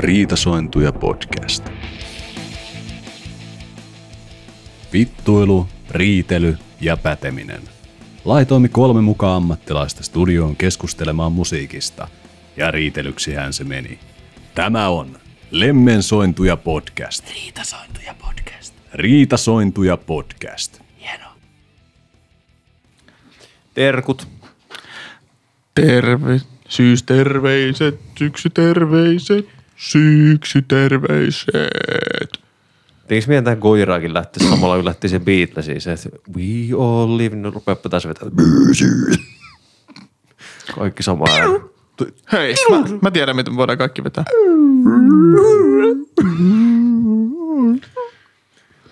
Riitasointuja podcast. Vittuilu, riitely ja päteminen. Laitoimme kolme mukaan ammattilaista studioon keskustelemaan musiikista, ja riitelyksihän se meni. Tämä on Lemmensointuja podcast. Riitasointuja podcast. Riitasointuja podcast. Hieno. Terkut. Terve, syysterveiset, syksyterveiset, syksyterveiset. Teikö meidän tähän Goiraakin lähti samalla, kun lähti se Beatlesiin, se, että we all live, no rupeapa tässä vetää. Kaikki sama ääni. Hei, mä, mä tiedän, miten voidaan kaikki vetää.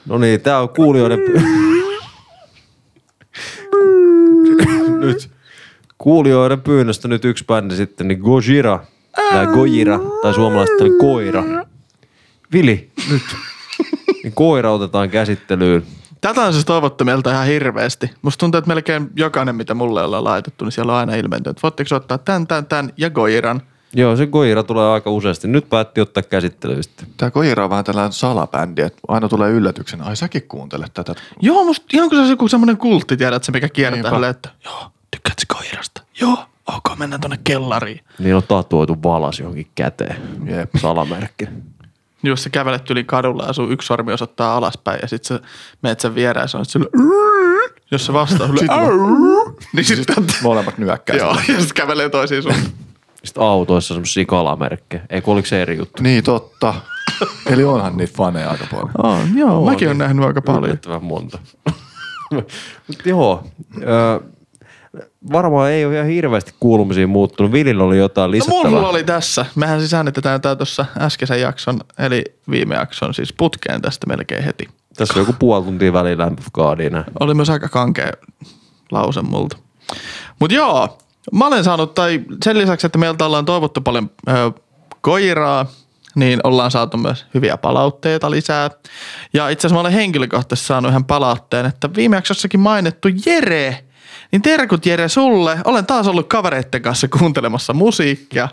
No niin, tää on kuulijoiden... nyt kuulijoiden pyynnöstä nyt yksi bändi sitten, niin Gojira, tai Gojira, tai suomalaisesti niin Koira. Vili, nyt. Niin koira otetaan käsittelyyn. Tätä on siis toivottu meiltä ihan hirveästi. Musta tuntuu, että melkein jokainen, mitä mulle ollaan laitettu, niin siellä on aina ilmentynyt, että voitteko ottaa tän, tän, tän ja Goiran. Joo, se Gojira tulee aika useasti. Nyt päätti ottaa käsittelyyn sitten. Tämä Koira on vähän tällainen salabändi, että aina tulee yllätyksenä. Ai säkin kuuntelet tätä. Joo, musta ihan kuin se olisi joku semmoinen kultti, tiedät se, mikä kiertää että joo, tykkäätkö Goirasta? Joo, ok, mennään tonne kellariin. Niin on tatuoitu valas johonkin käteen. Jep. Salamerkki. Jos sä kävelet yli kadulla ja sun yksi sormi osoittaa alaspäin ja sit sä meet sen viereen ja sanot sille, jos se vastaa sulle, niin sitten Molemmat nyökkää. Joo, ja sitten kävelee toisiin sun. Sitten autoissa semmosia kalamerkkejä. Ei kun oliko se eri juttu? Niin totta. Eli onhan niitä faneja aika paljon. Oh, joo, mäkin olen nähnyt aika paljon. Yllättävän monta. Mutta joo, ö, varmaan ei ole ihan hirveästi kuulumisia muuttunut. Vilillä oli jotain No lisättävää. mulla oli tässä. Mehän siis äänitetään tää tuossa äskeisen jakson, eli viime jakson siis putkeen tästä melkein heti. Tässä on joku puoli tuntia välillä lämpökaadia. Oli myös aika kankea lause multa. Mutta joo, mä olen saanut, tai sen lisäksi, että meiltä ollaan toivottu paljon ö, koiraa, niin ollaan saatu myös hyviä palautteita lisää. Ja itse asiassa mä olen henkilökohtaisesti saanut ihan palautteen, että viime jaksossakin mainittu Jere, niin terkut Jere sulle. Olen taas ollut kavereitten kanssa kuuntelemassa musiikkia.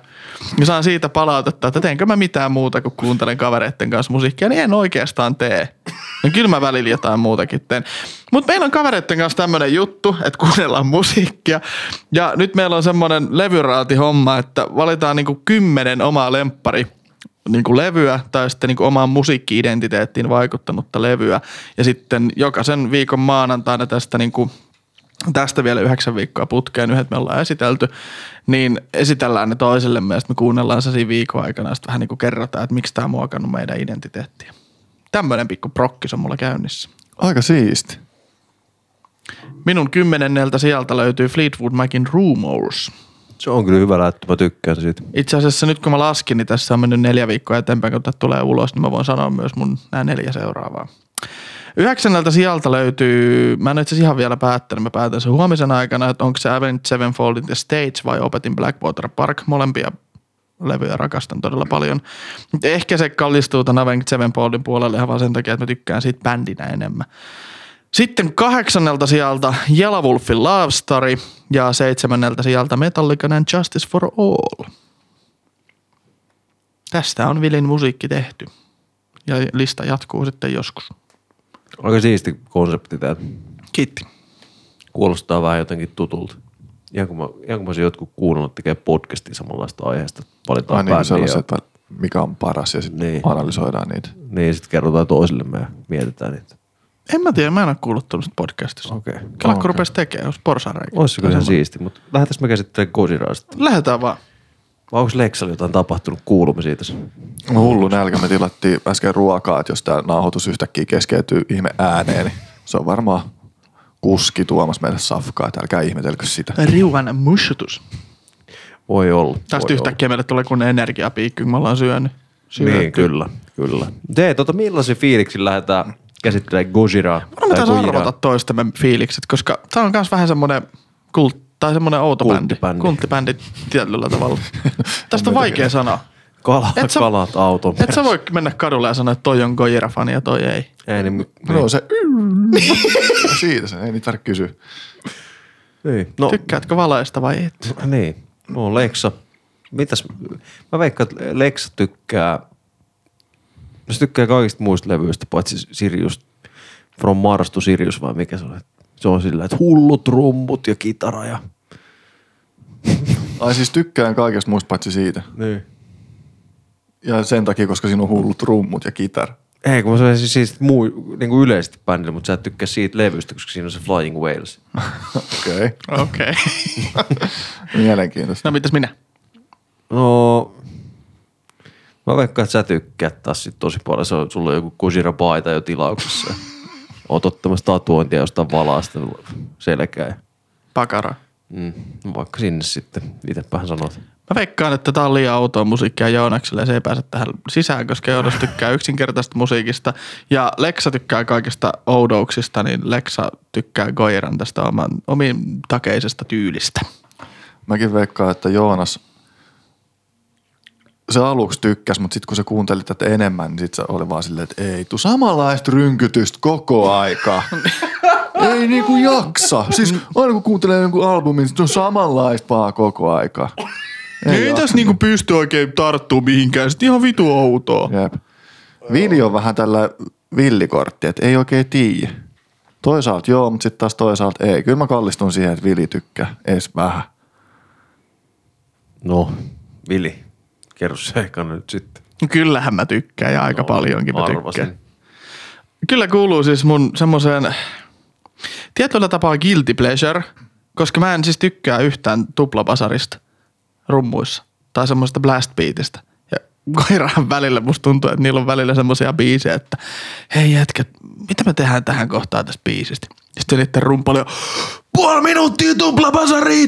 Ja saan siitä palautetta, että teenkö mä mitään muuta kuin kuuntelen kavereitten kanssa musiikkia, niin en oikeastaan tee. No kyllä mä välillä jotain muutakin teen. Mutta meillä on kavereitten kanssa tämmönen juttu, että kuunnellaan musiikkia. Ja nyt meillä on semmoinen levyraati homma, että valitaan niinku kymmenen omaa lemppari niin kuin levyä tai sitten niin kuin omaan musiikki-identiteettiin vaikuttanutta levyä. Ja sitten jokaisen viikon maanantaina tästä niin kuin tästä vielä yhdeksän viikkoa putkeen, yhdet me ollaan esitelty, niin esitellään ne toiselle ja sitten me kuunnellaan se siinä viikon aikana ja sitten vähän niin kuin kerrotaan, että miksi tämä on muokannut meidän identiteettiä. Tämmöinen pikku prokkis on mulla käynnissä. Aika siisti. Minun kymmenenneltä sieltä löytyy Fleetwood Macin Rumors. Se on kyllä hyvä lähtö, mä tykkään siitä. Itse asiassa nyt kun mä laskin, niin tässä on mennyt neljä viikkoa eteenpäin, kun tämä tulee ulos, niin mä voin sanoa myös mun nämä neljä seuraavaa. Yhdeksänneltä sieltä löytyy, mä en itse ihan vielä päättänyt, mä päätän sen huomisen aikana, että onko se Avenged Sevenfold in the Stage vai Opetin Blackwater Park, molempia levyjä rakastan todella paljon. Ehkä se kallistuu tämän Avenged Sevenfoldin puolelle ihan vaan sen takia, että mä tykkään siitä bändinä enemmän. Sitten kahdeksannelta sieltä Yellow Wolfin Love Story ja seitsemänneltä sieltä Metallican and Justice for All. Tästä on Vilin musiikki tehty. Ja lista jatkuu sitten joskus. Aika siisti konsepti tää. Kiitti. Kuulostaa vähän jotenkin tutulta. Ihan kun mä, ihan kun mä olisin jotkut kuunnellut tekee podcastia samanlaista aiheesta. Valitaan Aina niin bändiä sellaiset, ja- että mikä on paras ja sitten Niin. analysoidaan niitä. Niin, sitten kerrotaan toisillemme ja mietitään niitä. En mä tiedä, mä en ole kuullut tuollaisesta podcastista. Okei. Kelakko okay. Rupesi tekemään, olisi porsareikä. Olisi se kyllä ihan siisti, mutta lähdetäänkö me käsittelemään Gojiraa sitten? Lähdetään vaan. Vai onko Lexalla jotain tapahtunut kuulumisia tässä? No hullu nälkä. Me tilattiin äsken ruokaa, että jos tämä nauhoitus yhtäkkiä keskeytyy ihme ääneen, niin se on varmaan kuski tuomassa meille safkaa, että älkää ihmetelkö sitä. Riuhan mussutus. Voi olla. Tästä voi yhtäkkiä meille tulee kun energiapiikki, kun me ollaan syönyt. olla. syöty. Niin, kyllä, kyllä. Tee, tota, millaisen fiiliksin lähdetään käsittelemään Gojiraa? Me taas arvata toistemme fiilikset, koska tämä on myös vähän semmoinen kult, tai semmoinen outo bändi. Kulttibändi. Kulttibändi tietyllä tavalla. Tästä on vaikea sanoa. Kala, Et sä- kalat auton Et sä voi mennä kadulle ja sanoa, että toi on Gojira-fani ja toi ei. Ei, niin, No se siitä se, ei niitä tarvitse kysyä. niin. No, Tykkäätkö valaista vai et? niin. No Lexa. mitäs, mä veikkaan, että Lexa tykkää, no se tykkää kaikista muista levyistä, paitsi Sirius, From Mars to Sirius vai mikä se on. Se on sillä, että hullut rummut ja kitara ja... Ai siis tykkään kaikesta muista paitsi siitä. Niin. Ja sen takia, koska siinä on hullut rummut ja kitara. Ei, kun mä sanoin siis, siis muu, niin kuin yleisesti bändillä, mutta sä et tykkää siitä levystä, koska siinä on se Flying Whales. Okei. Okei. Okay. Mielenkiintoista. no mitäs minä? No, mä veikkaan, että sä tykkäät taas sit tosi paljon. Se on, sulla on joku Kujira-paita jo tilauksessa. Oot ottamassa tatuointia jostain valaasta selkää. Pakara. Mm, vaikka sinne sitten, itsepähän sanot. Mä veikkaan, että tää on liian outoa musiikkia Joonakselle ja se ei pääse tähän sisään, koska Joonas tykkää yksinkertaisesta musiikista. Ja Leksa tykkää kaikista oudouksista, niin Leksa tykkää Goiran tästä oman, omin takeisesta tyylistä. Mäkin veikkaan, että Joonas, se aluksi tykkäs, mutta sitten kun sä kuuntelit tätä enemmän, niin sitten se oli vaan silleen, että ei, tuu samanlaista rynkytystä koko aika. ei niinku jaksa. Siis aina kun kuuntelee jonkun albumin, se on samanlaista vaan koko aika. Ei, ei tässä niinku pysty oikein tarttuu mihinkään, sitten ihan vitu outoa. Jep. Vili on vähän tällä villikortti, että ei oikein tiedä. Toisaalta joo, mutta sitten taas toisaalta ei. Kyllä mä kallistun siihen, että Vili tykkää edes vähän. No, Vili, kerro se ekana nyt sitten. Kyllähän mä tykkään ja aika No, paljonkin mä arvasin. tykkään. Kyllä kuuluu siis mun semmoiseen tietyllä tapaa guilty pleasure, koska mä en siis tykkää yhtään tuplabasarista rummuissa tai semmoista blast beatistä. Ja koirahan välillä musta tuntuu, että niillä on välillä semmoisia biisejä, että hei jätkät, mitä me tehdään tähän kohtaan tästä biisistä? Sitten niiden rumpali on puoli minuuttia tuplabasari.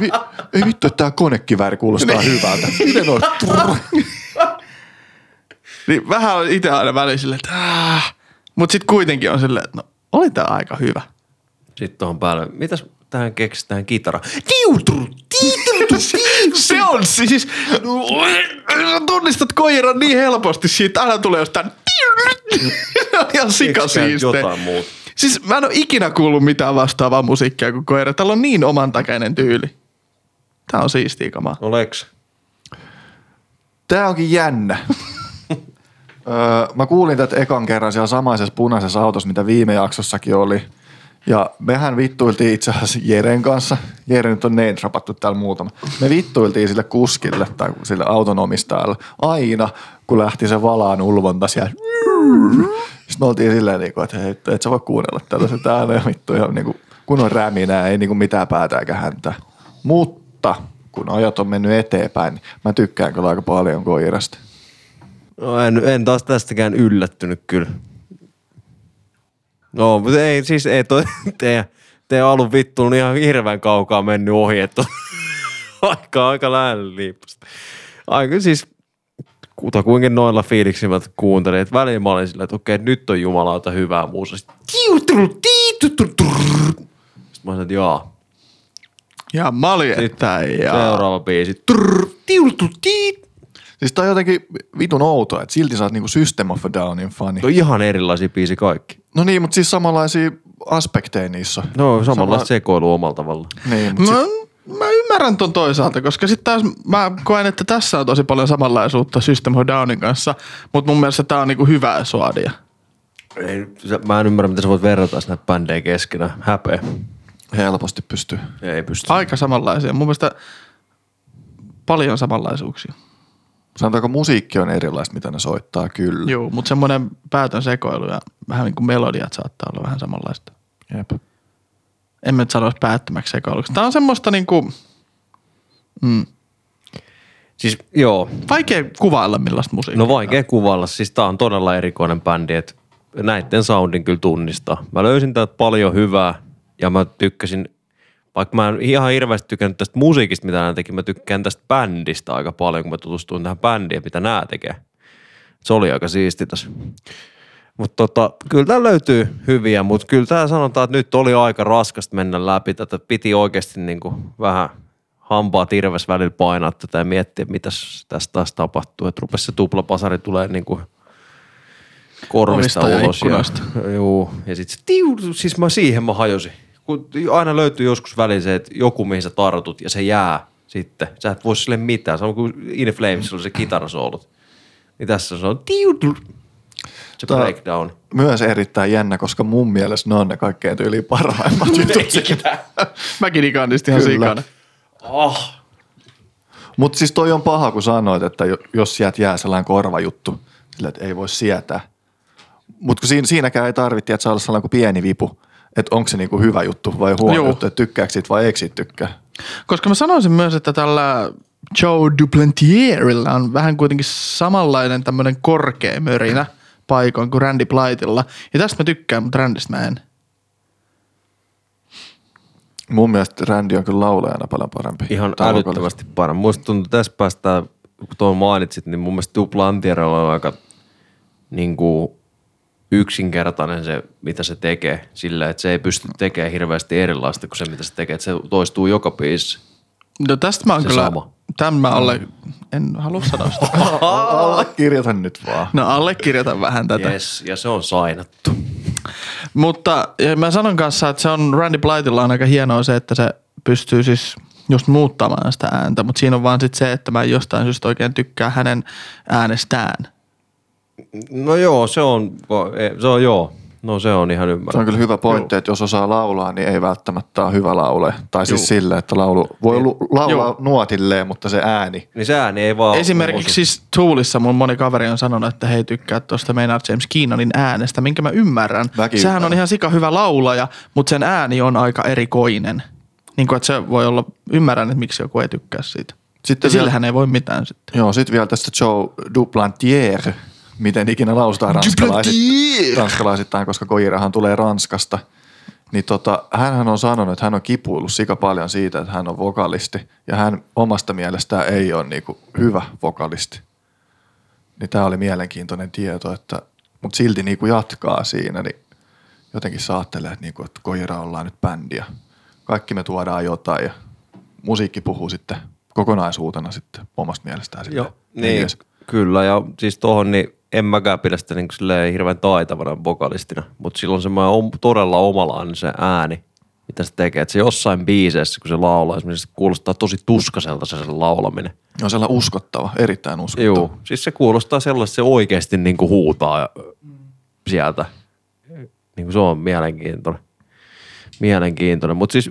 Ei, ei vittu, että tää konekivääri kuulostaa hyvältä. Miten on? Niin vähän on itse aina välillä silleen, että äh. Mut sit kuitenkin on silleen, että no oli tää aika hyvä. Sitten tuohon päälle, mitäs tähän keksitään kitara? Tiutru, tiutru, Se on siis, no, tunnistat koiran niin helposti siitä, aina tulee jostain, ihan sikasiiste. jotain muuta. Siis mä en ole ikinä kuullut mitään vastaavaa musiikkia kuin koira. Tällä on niin oman takeinen tyyli. Tää on siistiä kamaa. Oleks? Tää onkin jännä. öö, mä kuulin tätä ekan kerran siellä samaisessa punaisessa autossa, mitä viime jaksossakin oli. Ja mehän vittuiltiin itse asiassa Jeren kanssa. Jere nyt on name dropattu täällä muutama. Me vittuiltiin sille kuskille tai sille auton omistajalle aina, kun lähti se valaan ulvonta siellä. Sitten me oltiin silleen, niin kuin, että hei, et sä voi kuunnella tällaista täällä ja vittu ihan niin kuin, kun on räminää, ei niin kuin mitään päätä eikä häntä. Mutta kun ajat on mennyt eteenpäin, niin mä tykkään kyllä aika paljon koirasta. No en, en taas tästäkään yllättynyt kyllä. No, mutta ei, siis ei toi teidän, teidän alun vittu on ihan hirveän kaukaa mennyt ohi, että aika, aika lähellä liipasta. Aika siis kutakuinkin noilla fiiliksillä mä kuuntelin, että välillä mä olin sillä, että okei, nyt on jumalauta hyvää muusa. Sitten mä olin, että jaa. Ja maljettäin ja... Seuraava biisi. Tiultu, tiit. Siis tää on jotenkin vitun outoa, että silti sä oot niinku System of a Downin fani. No ihan erilaisia biisi kaikki. No niin, mutta siis samanlaisia aspekteja niissä. No samanlaista sekoilua omalla tavalla. Niin, mutta Mä, sit, mä ymmärrän ton toisaalta, koska sitten taas mä koen, että tässä on tosi paljon samanlaisuutta System of a Downin kanssa, mutta mun mielestä tää on niinku hyvää suadia. Ei, mä en ymmärrä, miten sä voit verrata näitä bändejä keskenään. Häpeä. helposti pystyy. Ei pysty. Aika samanlaisia. Mun mielestä paljon samanlaisuuksia. Sanotaanko musiikki on erilaista, mitä ne soittaa, kyllä. Joo, mutta semmoinen päätön sekoilu ja vähän niin kuin melodiat saattaa olla vähän samanlaista. Jep. En mä nyt sanoisi päättömäksi sekoiluksi. Tää on semmoista niinku, mm, Siis joo, vaikea kuvailla millaista musiikkia. no vaikea kuvailla. Siis tää on todella erikoinen bändi, että näitten soundin kyllä tunnistaa. Mä löysin täältä paljon hyvää ja mä tykkäsin, vaikka mä en ihan hirveästi tykännyt tästä musiikista, mitä nämä teki, mä tykkään tästä bändistä aika paljon, kun mä tutustuin tähän bändiin, mitä nämä tekee. Se oli aika siisti tässä. Mutta tota, kyllä täällä löytyy hyviä, mutta kyllä tää sanotaan, että nyt oli aika raskasta mennä läpi tätä. Piti oikeasti niinku vähän hampaa tirves välillä painaa tätä ja miettiä, mitä tästä taas tapahtuu. Että rupesi se tuplapasari tulee niinku korvista Ovista ja ulos. Ja, juu, ja sitten se tiu, siis mä siihen mä hajosin. Kun aina löytyy joskus väliin se, että joku mihin sä tartut ja se jää sitten. Sä et voi sille mitään. Sama kuin In Flames oli se kitarasoulut. Niin tässä se on tiutu. Se Tää- breakdown. Myös erittäin jännä, koska mun mielestä ne on ne kaikkein tyyliin parhaimmat jutut. Mäkin niistä ihan sikana. Oh. Mutta siis toi on paha, kun sanoit, että jo- jos sieltä jää sellainen korvajuttu, sillä että ei voi sietää. Mutta siinä, siinäkään ei tarvitse, että saa olla sellainen kuin pieni vipu, että onko se niinku hyvä juttu vai huono Joo. juttu, että tykkääkö siitä vai eikö siitä tykkää. Koska mä sanoisin myös, että tällä Joe Duplantierilla on vähän kuitenkin samanlainen tämmöinen korkea mörinä paikoin kuin Randy Blightilla. Ja tästä mä tykkään, mutta Randista mä en. Mun mielestä Randy on kyllä laulajana paljon parempi. Ihan älyttömästi parempi. Musta tuntuu, että tässä päästään, kun tuon mainitsit, niin mun mielestä Duplantierilla on aika niin kuin yksinkertainen se, mitä se tekee. Sillä, että se ei pysty tekemään hirveästi erilaista kuin se, mitä se tekee. Että se toistuu joka biisissä. No tästä mä oon Se kyllä, sama. tämän mä alle, en halua sanoa sitä. Allekirjoitan nyt vaan. No allekirjoitan vähän tätä. Yes, ja se on sainattu. Mutta ja mä sanon kanssa, että se on Randy Blightilla on aika hienoa se, että se pystyy siis just muuttamaan sitä ääntä, mutta siinä on vaan sit se, että mä jostain syystä oikein tykkää hänen äänestään. No joo, se on, se on joo. No se on ihan Se on kyllä hyvä pointti, että jos osaa laulaa, niin ei välttämättä ole hyvä laule. Tai siis Juu. sille, että laulu voi lu- laulaa Joo. nuotilleen, mutta se ääni. Niin se ääni ei vaan Esimerkiksi siis Toolissa mun moni kaveri on sanonut, että he ei tykkää tuosta Maynard James Keenanin äänestä, minkä mä ymmärrän. Mäkin Sehän on ihan sika hyvä laulaja, mutta sen ääni on aika erikoinen. Niin kuin, että se voi olla, ymmärrän, että miksi joku ei tykkää siitä. Sitten Ja vielä- sillähän ei voi mitään sitten. Joo, sitten vielä tästä Joe Duplantier, miten ikinä lausutaan ranskalaisit, ranskalaisittain, koska Koirahan tulee Ranskasta. Niin tota, hänhän on sanonut, että hän on kipuillut sika paljon siitä, että hän on vokalisti. Ja hän omasta mielestään ei ole niinku hyvä vokalisti. Niin tämä oli mielenkiintoinen tieto, että, mutta silti niinku jatkaa siinä, niin jotenkin saattelee, että, niinku, että Koira ollaan nyt bändiä. Kaikki me tuodaan jotain ja musiikki puhuu sitten kokonaisuutena sitten omasta mielestään. Joo, niin, kyllä. Ja siis tohon, niin en mäkään pidä sitä niin kuin hirveän taitavana vokalistina, mutta silloin semmoinen on todella omalainen se ääni, mitä se tekee. Että se jossain biiseissä, kun se laulaa, esimerkiksi se kuulostaa tosi tuskaselta se, se laulaminen. On sellainen uskottava, erittäin uskottava. Joo, siis se kuulostaa sellaista, se oikeasti niin kuin huutaa sieltä. Niin kuin se on mielenkiintoinen. Mielenkiintoinen, mutta siis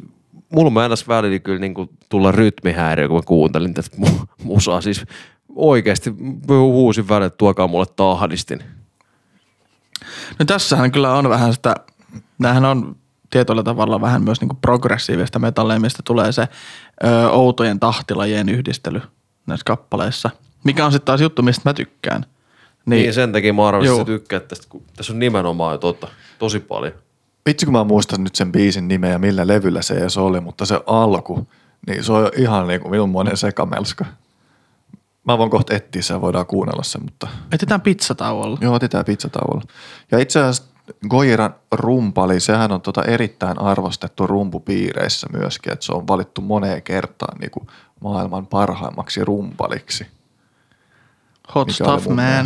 mulla määräs välillä kyllä niin kuin tulla rytmihäiriö, kun mä kuuntelin tätä mu- musaa. Siis oikeasti huusin että tuokaa mulle tahdistin. No tässähän kyllä on vähän sitä, näähän on tietyllä tavalla vähän myös niinku progressiivista metallia, mistä tulee se ö, outojen tahtilajien yhdistely näissä kappaleissa. Mikä on sitten taas juttu, mistä mä tykkään. Niin, niin sen takia mä arvasin, Joo. että sä tykkäät tästä, kun tässä on nimenomaan jo totta, tosi paljon. Vitsi kun mä muistan nyt sen biisin nimeä ja millä levyllä se edes oli, mutta se alku, niin se on ihan niin kuin minun monen sekamelska. Mä voin kohta etsiä sen voidaan kuunnella sen, mutta Etetään pizzatauolla. joo, otetaan pizzatauolla. Ja itse asiassa Goiran rumpali, sehän on tota erittäin arvostettu rumpupiireissä myöskin, että se on valittu moneen kertaan niin kuin maailman parhaimmaksi rumpaliksi. Hot stuff, man.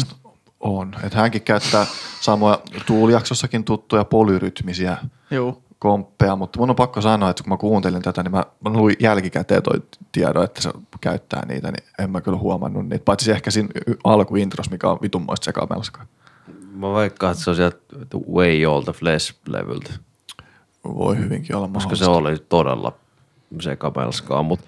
On. Että hänkin käyttää samoja tuulijaksossakin tuttuja polyrytmisiä Joo. Komppeja, mutta mun on pakko sanoa, että kun mä kuuntelin tätä, niin mä, mä luin jälkikäteen toi tiedon, että se käyttää niitä, niin en mä kyllä huomannut niitä. Paitsi ehkä siinä alkuintros, mikä on vitunmoista sekamelska. Mä veikkaan, että se on sieltä Way All the Flesh-levyltä, Voi hyvinkin olla koska se oli todella sekamelskaa. Mutta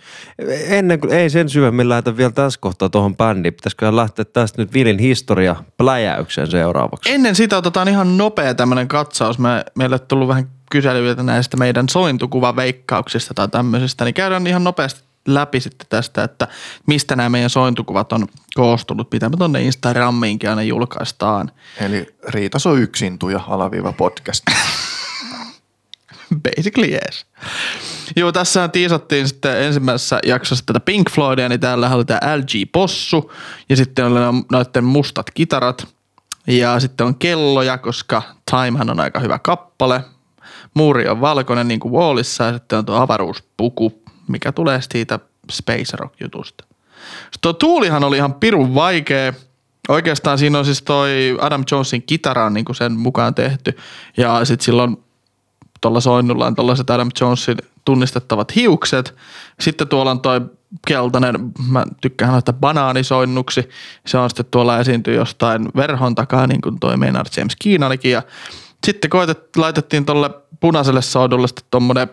ennen kuin ei sen syvemmin lähdetä vielä tässä kohtaa tuohon bändiin, pitäisikö lähteä tästä nyt Vilin historia pläjäykseen seuraavaksi. Ennen sitä otetaan ihan nopea tämmöinen katsaus. Me, meille on tullut vähän kyselyitä näistä meidän sointukuvaveikkauksista tai tämmöisistä, niin käydään ihan nopeasti läpi sitten tästä, että mistä nämä meidän sointukuvat on koostunut, mitä me tuonne Instagramiinkin aina julkaistaan. Eli Riitas on yksintuja alaviiva podcast. Basically yes. Joo, tässä tiisattiin sitten ensimmäisessä jaksossa tätä Pink Floydia, niin täällä oli tämä LG Possu ja sitten oli no- noiden mustat kitarat ja sitten on kelloja, koska Timehan on aika hyvä kappale. Muuri on valkoinen niin kuin Wallissa ja sitten on tuo avaruuspuku, mikä tulee siitä Space Rock-jutusta. Sitten tuo tuulihan oli ihan pirun vaikea. Oikeastaan siinä on siis toi Adam Jonesin kitara on niin kuin sen mukaan tehty ja sitten silloin tuolla soinnulla on tällaiset Adam Jonesin tunnistettavat hiukset. Sitten tuolla on toi keltainen, mä tykkään noita banaanisoinnuksi. Se on sitten tuolla esiintyy jostain verhon takaa, niin kuin toi Maynard James Keenanikin. Sitten koetet, laitettiin tuolle punaiselle soudulle sitten tuommoinen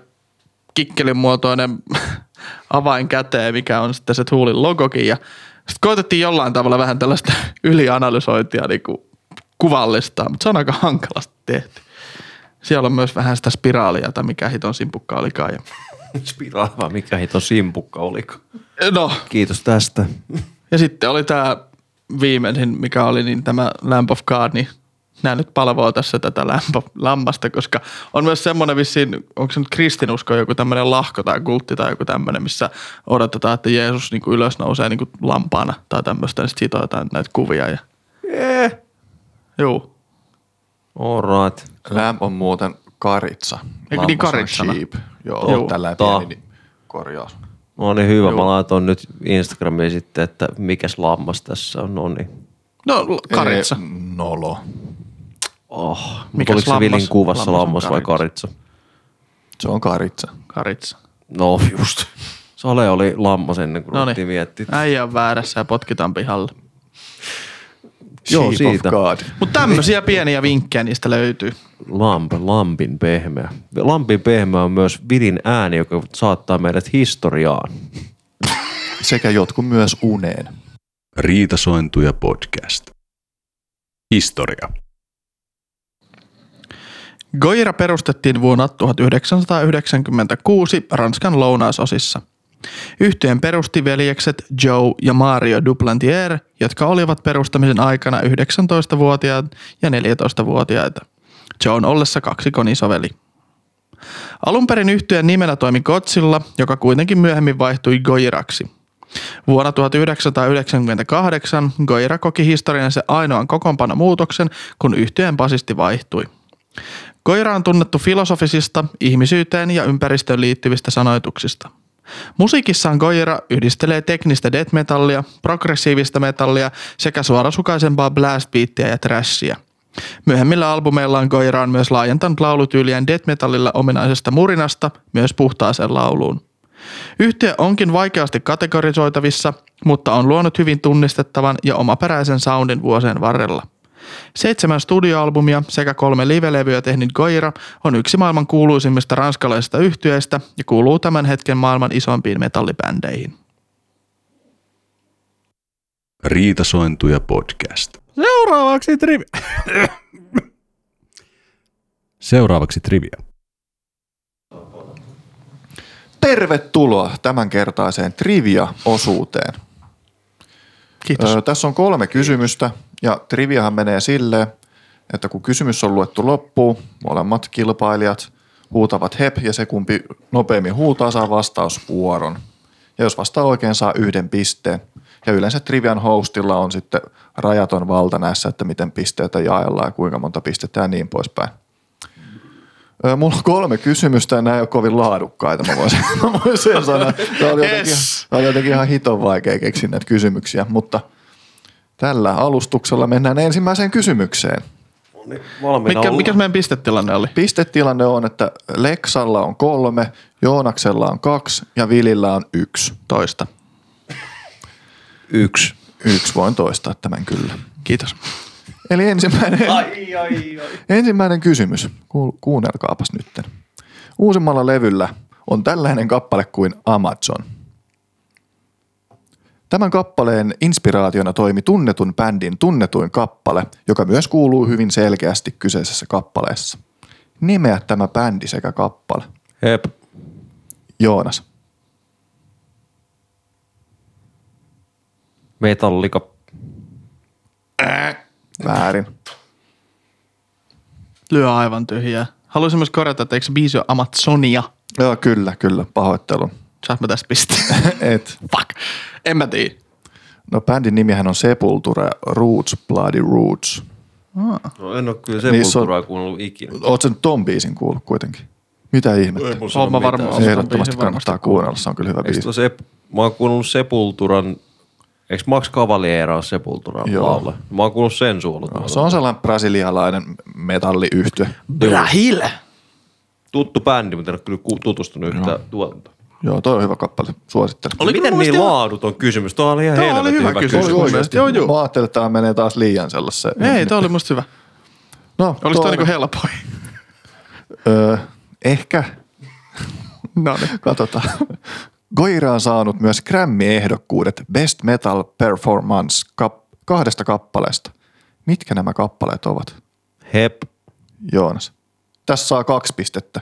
kikkelin muotoinen avain käteen, mikä on sitten se Toolin logokin. Ja sitten koetettiin jollain tavalla vähän tällaista ylianalysointia niin kuin kuvallista, mutta se on aika hankalasti tehty. Siellä on myös vähän sitä spiraalia, tai mikä hiton simpukka olikaan. Ja Spiraava, mikä hito simpukka oliko. No, Kiitos tästä. ja sitten oli tämä viimeisin, mikä oli niin tämä Lamp of God, niin nämä nyt palvoo tässä tätä Lamp of, lammasta, koska on myös semmoinen vissiin, onko se nyt kristinusko joku tämmöinen lahko tai kultti tai joku tämmöinen, missä odotetaan, että Jeesus niin kuin ylös nousee niin kuin lampaana tai tämmöistä, niin sitten siitä näitä kuvia. Ja... Eh. Juu. All right. Lamp on muuten karitsa. Eikö niin Lammas on karitsana? sheep. Joo, Joo. Joo. tällä pieni niin korjaus. No niin hyvä, Joo. mä laitoin nyt Instagramiin sitten, että mikäs lammas tässä on. No niin. No, karitsa. Ei, nolo. Oh, Mikäs oliko se? Vilin kuvassa Lammas lammas, vai karitsa. Se on karitsa. Karitsa. No just. Sale oli lammas ennen kuin ruvettiin miettiä. Äijä on väärässä ja potkitaan pihalle. Joo, siitä. Mutta tämmöisiä pieniä vinkkejä niistä löytyy. Lamp, lampin pehmeä. Lampin pehmeä on myös Vilin ääni, joka saattaa meidät historiaan. Sekä jotkut myös uneen. Riitasointuja podcast. Historia. Goira perustettiin vuonna 1996 Ranskan lounaisosissa. Yhtyeen perusti veljekset Joe ja Mario Duplantier, jotka olivat perustamisen aikana 19-vuotiaat ja 14-vuotiaita. Joe ollessa kaksikon isoveli. Alun perin yhtyeen nimenä toimi Godzilla, joka kuitenkin myöhemmin vaihtui Goiraksi. Vuonna 1998 Goira koki historiansa ainoan kokoonpanomuutoksen, kun yhtyeen basisti vaihtui. Koira on tunnettu filosofisista, ihmisyyteen ja ympäristöön liittyvistä sanoituksista. Musiikissaan Goira yhdistelee teknistä death metallia, progressiivista metallia sekä suorasukaisempaa blastbeattiä ja trashia. Myöhemmillä albumeillaan Goira on myös laajentanut laulutyyliään death metallilla ominaisesta murinasta myös puhtaaseen lauluun. Yhtiö onkin vaikeasti kategorisoitavissa, mutta on luonut hyvin tunnistettavan ja omaperäisen soundin vuosien varrella. Seitsemän studioalbumia sekä kolme livelevyä tehnyt Goira on yksi maailman kuuluisimmista ranskalaisista yhtyeistä ja kuuluu tämän hetken maailman isompiin metallibändeihin. Riitasointuja podcast. Seuraavaksi trivi. Seuraavaksi trivia. Tervetuloa tämänkertaiseen trivia-osuuteen. Kiitos. Öö, tässä on kolme kysymystä ja triviahan menee silleen, että kun kysymys on luettu loppuun, molemmat kilpailijat huutavat hep ja se kumpi nopeammin huutaa saa vastausvuoron. Ja jos vastaa oikein saa yhden pisteen. Ja yleensä trivian hostilla on sitten rajaton valta näissä, että miten pisteitä jaellaan ja kuinka monta pistettä ja niin poispäin. Mulla on kolme kysymystä ja nämä ei ole kovin laadukkaita, mä voisin, mä voisin sanoa. Tämä oli jotenkin, Yes. tämä oli jotenkin ihan hiton vaikea keksiä näitä kysymyksiä, mutta tällä alustuksella mennään ensimmäiseen kysymykseen. Valmiina Mikä, mikä meidän pistetilanne oli? Pistetilanne on, että Leksalla on kolme, Joonaksella on kaksi ja Vilillä on yksi. Toista. Yksi. Yksi voin toistaa tämän kyllä. Kiitos. Eli ensimmäinen, Ai, ai, ai. ensimmäinen kysymys. Kuul- Kuunnelkaapas nytten. Uusimmalla levyllä on tällainen kappale kuin Amazon. Tämän kappaleen inspiraationa toimi tunnetun bändin tunnetuin kappale, joka myös kuuluu hyvin selkeästi kyseisessä kappaleessa. Nimeä tämä bändi sekä kappale. Hep. Joonas. Metallika. Väärin. Lyö aivan tyhjää. Haluaisin myös korjata, että eikö se biisi ole Amazonia? Joo, kyllä, kyllä. Pahoittelun. Saat mä tästä pisteen? Et. Fuck. En mä tiedä. No bändin nimihän on Sepultura Roots, Bloody Roots. No en ole kyllä sepulturaa kuunnellut ikinä. Oot sen ton biisin kuullut kuitenkin? Mitä ihmettä? Oon mä varmaan. Ehdottomasti kannattaa kuunnella, se on kyllä hyvä biisi. tuo se, mä oon kuunnellut Sepulturan, eikö Max Cavaliera ole Sepulturan laula? Mä oon kuunnellut sen suolla. Se on sellainen brasilialainen metalliyhtye. Brahil. tuttu bändi, mutta en ole kyllä tutustunut yhtään tuotantoon. Joo, toi on hyvä kappale. Suosittelen. Oliko Miten niin ihan- laaduton kysymys? Tuo oli ihan Tuo oli hyvä hyvä, kysymys. kysymys. Oli oikeasti. Joo, joo. Mä ajattelin, että tämä menee taas liian sellaiseen. Ei, toi oli musta hyvä. No, Olisi toi toinen. niinku helpoin. Öö, ehkä. No niin. Katsotaan. Goira on saanut myös Grammy-ehdokkuudet Best Metal Performance kap- kahdesta kappaleesta. Mitkä nämä kappaleet ovat, Hep. Joonas? Tässä saa kaksi pistettä.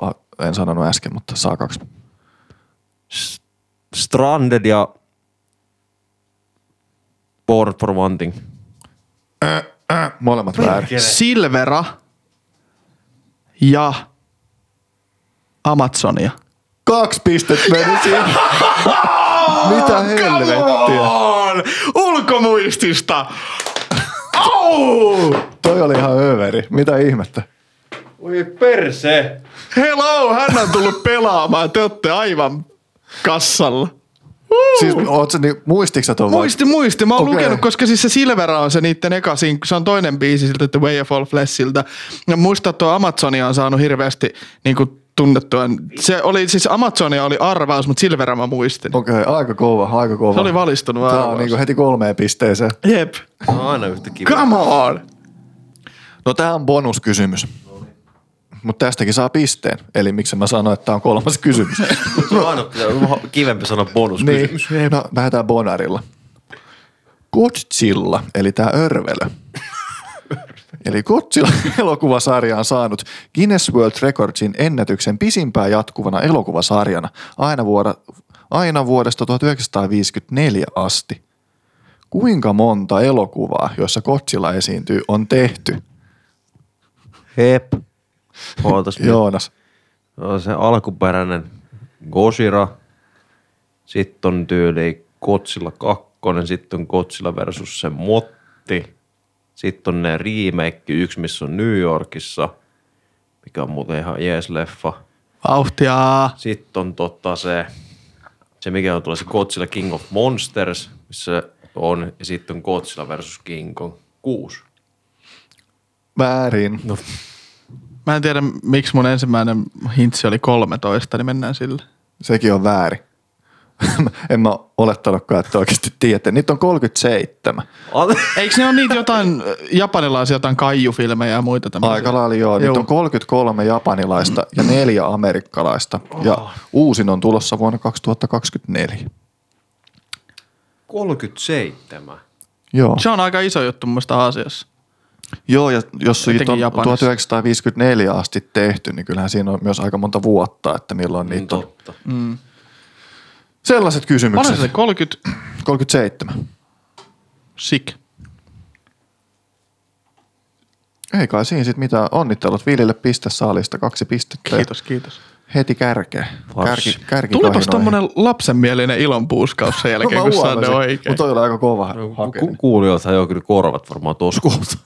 Paha, en sanonut äsken, mutta saa kaksi. Stranded ja Born for One Thing. Molemmat väärin. Silvera ja Amazonia. Kaksi pistettä meni siihen. Mitä helvettiä? Ulkomuistista! Au! Toi oli ihan överi. Mitä ihmettä? Oi perse. Hello, hän on tullut pelaamaan. Te olette aivan kassalla. Siis oot sä niin, muistitko sä ton vai? Muisti, muisti. Mä oon Okei. lukenut, koska siis se Silvera on se niitten eka sink- Se on toinen biisi siltä, The Way of All Fleshiltä. Ja muista, että tuo Amazonia on saanut hirveästi niin kuin tunnettua. Se oli, siis Amazonia oli arvaus, mutta Silvera mä muistin. Okei, okay, aika kova, aika kova. Se oli valistunut Tää on arvaus. niinku heti kolmeen pisteeseen. Jep. On aina yhtä kiva. Come on! No tää on bonuskysymys. Mutta tästäkin saa pisteen. Eli miksi mä sanoin, että tää on kolmas kysymys. Se on aina kivempi sanoa bonus. niin, no lähdetään bonarilla. Godzilla, eli tää örvelö. eli Godzilla elokuvasarja on saanut Guinness World Recordsin ennätyksen pisimpään jatkuvana elokuvasarjana aina, vuoda, aina vuodesta 1954 asti. Kuinka monta elokuvaa, joissa Godzilla esiintyy, on tehty? Hep. Ootas. Joonas. No, se alkuperäinen Gojira. Sitten on tyyli Godzilla 2. Sitten on Godzilla versus se Motti. Sitten on ne remake, yksi missä on New Yorkissa, mikä on muuten ihan jees leffa. Vauhtia. Sitten on tota se, se mikä on tuolla se Godzilla King of Monsters, missä on, ja sitten on Godzilla versus King Kong 6. Väärin. No, Mä en tiedä, miksi mun ensimmäinen hintsi oli 13, niin mennään sille. Sekin on väärin. en mä olettanutkaan, että oikeasti tiedätte. Niitä on 37. Eikö ne ole niitä jotain japanilaisia jotain kaijufilmejä ja muita tämmöisiä? Aika lailla joo. Niitä on 33 japanilaista ja neljä amerikkalaista. Ja uusin on tulossa vuonna 2024. 37. Joo. Se on aika iso juttu mun mielestä Aasiassa. Joo, ja jos siitä on Japanissa. 1954 asti tehty, niin kyllähän siinä on myös aika monta vuotta, että milloin Niin niitä on. totta. Sellaiset Paljon kysymykset. se 30 37. sik. Ei kai siinä sitten mitään. Onnittelut Vilille pistesaalista, kaksi pistettä. Kiitos, kiitos. Heti kärkeä. Kärki, kärki Tulipas tommonen lapsenmielinen ilonpuuskaus sen jälkeen, kun saan ne oikein. Mutta toi oli aika kova Ku- hakeminen. Kuulijoithan joo kyllä korvat varmaan tuossa kohtaa.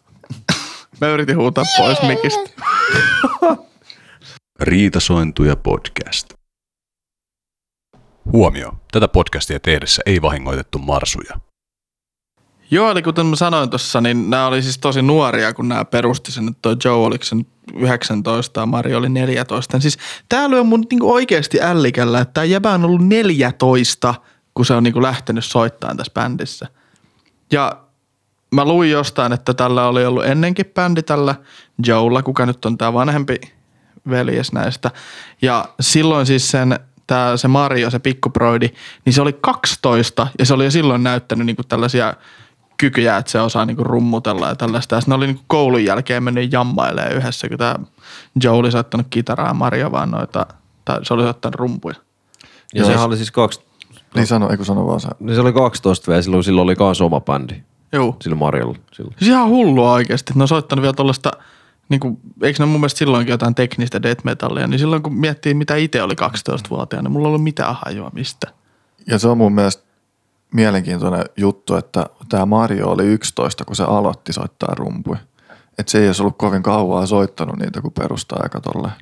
Mä yritin huutaa pois mikistä. Riitasointuja podcast. Huomio. Tätä podcastia tehdessä ei vahingoitettu marsuja. Joo, eli kuten mä sanoin tuossa, niin nämä oli siis tosi nuoria, kun nämä perusti sen, että toi Joe oliko se nyt 19 ja Mari oli 14. Siis tää lyö mun niinku oikeasti ällikällä, että tää jäbä on ollut 14, kun se on niinku lähtenyt soittamaan tässä bändissä. Ja mä luin jostain, että tällä oli ollut ennenkin bändi tällä Joella, kuka nyt on tämä vanhempi veljes näistä. Ja silloin siis sen, tää, se Mario, se pikkuproidi, niin se oli 12 ja se oli jo silloin näyttänyt niinku tällaisia kykyjä, että se osaa niinku rummutella ja tällaista. Ja ne oli niinku koulun jälkeen mennyt jammailemaan yhdessä, kun tämä Joe oli soittanut kitaraa ja Mario vaan noita, tai se oli soittanut rumpuja. Ja Joo. sehän oli siis kaksi, Niin sano, eikö sano vaan sä. niin se oli 12 V, silloin, silloin oli kans oma bändi. Joo. Sillä Marjolla. Silloin. Siis ihan hullua oikeasti, ne on soittanut vielä tuollaista, niin kuin, eikö ne mun mielestä silloinkin jotain teknistä death metallia, niin silloin kun miettii mitä itse oli 12-vuotiaana, niin mulla ei ollut mitään hajua mistä. Ja se on mun mielestä mielenkiintoinen juttu, että tämä Mario oli 11, kun se aloitti soittaa rumpuja. Että se ei olisi ollut kovin kauaa soittanut niitä, kun perustaa aika tolleen.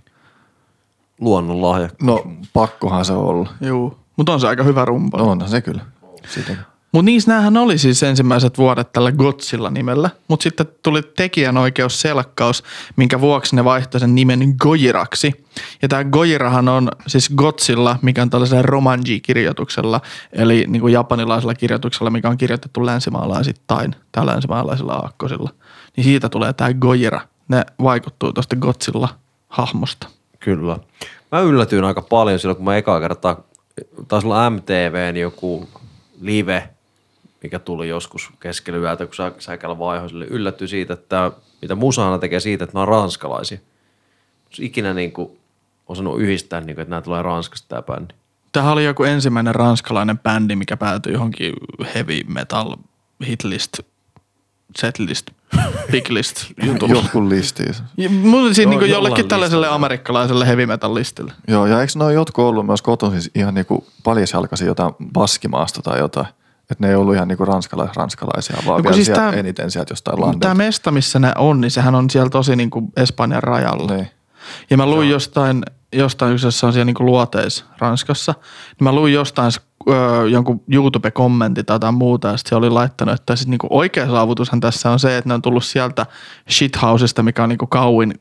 Luonnonlahja. No pakkohan se olla. Joo, mutta on se aika hyvä rumpa. No onhan se kyllä. Sitä. Mutta niissä näähän oli siis ensimmäiset vuodet tällä Godzilla nimellä, mutta sitten tuli tekijänoikeusselkkaus, minkä vuoksi ne vaihtoi sen nimen Gojiraksi. Ja tämä Gojirahan on siis Godzilla, mikä on tällaisella romanji-kirjoituksella, eli niin kuin japanilaisella kirjoituksella, mikä on kirjoitettu länsimaalaisittain tai länsimaalaisilla aakkosilla. Niin siitä tulee tämä Gojira. Ne vaikuttuu tuosta Godzilla-hahmosta. Kyllä. Mä yllätyin aika paljon silloin, kun mä ekaa kertaa, taisi olla MTVn joku live, mikä tuli joskus keskellä yötä, kun sä, säkällä vaihoiselle. Yllättyi siitä, että mitä Musana tekee siitä, että nämä on ranskalaisia. Olisi ikinä niin kuin osannut yhdistää, niin kuin, että nämä tulee Ranskasta tämä bändi. Tämähän oli joku ensimmäinen ranskalainen bändi, mikä päätyi johonkin heavy metal hitlist, setlist, biglist jutulle. Jotkut listiin. Siinä Joo, niin jollekin tällaiselle listalla. amerikkalaiselle heavy metal listille. Joo, ja eikö ne ole jotkut ollut myös kotoisin ihan niinku paljasjalkaisia jotain baskimaasta tai jotain? Että ne ei ollut ihan niinku ranskalais, ranskalaisia, vaan No vielä siis sieltä tää- eniten sieltä jostain Tämä landelta. mesta, missä ne on, niin sehän on siellä tosi niin kuin Espanjan rajalla. Niin. Ja mä luin jostain, jostain yksi, se on siellä niin luoteis Ranskassa, niin mä luin jostain öö, jonkun YouTube-kommentti tai jotain muuta, ja sit se oli laittanut, että siis niin oikea saavutushan tässä on se, että ne on tullut sieltä shithousesta, mikä on niin kauin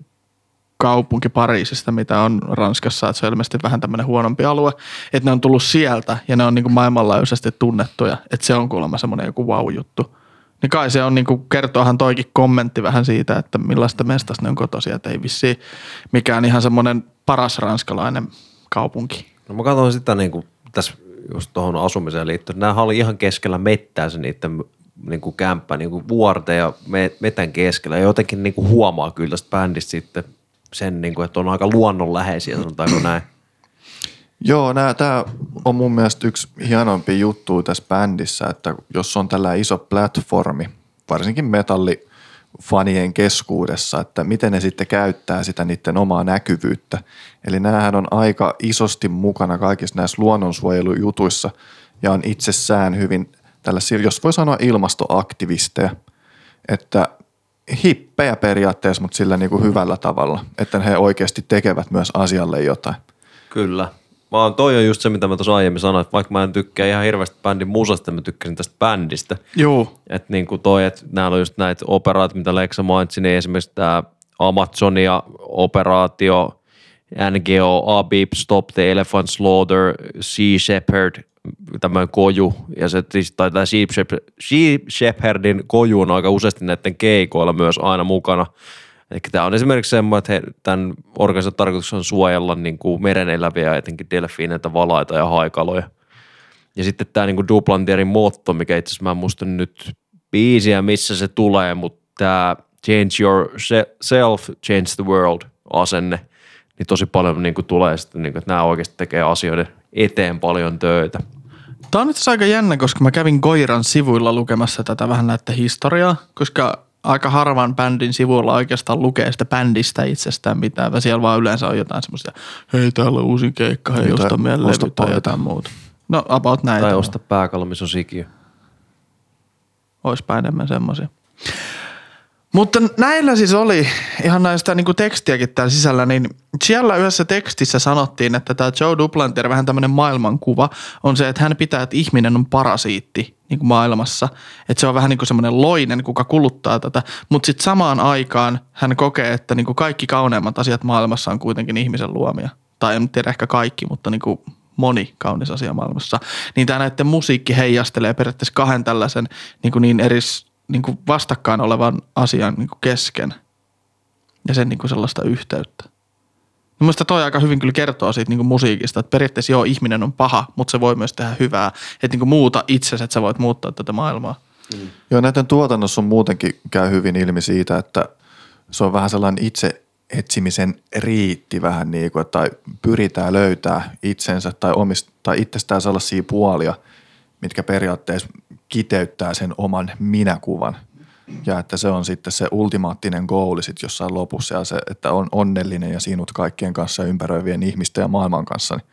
kaupunki Pariisista, mitä on Ranskassa, että se on ilmeisesti vähän tämmöinen huonompi alue, että ne on tullut sieltä ja ne on niin kuin maailmanlaajuisesti tunnettuja, että se on kuulemma semmoinen joku wow-juttu. Niin kai se on niin kuin, kertoohan toikin kommentti vähän siitä, että millaista mestasta ne on kotoisia, että ei vissiin mikään ihan semmoinen paras ranskalainen kaupunki. No mä katson sitä niin kuin tässä just tuohon asumiseen liittyen. Nämä oli ihan keskellä mettää se niiden niin kuin kämppä, niin kuin vuorten ja me- metän keskellä. Ja jotenkin niin kuin huomaa kyllä tästä bändistä sitten sen, niin kuin, että on aika luonnonläheisiä, sanotaanko näin. Joo, tämä on mun mielestä yksi hienompi juttu tässä bändissä, että jos on tällä iso platformi, varsinkin metallifanien keskuudessa, että miten ne sitten käyttää sitä niiden omaa näkyvyyttä. Eli näähän on aika isosti mukana kaikissa näissä luonnonsuojelujutuissa ja on itsessään hyvin tällaisia, jos voi sanoa ilmastoaktivisteja, että hippejä periaatteessa, mutta sillä niin kuin hyvällä tavalla, että he oikeasti tekevät myös asialle jotain. Kyllä. Vaan toi on just se, mitä mä tuossa aiemmin sanoin, että vaikka mä en tykkää ihan hirveästi bändin musasta, mä tykkäsin tästä bändistä. Joo. Että niin kuin toi, että nämä on just näitä operaat, mitä Leksa mainitsi, niin esimerkiksi tämä Amazonia operaatio, NGO, ABIP, Stop the Elephant Slaughter, Sea Shepherd, tämmöinen koju, ja se, tai tämä Sheep, Shepherd, Sheep Shepherdin koju on aika useasti näiden keikoilla myös aina mukana. Eli tämä on esimerkiksi semmoinen, että he, tämän organisaation tarkoitus on suojella niin kuin meren eläviä, etenkin delfiineitä, valaita ja haikaloja. Ja sitten tämä niinku Duplantierin motto, mikä itse asiassa mä en muista nyt biisiä, missä se tulee, mutta tämä change yourself, change the world asenne, niin tosi paljon niinku tulee sitten, niinku, että nämä oikeasti tekee asioiden eteen paljon töitä. Tämä on nyt aika jännä, koska mä kävin Koiran sivuilla lukemassa tätä vähän näitä historiaa, koska aika harvan bändin sivuilla oikeastaan lukee sitä bändistä itsestään mitään, vaan siellä vaan yleensä on jotain semmoista, hei täällä on uusi keikka, hei Jotain osta meidän levy tai jotain muuta. No about näitä. Tai osta pääkallo, missä on sikiö. Oispa enemmän semmoisia. Mutta näillä siis oli ihan näistä niin kuin tekstiäkin täällä sisällä, niin siellä yhdessä tekstissä sanottiin, että tämä Joe Duplantier, vähän tämmöinen maailmankuva, on se, että hän pitää, että ihminen on parasiitti niin kuin maailmassa. Että se on vähän niin kuin semmoinen loinen, kuka kuluttaa tätä. Mutta sitten samaan aikaan hän kokee, että niin kuin kaikki kauneimmat asiat maailmassa on kuitenkin ihmisen luomia. Tai en tiedä ehkä kaikki, mutta niin kuin moni kaunis asia maailmassa. Niin tämä näiden musiikki heijastelee periaatteessa kahden tällaisen niin, kuin niin eris, niin kuin vastakkain olevan asian niin kuin kesken ja sen niin kuin sellaista yhteyttä. Mielestäni toi aika hyvin kyllä kertoo siitä niin kuin musiikista, että periaatteessa joo, ihminen on paha, mutta se voi myös tehdä hyvää. Että niin kuin muuta itsesi, että sä voit muuttaa tätä maailmaa. Joo, näiden tuotannossa on muutenkin käy hyvin ilmi siitä, että se on vähän sellainen itse etsimisen riitti vähän niin kuin, tai pyritään löytää itsensä tai, omista, tai itsestään sellaisia puolia, mitkä periaatteessa kiteyttää sen oman minäkuvan. Ja että se on sitten se ultimaattinen goali sitten jossain lopussa ja se, että on onnellinen ja sinut kaikkien kanssa ympäröivien ihmisten ja maailman kanssa, niin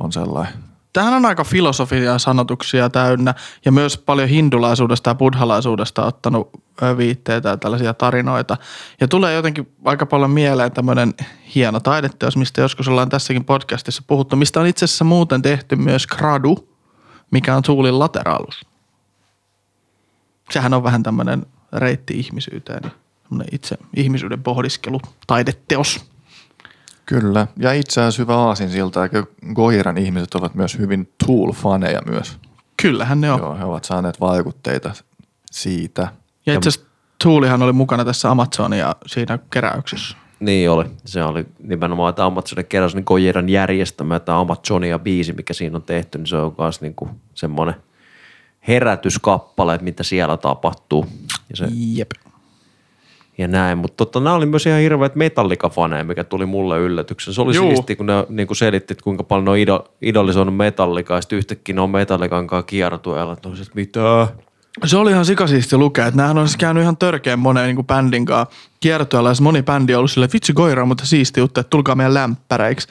on sellainen. Tähän on aika filosofia sanotuksia täynnä ja myös paljon hindulaisuudesta ja buddhalaisuudesta ottanut viitteitä ja tällaisia tarinoita. Ja tulee jotenkin aika paljon mieleen tämmöinen hieno taideteos, mistä joskus ollaan tässäkin podcastissa puhuttu, mistä on itse asiassa muuten tehty myös gradu, mikä on Tuulin lateraalus. sehän on vähän tämmöinen reitti ihmisyyteen. Semmoinen itse ihmisyyden pohdiskelu, taideteos. Kyllä. Ja itse asiassa hyvä aasin siltä, että Goiran ihmiset ovat myös hyvin Tool-faneja myös. Kyllähän ne on. Joo, he ovat saaneet vaikutteita siitä. Ja itse asiassa Tuulihan oli mukana tässä Amazonia siinä keräyksessä. Niin oli. Se oli nimenomaan, että Amazonin keräys niin Gojeran järjestämä, tämä Amazonia biisi, mikä siinä on tehty, niin se on myös niin kuin semmoinen herätyskappale, että mitä siellä tapahtuu. Ja, se, Jep. ja näin, mutta tota, nämä oli myös ihan hirveät metallikafaneja, mikä tuli mulle yllätyksen. Se oli Juu. siistiä, kun ne niin kuin selitti, että kuinka paljon ne on ido, idolisoinut metallikaa, ja sitten yhtäkkiä ne on metallikankaan kiertueella, että mitä? Se oli ihan sikasiisti lukea, että näähän olisi käynyt ihan törkeän moneen niin bändin kanssa kiertueella. Ja se moni bändi on ollut silleen, vitsi koira, mutta siisti juttu, että tulkaa meidän lämpäreiksi.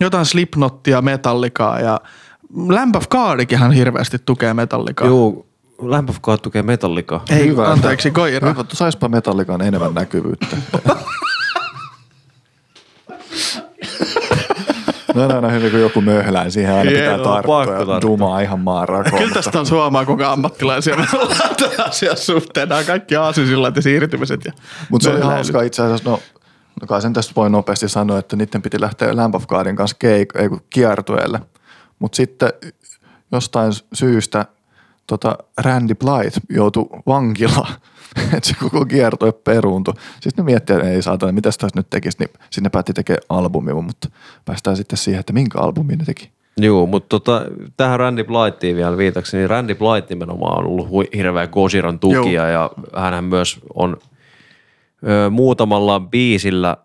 Jotain Slipknottia, Metallikaa ja Lamp of Godikinhan hirveästi tukee Metallikaa. Joo, lämpöfkaa tukee metallikaa. Ei, Hyvä, anteeksi, koira. Hyvä, saispa metallikaan enemmän näkyvyyttä. No on aina hyvin, kun joku möhlää, siihen aina pitää Joo, tarttua pakko ja tarttua. dumaa ihan maan rakoon. Kyllä tästä on suomaa kuinka ammattilaisia me ollaan tämän asian suhteen. Nämä kaikki aasisillat ja siirtymiset. Ja Mutta se oli hauskaa itse asiassa, no, no kai sen tästä voi nopeasti sanoa, että niiden piti lähteä Lamp of Godin kanssa keik, ei kiertueelle. Mutta sitten jostain syystä tota Randy Blythe joutui vankilaan, että se koko kiertue peruuntui. Sitten ne miettii, että ei saatana, mitä tässä nyt tekisi, niin sinne päätti tekemään albumin, mutta päästään sitten siihen, että minkä albumin ne teki. Joo, mutta tota, tähän Randy Blythiin vielä viitaksi, niin Randy Blythe nimenomaan on ollut hirveä Gosiran tukija ja hän myös on ö, muutamalla biisillä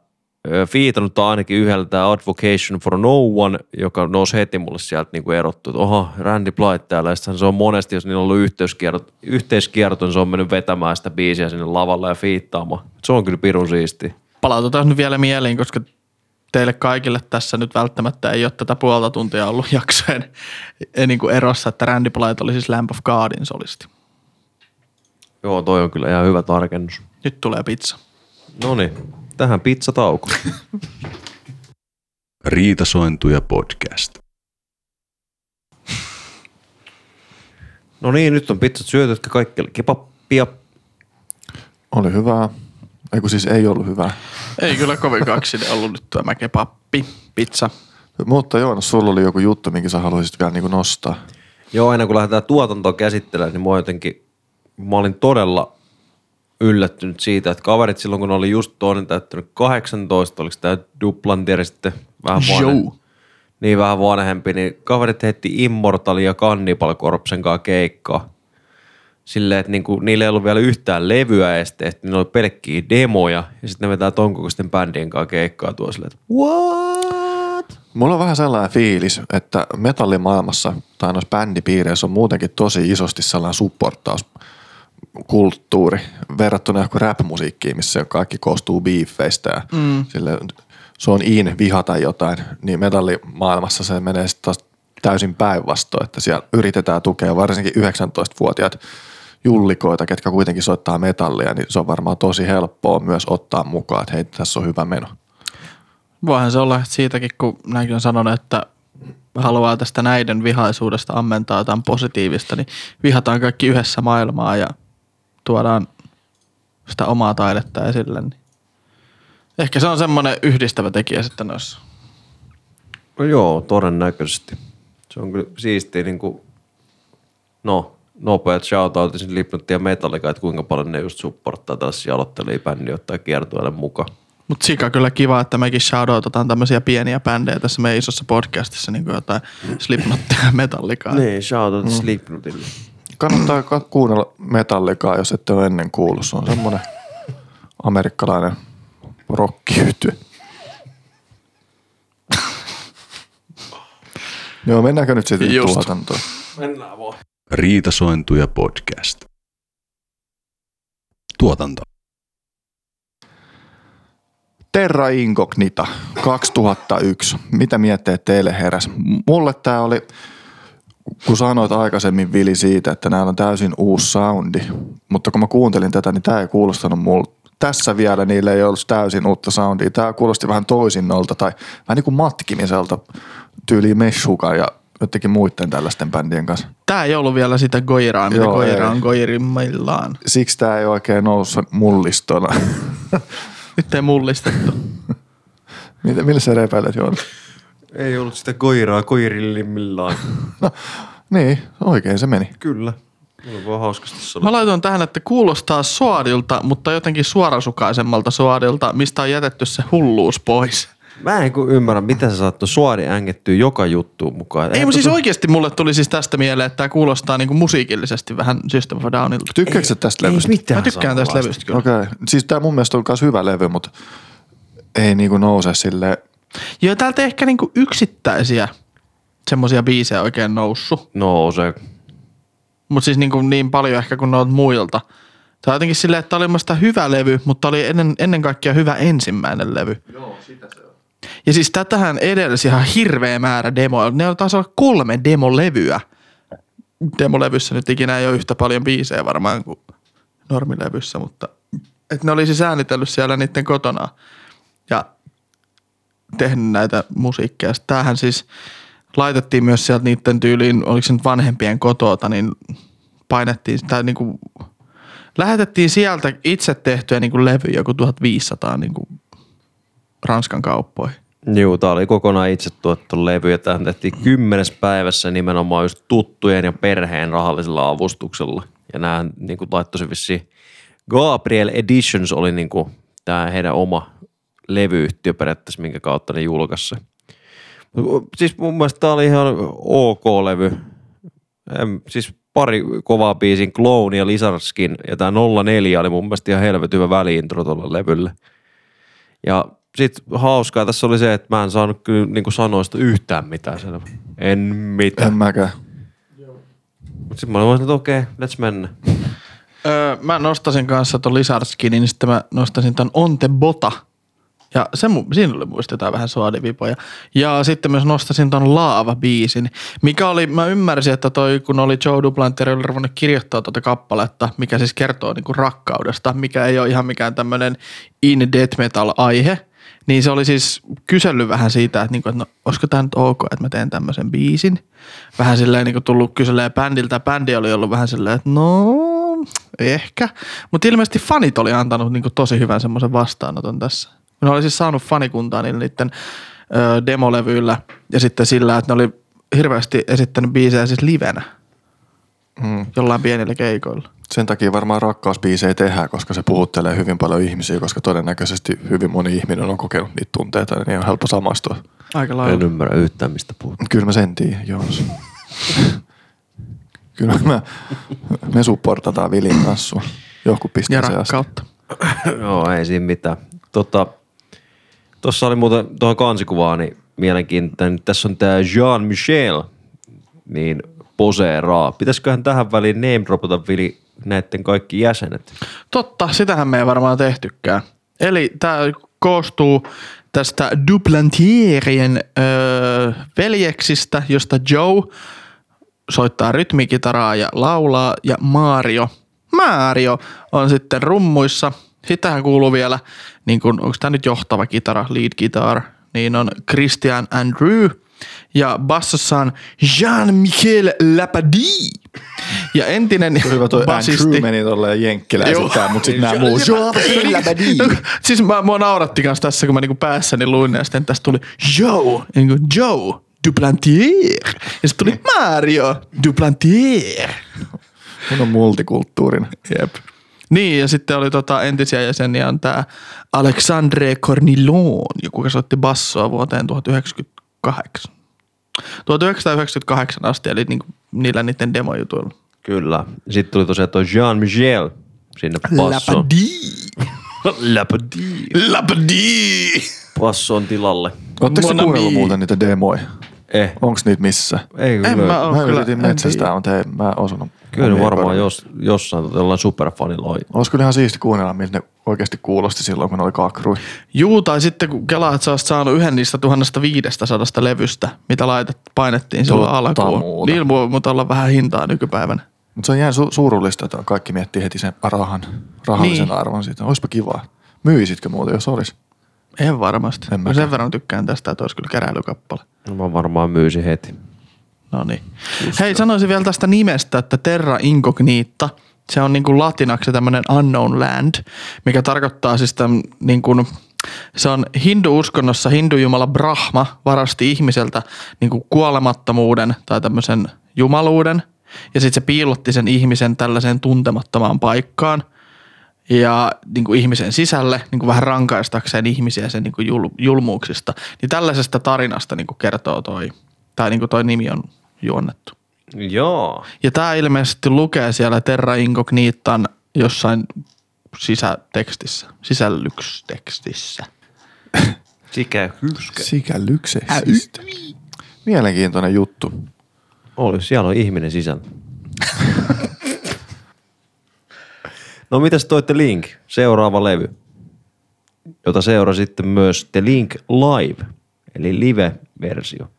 fiitannut ainakin yhdeltä Advocation for No One, joka nousi heti mulle sieltä niin kuin erottu, että oho, Randy Blythe täällä. Ja se on monesti, jos niillä on ollut yhteiskierto, yhteiskierto niin se on mennyt vetämään sitä biisiä sinne lavalle ja fiittaamaan. Se on kyllä pirun siisti. palautetaan nyt vielä mieliin, koska teille kaikille tässä nyt välttämättä ei ole tätä puolta tuntia ollut jaksojen niin kuin erossa, että Randy Blythe oli siis Lamp of Godin solisti. Joo, toi on kyllä ihan hyvä tarkennus. Nyt tulee pizza. No niin, tähän pizzatauko. Riitasointuja podcast. No niin, nyt on pizzat syöty, jotka kaikki oli kebappia. Oli hyvää. Ei kun siis ei ollut hyvää. Ei kyllä kovin kaksinen ollut nyt tämä kebappi, pizza. Mutta Joonas, sulla oli joku juttu, minkä sä haluaisit vielä niin nostaa. Joo, aina kun lähdetään tuotantoa käsittelemään, niin mua jotenkin, mä olin todella yllättynyt siitä, että kaverit silloin, kun oli just toinen täyttänyt 18, oliko tämä Duplantieri sitten vähän vanhempi, niin vähän vanhempi, niin kaverit heitti Immortal ja Cannibal Corpsen kanssa keikkaa. Silleen, että niinku, niillä ei ollut vielä yhtään levyä edes tehty, niillä oli pelkkiä demoja, ja sitten ne vetää ton kokoisten bändien kanssa keikkaa tuossa silleen, että what? Mulla on vähän sellainen fiilis, että metallimaailmassa tai noissa bändipiireissä on muutenkin tosi isosti sellainen supporttauskulttuuri verrattuna johonkin rap-musiikkiin, missä kaikki koostuu biiffeistä ja mm. sille, se on in vihata jotain, niin metallimaailmassa se menee sitten taas täysin päinvastoin, että siellä yritetään tukea varsinkin 19-vuotiaat jullikoita, ketkä kuitenkin soittaa metallia, niin se on varmaan tosi helppoa myös ottaa mukaan, että hei, tässä on hyvä meno. Voihan se olla siitäkin, kun näkin on sanonut, että haluaa tästä näiden vihaisuudesta ammentaa jotain positiivista, niin vihataan kaikki yhdessä maailmaa ja tuodaan sitä omaa taidetta esille. Niin. Ehkä se on semmoinen yhdistävä tekijä sitten noissa. No joo, todennäköisesti. Se on kyllä siistiä niin kuin, no, nopeat shoutoutit sinne Slipknotia ja Metallica, että kuinka paljon ne just supporttaa tällaisia aloittelijia bändiä ottaa kiertueelle mukaan. Mutta sika kyllä kiva, että mekin shoutoutetaan tämmöisiä pieniä bändejä tässä meidän isossa podcastissa, niin kuin jotain Slipknottia ja Metallicaa. Niin, shoutoutit mm. Slipknotille. Kannattaa ka- kuunnella Metallicaa, jos ette ole ennen kuullut. Se on semmoinen amerikkalainen rokkiyhtyö. Joo, mennäänkö nyt sitten Just. tuotantoon? Mennään vaan. Riitasointuja podcast. Tuotanto. Terra Incognita 2001. Mitä mietteet teille heräs? Mulle tämä oli, kun sanoit aikaisemmin Vili siitä, että nämä on täysin uusi soundi, mutta kun mä kuuntelin tätä, niin tämä ei kuulostanut mulle. Tässä vielä niillä ei ollut täysin uutta soundia. Tämä kuulosti vähän toisinnolta tai vähän niin kuin matkimiselta tyyliin Meshukan ja jotenkin muiden tällaisten bändien kanssa. Tää ei ollut vielä sitä Goiraa, mitä Joo, Goira ei. on Goirimmillaan. Siksi tämä ei oikein noussut mullistona. Nyt ei mullistettu. Millä sä repäilet, Joona? Ei ollut sitä koiraa koirillimmillaan. No, niin, oikein se meni. Kyllä. Mulla on vaan hauskasti Mä laitoin tähän, että kuulostaa soadilta, mutta jotenkin suorasukaisemmalta soadilta, mistä on jätetty se hulluus pois. Mä en kun ymmärrä, mitä se saattoi suori ängettyä joka juttuun mukaan. Ei, mutta siis oikeasti mulle tuli siis tästä mieleen, että tämä kuulostaa niinku musiikillisesti vähän System of Downilta. Tykkääkö sä tästä ei levystä? mitään Mä tykkään tästä levystä kyllä. Okei. Okay. Siis tää mun mielestä on myös hyvä levy, mutta ei niinku nouse sille Joo, täältä ei ehkä niinku yksittäisiä semmosia biisejä oikein noussut. No se, Mutta siis niinku niin paljon ehkä kuin noilta muilta. Tämä on jotenkin silleen, että oli musta hyvä levy, mutta oli ennen, ennen kaikkea hyvä ensimmäinen levy. Joo, sitä se on. Ja siis tätähän edelsi ihan hirveä määrä demoja. Ne on taas olla kolme demolevyä. Demolevyssä nyt ikinä ei ole yhtä paljon biisejä varmaan kuin normilevyssä, mutta et ne oli siis äänitellyt siellä niiden kotona ja tehnyt näitä musiikkeja. Sitten Tämähän siis laitettiin myös sieltä niiden tyyliin, oliko se nyt vanhempien kotota, niin painettiin, tai niin kuin, lähetettiin sieltä itse tehtyä niin kuin levyjä joku 1500 niin kuin Ranskan kauppoihin. Juu, tää oli kokonaan itse tuottu levy ja tähän tehtiin kymmenes päivässä nimenomaan just tuttujen ja perheen rahallisella avustuksella. Ja nämä niin laittoi se vissiin, Gabriel Editions oli niin kuin tämä heidän oma levyyhtiö periaatteessa, minkä kautta ne julkaisi Siis mun mielestä tää oli ihan ok levy. Em, siis pari kovaa biisin, Clone ja Lizardskin, ja tää 04 oli mun mielestä ihan helvetin hyvä väliintro tuolle levylle. Ja sit hauskaa tässä oli se, että mä en saanut kyllä niin kuin sanoista yhtään mitään selvä. En mitään. En mäkään. Mut sit mä olin vaan, että okei, okay, let's mennä. Öö, mä nostasin kanssa ton Lizardskinin, niin sitten mä nostasin ton Onte Bota. Ja se, siinä oli muistetaan vähän suadivipoja. Ja sitten myös nostasin ton Laava-biisin, mikä oli, mä ymmärsin, että toi, kun oli Joe Duplantier oli ruvennut kirjoittaa tuota kappaletta, mikä siis kertoo niinku rakkaudesta, mikä ei ole ihan mikään tämmönen in death metal aihe, niin se oli siis kysellyt vähän siitä, että, niinku, että no, olisiko tämä nyt ok, että mä teen tämmöisen biisin. Vähän silleen niinku tullut kyselee bändiltä. Bändi oli ollut vähän silleen, että no ehkä. Mutta ilmeisesti fanit oli antanut niinku tosi hyvän semmoisen vastaanoton tässä. Ne oli siis saanut fanikuntaa niillä niiden ö, demolevyillä ja sitten sillä, että ne oli hirveästi esittänyt biisejä siis livenä Mm. jollain pienillä keikoilla. Sen takia varmaan rakkausbiisejä tehdään, koska se puhuttelee hyvin paljon ihmisiä, koska todennäköisesti hyvin moni ihminen on kokenut niitä tunteita, niin on helppo samastua. Aika En lailla. ymmärrä yhtään, mistä puhut. Kyllä mä sen tiedän. Kyllä mä, me supportataan Vilin kanssa. Joku Ja pistää se asti. rakkautta. Joo, ei siinä mitään. Tota, Tuossa oli muuten tuohon kansikuvaan niin mielenkiintoinen. Tässä on tämä Jean Michel, niin poseeraa. Pitäisiköhän tähän väliin name dropata Vili näiden kaikki jäsenet? Totta, sitähän me ei varmaan tehtykään. Eli tämä koostuu tästä Duplantierien öö, veljeksistä, josta Joe soittaa rytmikitaraa ja laulaa, ja Mario, Mario on sitten rummuissa. Sitähän kuuluu vielä, niin kun, onko tämä nyt johtava kitara, lead guitar, niin on Christian Andrew, ja bassossa on Jean-Michel Lapadi. Ja entinen Hyvä toi basisti. Andrew meni tolleen jenkkiläisittäin, mutta sitten nämä muut. No, siis mä, mua nauratti kans tässä, kun mä niinku päässäni luin ja sitten tästä tuli Joe, niinku Joe Duplantier. Ja sitten tuli Mario Duplantier. Mun on multikulttuurinen. Jep. Niin, ja sitten oli tota entisiä jäseniä on tää Alexandre Cornilon, joka soitti bassoa vuoteen 1998. 1998 asti, eli niinku niillä niiden demojutuilla. Kyllä. Sitten tuli tosiaan tuo Jean Michel sinne bassoon. Lapadi. Lapadi. Lapadi. Basson tilalle. Oletteko te kuunnellut muuten niitä demoja? Eh, Onks niitä missä? ei kyllä. En mä oo. Mä kyllä, yritin metsästää, mutta ei mä osunut. Kyllä ne omiin varmaan jos, jossain jollain superfanilla on. Olisi kyllä ihan siisti kuunnella, miltä ne oikeasti kuulosti silloin, kun ne oli kakrui. Juu, tai sitten kun kelaat, että sä olisit saanut yhden niistä 1500 levystä, mitä laitet, painettiin silloin Totta alkuun. muuta. Niillä voi mutta olla vähän hintaa nykypäivänä. Mutta se on jään su- surullista, että kaikki miettii heti sen rahan, rahallisen Niin. arvon siitä. Oispa kivaa. Myisitkö muuten, jos olisi? En varmasti. En mä mäkään. sen verran tykkään tästä, että olisi kyllä keräilykappale. No Mä varmaan myysin heti. No niin. Hei, sanoisin vielä tästä nimestä, että Terra Incognita. Se on niin kuin latinaksi tämmöinen unknown land, mikä tarkoittaa siis tämän, niin kuin, se on hindu-uskonnossa hindujumala Brahma varasti ihmiseltä niin kuin kuolemattomuuden tai tämmöisen jumaluuden. Ja sitten se piilotti sen ihmisen tällaiseen tuntemattomaan paikkaan ja niin kuin ihmisen sisälle niin kuin vähän rankaistakseen ihmisiä sen niin kuin jul, julmuuksista. Niin tällaisesta tarinasta niin kuin kertoo toi, tai niin kuin toi nimi on juonnettu. Joo. Ja tämä ilmeisesti lukee siellä Terra Incognitan jossain sisätekstissä, sisällykstekstissä. Sikä hyskä. Sikä lykseksistä. Mielenkiintoinen juttu. Oli, siellä on ihminen sisällä. no mitäs toitte Link, seuraava levy, jota seuraa sitten myös The Link Live, eli live-versio.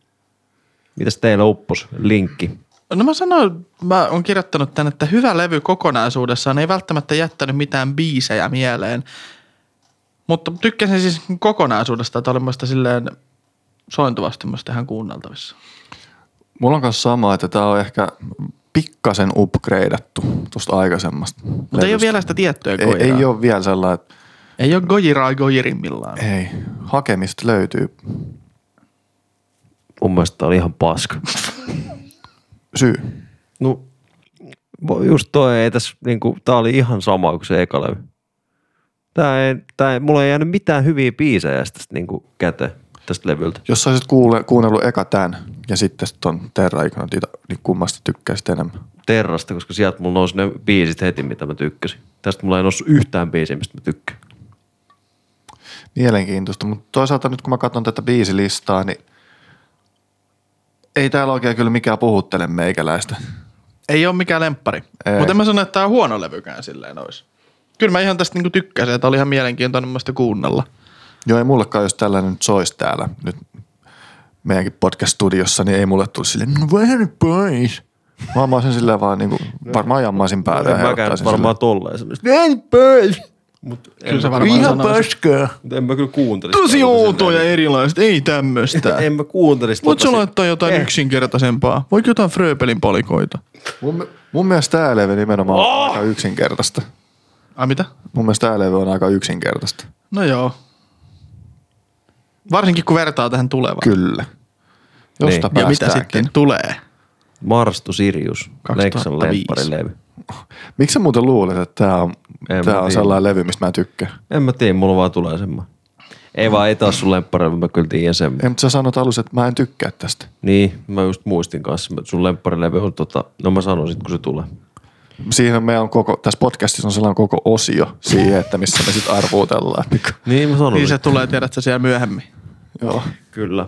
Mitäs teillä uppos Linkki? No mä sanoin, mä oon kirjoittanut tänne, että hyvä levy kokonaisuudessaan ei välttämättä jättänyt mitään biisejä mieleen. Mutta tykkäsin siis kokonaisuudesta, että oli musta silleen sointuvasti musta ihan kuunneltavissa. Mulla on kanssa sama, että tää on ehkä pikkasen upgradeattu tuosta aikaisemmasta. Mutta ei ole vielä sitä tiettyä ei, Gojiraa. ei ole vielä sellainen, että ei ole Gojiraa Gojirimmillaan. ei, hakemista löytyy. Mun mielestä tää oli ihan paska. Syy. No, just toi ei tässä, niinku, tää oli ihan sama kuin se eka levy. Tää ei, tää ei, mulla ei jäänyt mitään hyviä biisejä tästä niinku käteen tästä levyltä. Jos sä olisit kuule, kuunnellut eka tän ja sitten ton Terra Ignotita, niin kummasta tykkäisit enemmän? Terrasta, koska sieltä mulla nousi ne biisit heti, mitä mä tykkäsin. Tästä mulla ei noussut yhtään biisiä, mistä mä tykkään. Mielenkiintoista, mutta toisaalta nyt kun mä katson tätä biisilistaa, niin ei täällä oikein kyllä mikään puhuttele meikäläistä. Ei ole mikään lemppari. Mutta en mä sano, että tämä on huono levykään silleen olisi. Kyllä mä ihan tästä niinku tykkäsin, että oli ihan mielenkiintoinen musta kuunnella. Joo, ei mullekaan, jos tällainen nyt soisi täällä nyt meidänkin podcast-studiossa, niin ei mulle tulisi silleen, no vähän nyt pois. Vaan mä olisin silleen vaan niinku, varmaan jammaisin päätä ja en mäkään varmaan tolleen semmoista. Vähän pois! Mut Kyllä se mä, varmaan Ihan paskaa. en mä kyllä kuuntelisi. Tosi tota outoa ja silleen. erilaiset, ei tämmöistä. En mä kuuntelisi. Voit sä laittaa jotain Eh. yksinkertaisempaa? Voiko jotain Fröbelin palikoita? Mun, mun mielestä tää levy nimenomaan on aika yksinkertaista. Ai mitä? Mun mielestä tää levy on aika yksinkertaista. No joo. Varsinkin kun vertaa tähän tulevaan. Kyllä. Josta Niin. Ja mitä sitten tulee? Marstu Sirius, 2005. Leksan lempparilevy. Miksi sä muuten luulet, että tää on, En tää on sellainen levy, mistä mä tykkään? En mä tiedä, mulla vaan tulee semmoinen. Ei vaan, ei taas sun lempparilevy, mä kyllä tiedän sen. Ei, mutta sä sanot alussa, että mä en tykkää tästä. Niin, mä just muistin kanssa, että sun lempparilevy on tota, no mä sanon sit kun se tulee. Siihen on meillä on koko, tässä podcastissa on sellainen koko osio siihen, että missä me sitten arvuutellaan. Niin Niin mä sanon. Niin se sit. tulee, tiedät sä siellä myöhemmin. Joo. Kyllä.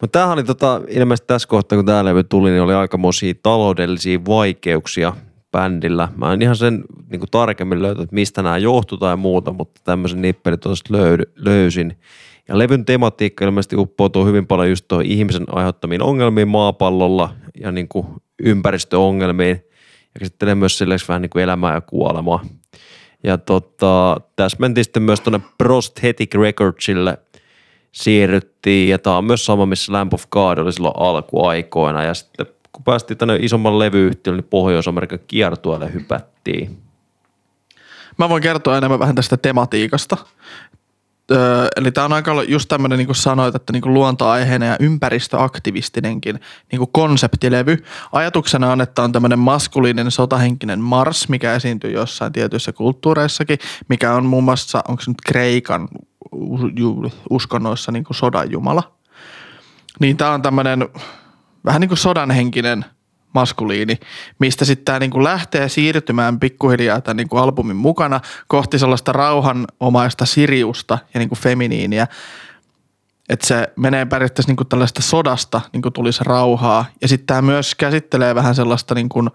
Mutta tämähän oli tota, ilmeisesti tässä kohtaa, kun tämä levy tuli, niin oli aikamoisia taloudellisia vaikeuksia bändillä. Mä en ihan sen niin kuin tarkemmin löytä, että mistä nämä johtuu tai muuta, mutta tämmöisen nippelit löydy, löysin. Ja levyn tematiikka ilmeisesti uppoutuu hyvin paljon just tuohon ihmisen aiheuttamiin ongelmiin maapallolla ja niin kuin ympäristöongelmiin. Ja käsittelee myös selleksi vähän niin kuin elämää ja kuolemaa. Ja tota, tässä mentiin sitten myös tuonne Prosthetic Recordsille siirryttiin, ja tämä on myös sama, missä Lamp of God oli silloin alkuaikoina, ja sitten kun päästiin tänne isomman levyyhtiölle, niin Pohjois-Amerikan kiertueelle hypättiin. Mä voin kertoa enemmän vähän tästä tematiikasta. Öö, eli tämä on aika just tämmöinen, niin kuin sanoit, että niin luontoaiheinen ja ympäristöaktivistinenkin niin kuin konseptilevy. Ajatuksena on, että on tämmöinen maskuliininen sotahenkinen Mars, mikä esiintyy jossain tietyissä kulttuureissakin, mikä on muun muassa, onko se nyt Kreikan uskonnoissa niin sodan jumala. Niin tämä on tämmöinen vähän niin kuin sodanhenkinen maskuliini, mistä sitten tämä niinku lähtee siirtymään pikkuhiljaa tämän niinku albumin mukana kohti sellaista rauhanomaista siriusta ja niinku feminiiniä. Että se menee periaatteessa niinku tällaista sodasta niinku tulisi rauhaa. Ja sitten tämä myös käsittelee vähän sellaista niinku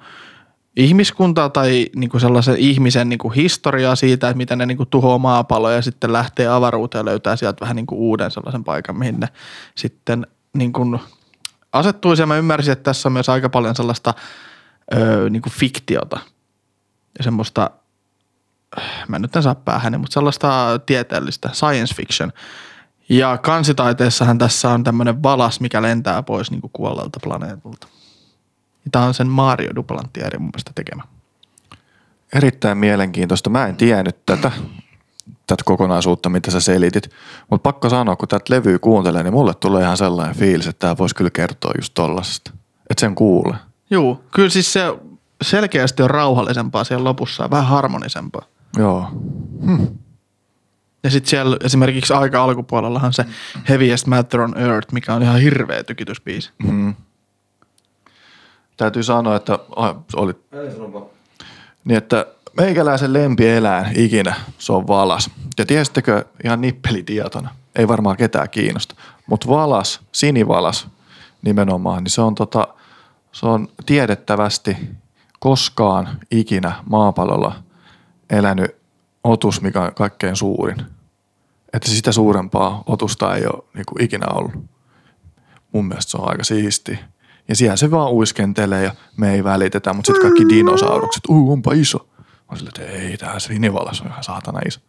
ihmiskuntaa tai niinku sellaisen ihmisen niinku historiaa siitä, että miten ne niinku tuhoaa maapalloa ja sitten lähtee avaruuteen ja löytää sieltä vähän niinku uuden sellaisen paikan, mihin ne sitten niinku asettuisi. Ja mä ymmärsin, että tässä on myös aika paljon sellaista öö, niinku fiktiota ja semmoista, mä nyt en saa päähän, mutta sellaista tieteellistä science fiction. Ja kansitaiteessahan tässä on tämmöinen valas, mikä lentää pois niinku kuolleelta planeetalta. Tämä on sen Mario Duplantieri mun mielestä tekemä. Erittäin mielenkiintoista. Mä en tiennyt tätä, tätä kokonaisuutta, mitä sä selitit. Mutta pakko sanoa, kun tätä levyä kuuntelee, niin mulle tulee ihan sellainen fiilis, että tämä voisi kyllä kertoa just tollasesta. Että sen kuulee. Juu, kyllä siis se selkeästi on rauhallisempaa siellä lopussa ja vähän harmonisempaa. Joo. Ja sitten siellä esimerkiksi aika alkupuolellahan se Heaviest Matter on Earth, mikä on ihan hirveä tykitysbiisi. Täytyy sanoa, että ai, oli Niin, että meikäläisen lempieläin ikinä, se on valas. Ja tiesittekö ihan nippelitietona, ei varmaan ketään kiinnosta, mutta valas, sinivalas nimenomaan, niin se on, tota, se on tiedettävästi koskaan ikinä maapallolla elänyt otus, mikä on kaikkein suurin. Että sitä suurempaa otusta ei ole niin kuin ikinä ollut. Mun mielestä se on aika siisti. Ja siellä se vaan uiskentelee ja me ei välitetä, mutta sitten kaikki dinosaurukset, uu, onpa iso. On sille, että ei, tää sinivalas on ihan saatana iso.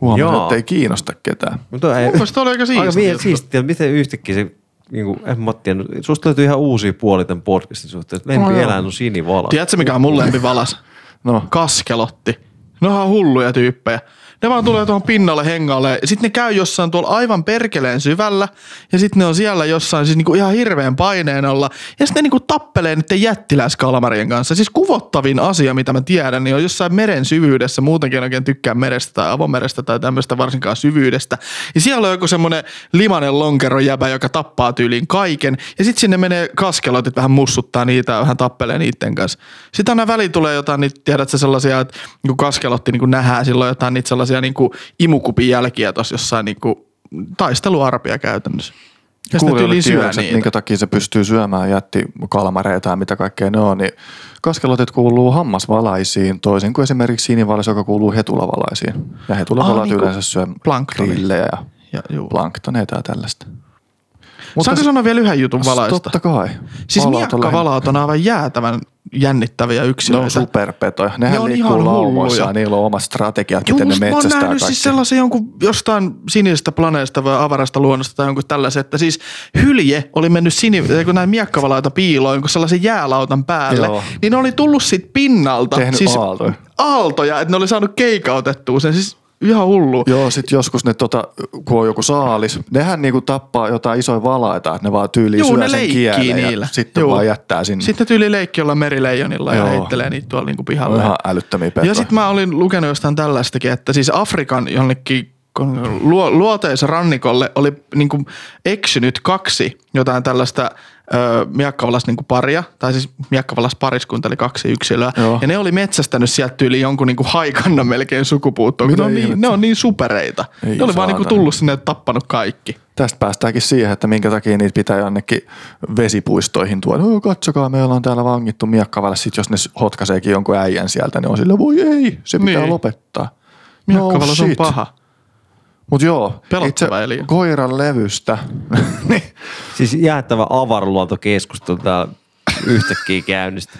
Huomasin, Joo. että ei kiinnosta ketään. Mutta ei, Mun mielestä oli aika aika siistiä. vie- siistiä, miten yhtäkkiä se, niin kuin, en mä tiedä, susta löytyy ihan uusia puolia tämän podcastin suhteen. että Lempieläin on sinivala. Tiedätkö mikä on mun lempivalas? No, Kaskelotti. Ne on hulluja tyyppejä. Ne vaan tulee tuohon pinnalle hengalle. Sitten ne käy jossain tuolla aivan perkeleen syvällä. Ja sitten ne on siellä jossain siis niinku ihan hirveän paineen alla. Ja sitten ne niinku tappelee niiden jättiläiskalmarien kanssa. Siis kuvottavin asia, mitä mä tiedän, niin on jossain meren syvyydessä. Muutenkin en oikein tykkää merestä tai avomerestä tai tämmöistä varsinkaan syvyydestä. Ja siellä on joku semmoinen limanen lonkerojäbä, joka tappaa tyyliin kaiken. Ja sitten sinne menee kaskelotit vähän mussuttaa niitä ja vähän tappelee niiden kanssa. Sitten aina väliin tulee jotain, niitä, tiedätkö sellaisia, että niin kaskelotti niin nähdään silloin jotain niitä sellaisia niin imukupin jälkiä tuossa jossain niin taisteluarpia käytännössä. Ja kuulijoille tiedoksi, että minkä takia se pystyy syömään jättikalmareita ja mitä kaikkea ne on, niin kaskelotit kuuluu hammasvalaisiin, toisin kuin esimerkiksi sinivalas, joka kuuluu hetulavalaisiin. Ja hetulavalaat Ah, niin kuin yleensä syö planktoni. grillejä ja Ja, juu. planktoneita ja tällaista. Saanko se- sanoa vielä yhden jutun valaista? Totta kai. Siis Valaat on lähinnä- miakkavalaat on aivan jäätävän jännittäviä Ne on yksilöitä. superpetoja. Nehän Ne on liikkuu ihan laumoissa ja niillä on omat strategiat, Juu, miten ne musta mä oon metsästää nähnyt kaikki. siis sellaisen jonkun jostain sinisestä planeesta vai avarasta luonnosta tai jonkun tällaisen, että siis hylje oli mennyt sini, kun näin miakkavalaita piiloon jonkun sellaisen jäälautan päälle, Joo. niin ne oli tullut siitä pinnalta. Tehnyt siis aaltoja. Aaltoja, että ne oli saanut keikautettua sen, siis ihan hullu. Joo, sit joskus ne, tota, kun on joku saalis, nehän niinku tappaa jotain isoja valaita, että ne vaan tyyliin Juu, syö ne sen kielen niillä. ja sitten Juu. vaan jättää sinne. Sitten tyyli leikki olla merileijonilla ja Joo. heittelee niitä tuolla niinku pihalla. on ihan älyttömiä petoja. Ja sitten mä olin lukenut jostain tällaistakin, että siis Afrikan jonnekin luoteisrannikolle oli niin kuin eksynyt kaksi jotain tällaista ö, miakkavalas niin paria, tai siis miakkavalas pariskunta eli kaksi yksilöä. Joo. Ja ne oli metsästänyt sieltä yli jonkun niin kuin haikannan melkein sukupuuttoon, kun ne on, niin, ne on niin supereita. Ei ne oli vaan niin kuin tullut sinne ja tappanut kaikki. Tästä päästäänkin siihen, että minkä takia niitä pitää jonnekin vesipuistoihin tuoda. No, katsokaa, meillä on täällä vangittu miekkavalle. Sitten jos ne hotkaseekin jonkun äijän sieltä, niin on sillä, voi ei, se pitää Niin. lopettaa. Miakkavalas on paha. Mutta joo, Pelottava itse eliö. koiran levystä. niin, Siis jäättävä avaruusluontokeskustelu täällä yhtäkkiä käynnistä.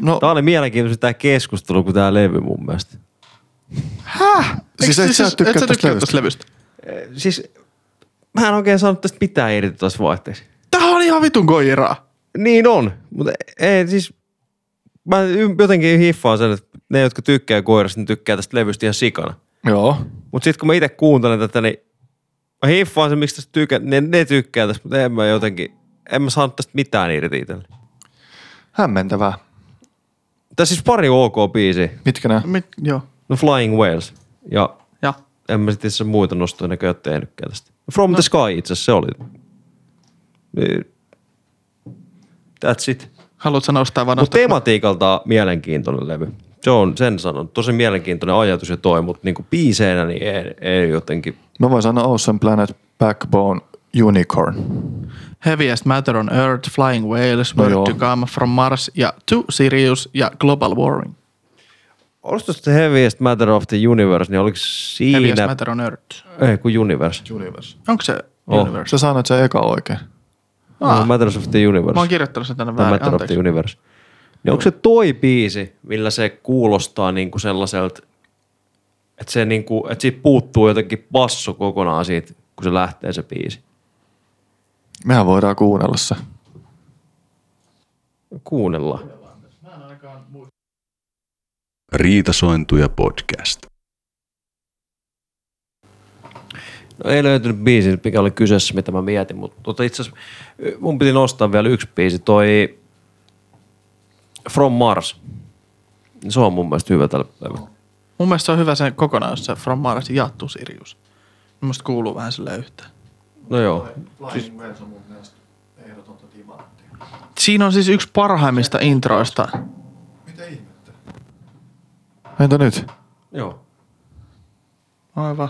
no, Tämä oli mielenkiintoista tämä keskustelu kuin tämä levy mun mielestä. Siis et sä tykkää et sä tästä tykkää levystä? tästä levystä? Siis mä en oikein saanut tästä mitään irti tuossa vaihteessa. Tää on ihan vitun koiraa. Niin on, mutta ei siis... Mä jotenkin hiffaan sen, että ne, jotka tykkää koirasta, ne tykkää tästä levystä ihan sikana. joo. Mutta sitten kun mä itse kuuntelen tätä, niin mä hiffaan sen, miksi tästä tykkää. Ne, ne tykkää tästä, mutta en mä jotenkin, en mä saanut tästä mitään irti itselle. Hämmentävää. Tässä siis pari ok biisiä. Mitkä nämä? Mit, joo. No Flying Whales. Ja Ja. en mä sitten itse muita nostoja näköjään tehnytkään tästä. From no. the Sky itse asiassa se oli. Niin. That's it. Haluatko nostaa vaan Mutta tematiikalta mielenkiintoinen levy. Se on, sen sanon. Tosi mielenkiintoinen ajatus ja toi, mutta niinku biiseinä niin ei, ei jotenkin. Mä voin sanoa Ocean Planet, Backbone, Unicorn. Heaviest Matter on Earth, Flying Whales, No Word joo. to Come, From Mars ja To Sirius ja Global Warming. Olisiko se Heaviest Matter of the Universe, niin oliko siinä... Heaviest Matter on Earth. Ei, kuin Universe. Universe. Onko se Oh. Universe? Sä sanoit se eka oikein. Ah. No, Matters of the Universe. Mä oon kirjoittanut sen tänne Tai väärin. Matter of the Anteeksi. Universe. Niin onko se toi biisi, millä se kuulostaa niinku sellaiselta, että, se niinku, että siitä puuttuu jotenkin basso kokonaan siitä, kun se lähtee se biisi. Mehän voidaan kuunnella se. Kuunnellaan. Riitasointuja podcast. No ei löytynyt biisi, mikä oli kyseessä, mitä mä mietin, mutta tota itse asiassa mun piti nostaa vielä yksi biisi, toi From Mars. Se on mun mielestä hyvä tällä levyllä. Mun mielestä se on hyvä se kokonaisuus, se From Mars ja Too Sirius. Mun mielestä kuuluu vähän sille yhteen. No joo. Flying on mun mielestä ehdotonta timanttia. Siinä on siis yksi parhaimmista introista. Mitä ihmettä? Entä nyt? Joo. Aivan.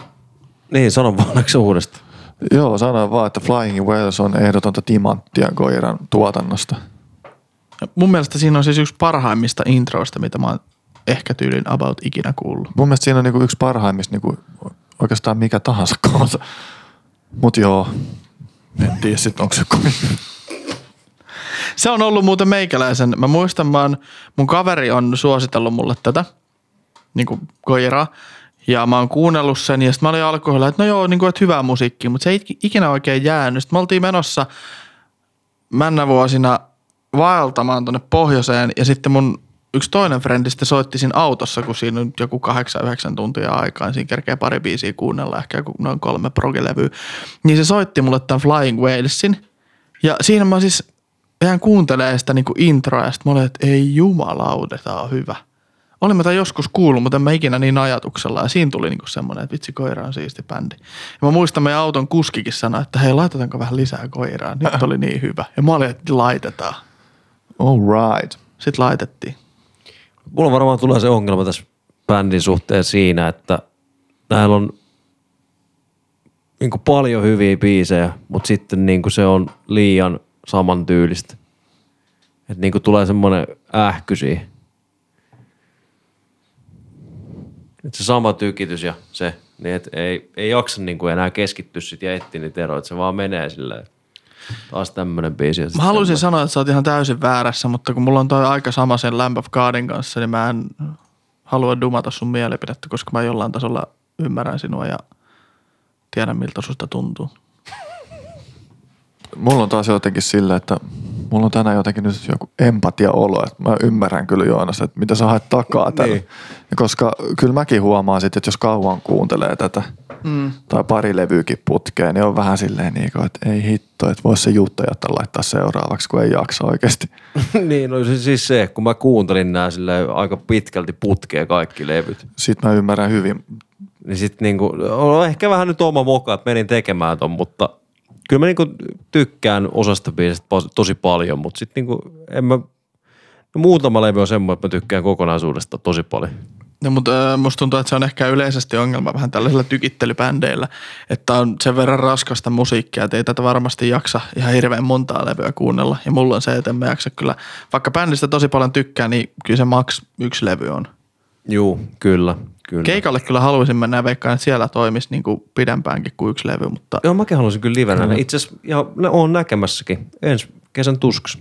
Niin, sano vaan onneksi uudestaan. Joo, sanoin vaan, että Flying Whales on ehdotonta timanttia Koiran tuotannosta. Mun mielestä siinä on siis yksi parhaimmista introista, mitä mä oon ehkä tyylin about ikinä kuullut. Mun mielestä siinä on niinku yksi parhaimmista niinku oikeastaan mikä tahansa kanssa. Mut joo, en tiedä sit onko se kovin. Se on ollut muuten meikäläisen. Mä muistan, mä oon, mun kaveri on suositellut mulle tätä, niin kuin koiraa. Ja mä oon kuunnellut sen ja sitten mä olin alkoholilla, että no joo, niin kuin, että hyvää musiikkia, mutta se ei ikinä oikein jäänyt. Sitten me oltiin menossa männä vuosina vaeltamaan tuonne pohjoiseen ja sitten mun yksi toinen frendistä soitti siinä autossa, kun siinä on joku 8-9 tuntia aikaa, niin siinä kerkee pari biisiä kuunnella, ehkä noin kolme progelevyä. Niin se soitti mulle tämän Flying Whalesin ja siinä mä siis ihan kuuntelee sitä niinku introa ja sitten mä olin, että ei jumalaude, tää on hyvä. Olin mä joskus kuullut, mutta en mä ikinä niin ajatuksella. Ja siinä tuli niinku semmoinen, että vitsi, koira on siisti bändi. Ja mä muistan, meidän auton kuskikin sanoi, että hei, laitetaanko vähän lisää koiraa. Nyt oli niin hyvä. Ja mä olin, että laitetaan. All right. Sitten laitettiin. Mulla varmaan tulee se ongelma tässä bändin suhteen siinä, että näillä on niin paljon hyviä biisejä, mutta sitten niin se on liian samantyylistä. Että niin tulee semmoinen ähky siihen. Et se sama tykitys ja se, niin et ei, ei jaksa niin kuin enää keskittyä sit ja etsiä niitä eroja, että se vaan menee silleen. Taas tämmönen biisi. ja Mä haluaisin tämmönen. sanoa, että sä oot ihan täysin väärässä, mutta kun mulla on toi aika sama sen Lamb of Godin kanssa, niin mä en halua dumata sun mielipidettä, koska mä jollain tasolla ymmärrän sinua ja tiedän miltä susta tuntuu. Mulla on taas jotenkin sillä, että mulla on tänään jotenkin nyt joku empatia-olo, että mä ymmärrän kyllä Joonas, että mitä sä haet takaa tällä. Niin. Ja koska kyllä mäkin huomaan sitten, että jos kauan kuuntelee tätä mm. tai pari levyykin putkeen, niin on vähän silleen niin kuin, että ei hitto, että vois se jättää laittaa seuraavaksi, kun ei jaksa oikeasti. niin, no se, siis se, kun mä kuuntelin nää silleen aika pitkälti putkeen kaikki levyt, Sitten mä ymmärrän hyvin. niin sit niinku, on ehkä vähän nyt oma moka, että menin tekemään ton, mutta kyllä mä niinku tykkään osasta biisistä tosi paljon, mutta sitten niinku, en mä, no muutama levy on semmoinen, että mä tykkään kokonaisuudesta tosi paljon. No, mutta äh, musta tuntuu, että se on ehkä yleisesti ongelma vähän tällaisilla tykittelybändeillä, että on sen verran raskasta musiikkia, että ei tätä varmasti jaksa ihan hirveän montaa levyä kuunnella. Ja mulla on se, että en mä jaksa kyllä, vaikka bändistä tosi paljon tykkää, niin kyllä se maks yksi levy on. Juu, kyllä, kyllä. Keikalle kyllä haluaisin mennä veikkaan, että siellä toimisi niin kuin pidempäänkin kuin yksi levy, mutta Joo, mäkin haluaisin kyllä livenä. Mm. Itse asiassa, ja ne on näkemässäkin ensi kesän tuskas.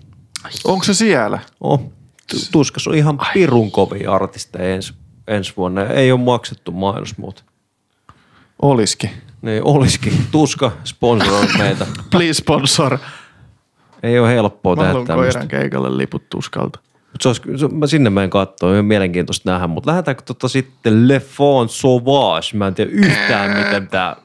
Onko se siellä? Oh, tu- tuskas on ihan pirun kovia artisteja ensi, ensi vuonna. Ei ole maksettu mainos muuta. Oliski. Niin olisikin. Tuska sponsoroi meitä. please sponsor. Ei ole helppoa Mä tehdä tämmöistä. keikalle liput tuskalta. Mut se olisi, se, mä sinne menen katsoa, ihan mielenkiintoista nähdä. Mutta lähdetäänkö tota sitten Le Fond Sauvage? Mä en tiedä yhtään, miten tää...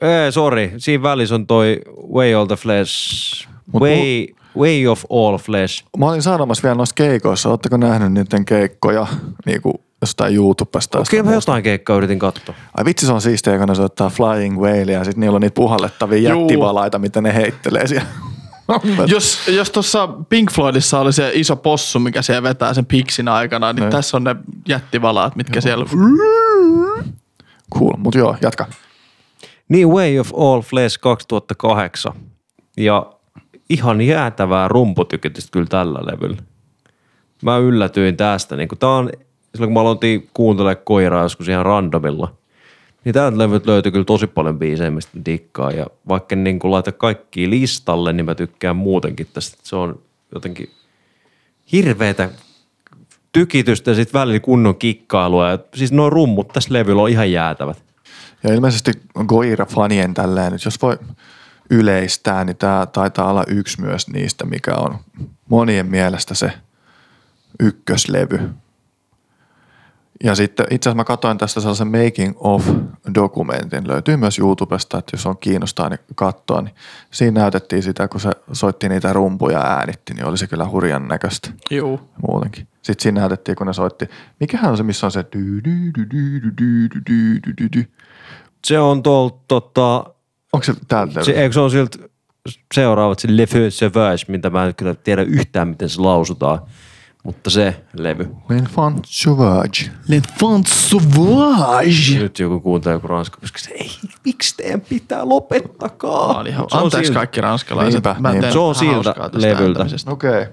Ei, sorry. Siinä välissä on toi Way of the Flesh. Mut Way, way of All Flesh. Mä olin sanomassa vielä noissa keikoissa. Oletteko nähnyt niiden keikkoja niin kuin jostain YouTubesta? Okei, mä jotain keikkaa yritin katsoa. Ai vitsi se on siistiä, kun ne soittaa Flying Whale ja sitten niillä on niitä puhallettavia Juu. jättivalaita, mitä ne heittelee siellä. Jos, jos tuossa Pink Floydissa oli se iso possu, mikä siellä vetää sen piksin aikana, niin Niin. tässä on ne jättivalaat, mitkä siellä... cool, mutta joo, jatka. Niin Way of All Flesh 2008. Ja ihan jäätävää rumputykitystä kyllä tällä levyllä. Mä yllätyin tästä. Niin tää on, silloin kun mä aloitin kuuntelemaan koiraa joskus ihan randomilla, niin täältä levyt löytyy kyllä tosi paljon biisejä, mistä mä dikkaan. Ja vaikka en niin laita kaikki listalle, niin mä tykkään muutenkin tästä. Se on jotenkin hirveetä tykitystä ja sitten välillä kunnon kikkailua. Ja siis nuo rummut tässä levyllä on ihan jäätävät. Ja ilmeisesti Goira-fanien tälleen, nyt jos voi yleistää, niin tämä taitaa olla yksi myös niistä, mikä on monien mielestä se ykköslevy. Ja sitten itse asiassa mä katsoin tästä sellaisen making of dokumentin, löytyy myös YouTubesta, että jos on kiinnostaa niin katsoa, niin siinä näytettiin sitä, kun se soitti niitä rumpuja ja äänitti, niin oli se kyllä hurjan näköistä. Joo. Muutenkin. Sitten siinä näytettiin, kun ne soitti, mikähän on se, missä on se Se on tuolta, tota, onko se täältä? Se, eikö se on siltä seuraavat, se Le Feu mitä mä en kyllä tiedä yhtään, miten se lausutaan. Mutta se levy. L'enfant sauvage. L'enfant sauvage. Nyt joku kuuntelee joku ranska, koska se ei, miksi teidän pitää lopettakaa? Mä olin ihan, Se on anteeksi siltä- kaikki ranskalaiset. Niinpä, Mä. Se on siltä levyltä. Okei. Okay.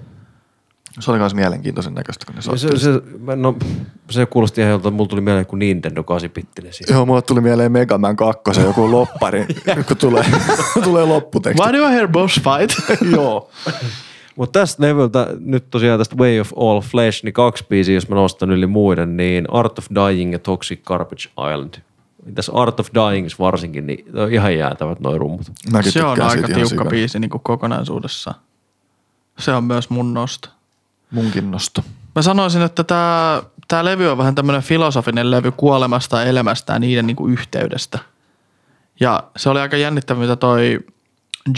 Se oli myös mielenkiintoisen näköistä, kun ne soitti. Se, se, mä- no, se kuulosti ihan jolta, mulla tuli mieleen kuin Nintendo 8-bittinen siinä. Joo, mulle tuli mieleen Mega Man 2, joku loppari, kun tulee, tulee lopputeksti. Why do I hear boss fight? Joo. Mutta tästä levyltä, nyt tosiaan tästä Way of All Flesh, niin kaksi biisiä, jos mä nostan yli muiden, niin Art of Dying ja Toxic Garbage Island. Tässä Art of Dying varsinkin, niin on ihan jäätävät noin rummut. Mäkin se on aika tiukka sikana. biisi niin kuin kokonaisuudessaan. Se on myös mun nosto. Munkin nosto. Mä sanoisin, että tämä tää levy on vähän tämmöinen filosofinen levy kuolemasta, elämästä ja niiden niinku yhteydestä. Ja se oli aika jännittävä, mitä toi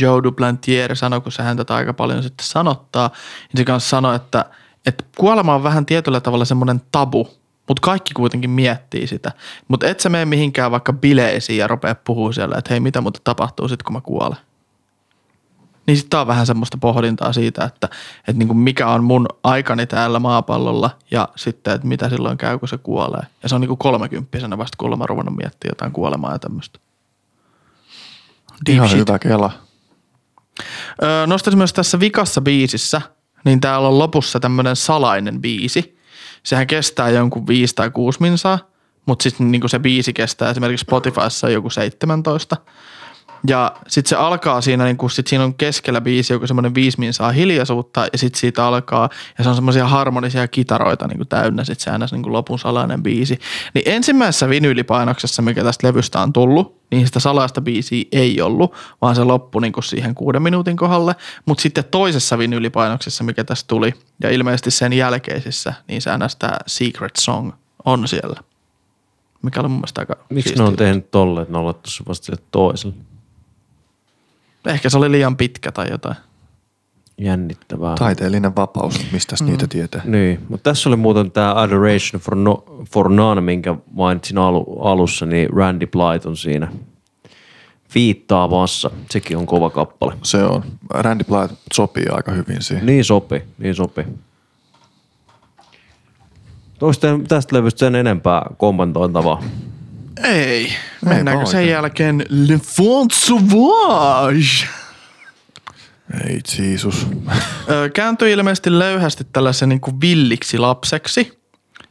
Joe Duplantier sanoi, kun se häntä tätä aika paljon sitten sanottaa. Niin se kanssa sanoi, että, että kuolema on vähän tietyllä tavalla semmoinen tabu, mutta kaikki kuitenkin miettii sitä. Mutta et sä mene mihinkään vaikka bileisiin ja rupea puhua siellä, että hei, mitä muuta tapahtuu sitten, kun mä kuolen. Niin sitten on vähän semmoista pohdintaa siitä, että, että niin kuin mikä on mun aikani täällä maapallolla ja sitten, että mitä silloin käy, kun se kuolee. Ja se on niin kuin kolmekymppisenä vasta, kun mä ruvennut miettimään jotain kuolemaa ja tämmöistä. Ihan shit. hyvä kela. Öö, nostaisin myös tässä vikassa biisissä, niin täällä on lopussa tämmöinen salainen biisi. Sehän kestää jonkun 5 tai 6 minsaa, mutta sitten niin se biisi kestää esimerkiksi Spotifyssa joku 17. Ja sitten se alkaa siinä, niin kun sit siinä on keskellä biisi joku semmoinen viisi minsaa hiljaisuutta ja sitten siitä alkaa, ja se on semmoisia harmonisia kitaroita niin täynnä sitten se aina niin lopun salainen biisi. Niin ensimmäisessä vinyylipainoksessa, mikä tästä levystä on tullut, niin sitä salaista biisiä ei ollut, vaan se loppui niin siihen kuuden minuutin kohdalle. Mutta sitten toisessa vinyylipainoksessa, mikä tästä tuli, ja ilmeisesti sen jälkeisissä, niin se aina tämä Secret Song on siellä. Mikä oli mun mielestä aika Miksi ne on tehnyt tolle, että ne on laittu vasta sille toiselle? Ehkä se oli liian pitkä tai jotain. Jännittävää. Taiteellinen vapaus, mistä mm. niitä tietää. Niin, mutta tässä oli muuten tämä Adoration for, no, for None, minkä mainitsin alu, alussa, niin Randy Blythe on siinä viittaamassa. Sekin on kova kappale. Se on. Randy Blythe sopii aika hyvin siihen. Niin sopi, niin sopi. Toista tästä levystä sen enempää kommentoitavaa. Ei. Mennäänkö sen oikein. jälkeen Le Font Sauvage? Ei Jeesus. Kääntyi ilmeisesti löyhästi tällaisen niin kuin villiksi lapseksi,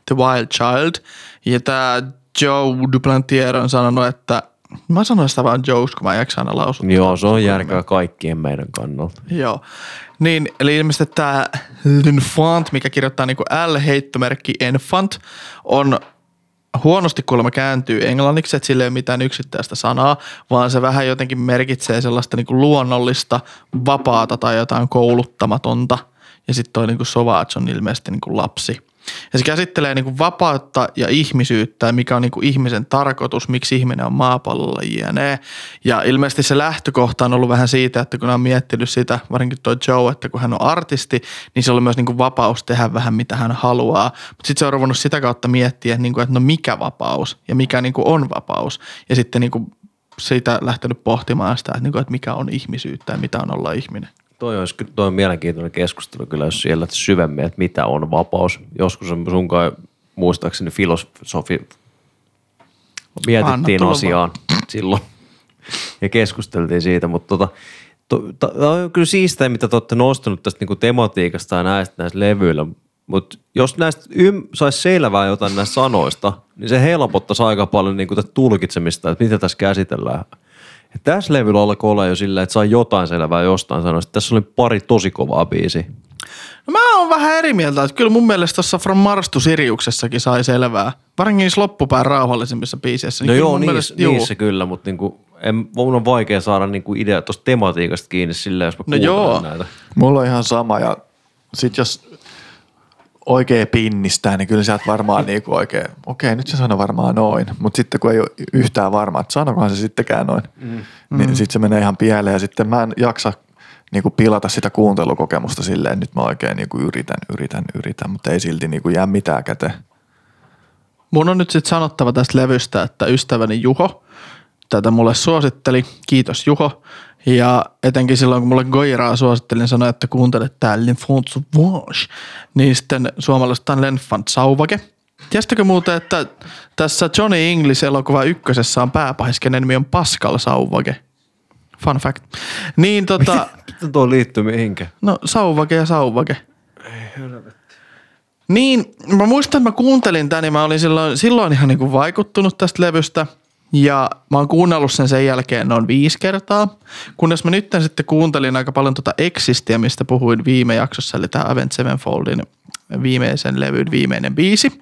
The Wild Child. Ja tämä Joe Duplantier on sanonut, että mä sanon sitä vaan Joes, kun mä en jaksa aina lausua. Joo, se on järkevää kaikkien meidän kannalta. Joo. Niin, eli ilmeisesti tämä L'Enfant, mikä kirjoittaa niin kuin L-heittomerkki Enfant, on huonosti kuulemma kääntyy englanniksi, että sillä ei ole mitään yksittäistä sanaa, vaan se vähän jotenkin merkitsee sellaista niin kuin luonnollista, vapaata tai jotain kouluttamatonta. Ja sitten toi niin kuin Sauvage on ilmeisesti niin kuin lapsi. Ja se käsittelee niin kuin vapautta ja ihmisyyttä, mikä on niin kuin ihmisen tarkoitus, miksi ihminen on maapallolla jne. Ja ilmeisesti se lähtökohta on ollut vähän siitä, että kun on miettinyt sitä, varsinkin tuo Joe, että kun hän on artisti, niin se on myös niin kuin vapaus tehdä vähän mitä hän haluaa. Mutta sitten se on ruvennut sitä kautta miettiä, niin kuin, että no mikä vapaus ja mikä niin kuin on vapaus. Ja sitten niin kuin siitä lähtenyt pohtimaan sitä, että, niin kuin, että mikä on ihmisyyttä ja mitä on olla ihminen. Toi, olisi, ky- toi on mielenkiintoinen keskustelu kyllä, jos siellä syvemmin, että mitä on vapaus. Joskus on sunkaan muistaakseni filosofi mietittiin asiaan silloin ja keskusteltiin siitä, mutta tota, to, to, to, on kyllä siistiä, mitä te olette nostanut tästä niinku tematiikasta ja näistä, näistä levyillä, mutta jos näistä ym, saisi selvää jotain näistä sanoista, niin se helpottaisi aika paljon niinku tätä tulkitsemista, että mitä tässä käsitellään. Tässä levyllä alkoi olla jo sillä, että sai jotain selvää jostain sanoista. Tässä oli pari tosi kovaa biisiä. No mä oon vähän eri mieltä, että kyllä mun mielestä tuossa From Mars to Siriuksessakin sai selvää. Varsinkin niissä loppupään rauhallisemmissa biiseissä. No kyllä joo, mun niissä, mielestä- juu. niissä kyllä, mutta niinku, en, mun on vaikea saada niinku idea tuosta tematiikasta kiinni silleen, jos mä No joo. näitä. Mulla on ihan sama ja sit jos oikein pinnistää, niin kyllä sieltä varmaan niinku oikein, okei nyt se sanoo varmaan noin, mutta sitten kun ei ole yhtään varmaa, että sanokohan se sittenkään noin, mm. niin sitten se menee ihan pieleen ja sitten mä en jaksa niinku pilata sitä kuuntelukokemusta silleen, nyt mä oikein niinku yritän, yritän, yritän, mutta ei silti niinku jää mitään käteen. Mun on nyt sitten sanottava tästä levystä, että ystäväni Juho tätä mulle suositteli. Kiitos Juho. Ja etenkin silloin, kun mulle Goiraa suosittelin, sanoi, että kuuntelet tää L'Enfant Sauvage, niin sitten suomalaista on L'Enfant Sauvage. Tiesitkö muuten, että tässä Johnny English-elokuva ykkösessä on pääpahis, kenen nimi on Pascal Sauvage? Fun fact. Niin tota, Mitä tuo liittyy mihinkään? no Sauvage ja Sauvage. Niin, mä muistan, että mä kuuntelin tän ja mä olin silloin, silloin ihan niin kuin vaikuttunut tästä levystä. Ja mä oon kuunnellut sen sen jälkeen noin viisi kertaa. Kunnes mä nyt sitten kuuntelin aika paljon tota Existia, mistä puhuin viime jaksossa, eli tämä Avent Sevenfoldin viimeisen levyn viimeinen biisi.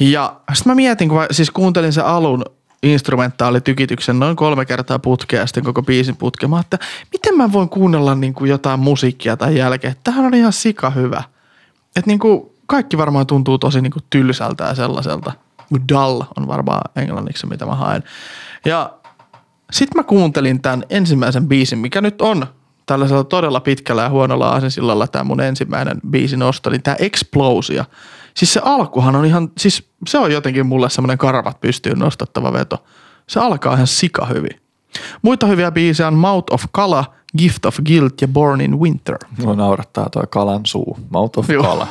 Ja sitten mä mietin, kun mä siis kuuntelin sen alun instrumentaalitykityksen noin kolme kertaa putkea ja sitten koko biisin putkea. Mä että miten mä voin kuunnella niin kuin jotain musiikkia tai jälkeen. Tämähän on ihan sika hyvä. Että niin kuin kaikki varmaan tuntuu tosi niin kuin tylsältä ja sellaiselta. Dull on varmaan englanniksi mitä mä haen. Ja sitten mä kuuntelin tämän ensimmäisen biisin, mikä nyt on tällaisella todella pitkällä ja huonolla aasensillalla tämä mun ensimmäinen biisin osto, niin tämä Explosia. Siis se alkuhan on ihan, siis se on jotenkin mulle semmoinen karvat pystyyn nostattava veto. Se alkaa ihan sika hyvin. Muita hyviä biisejä on Mouth of Kala, Gift of Guilt ja Born in Winter. Mua naurattaa toi kalan suu, mouth of Joo. kala.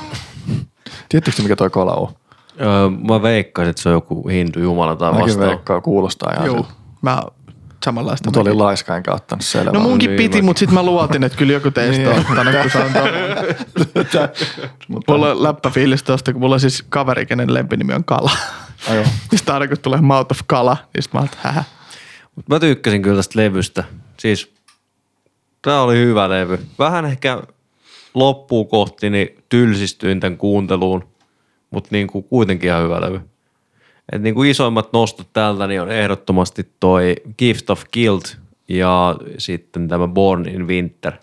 Tiedättekö mikä toi kala on? Öö, mä veikkaisin, että se on joku hindu jumala tai Mäkin vastaava. veikkaan, kuulostaa ihan Joo, siltä. mä samanlaista. Mutta oli mäkin. laiska enkä ottanut selvää. No munkin Niin, piti, mäkin. mutta sitten mä luotin, että kyllä joku teistä on ottanut, kun se on. Mutta, Mulla on läppäfiilis tosta, kun mulla on siis kaveri, kenen lempinimi on Kala. Ajo. Sitten aina kun tulee Mouth of Kala, niin sit mä oon, että hähä. Mut mä tykkäsin kyllä tästä levystä. Siis tää oli hyvä levy. Vähän ehkä loppuun kohti niin tylsistyin tämän kuunteluun, mutta niin kuin kuitenkin ihan hyvä levy. Et niin kuin isoimmat nostot täältä niin on ehdottomasti toi Gift of Guilt ja sitten tämä Born in Winter.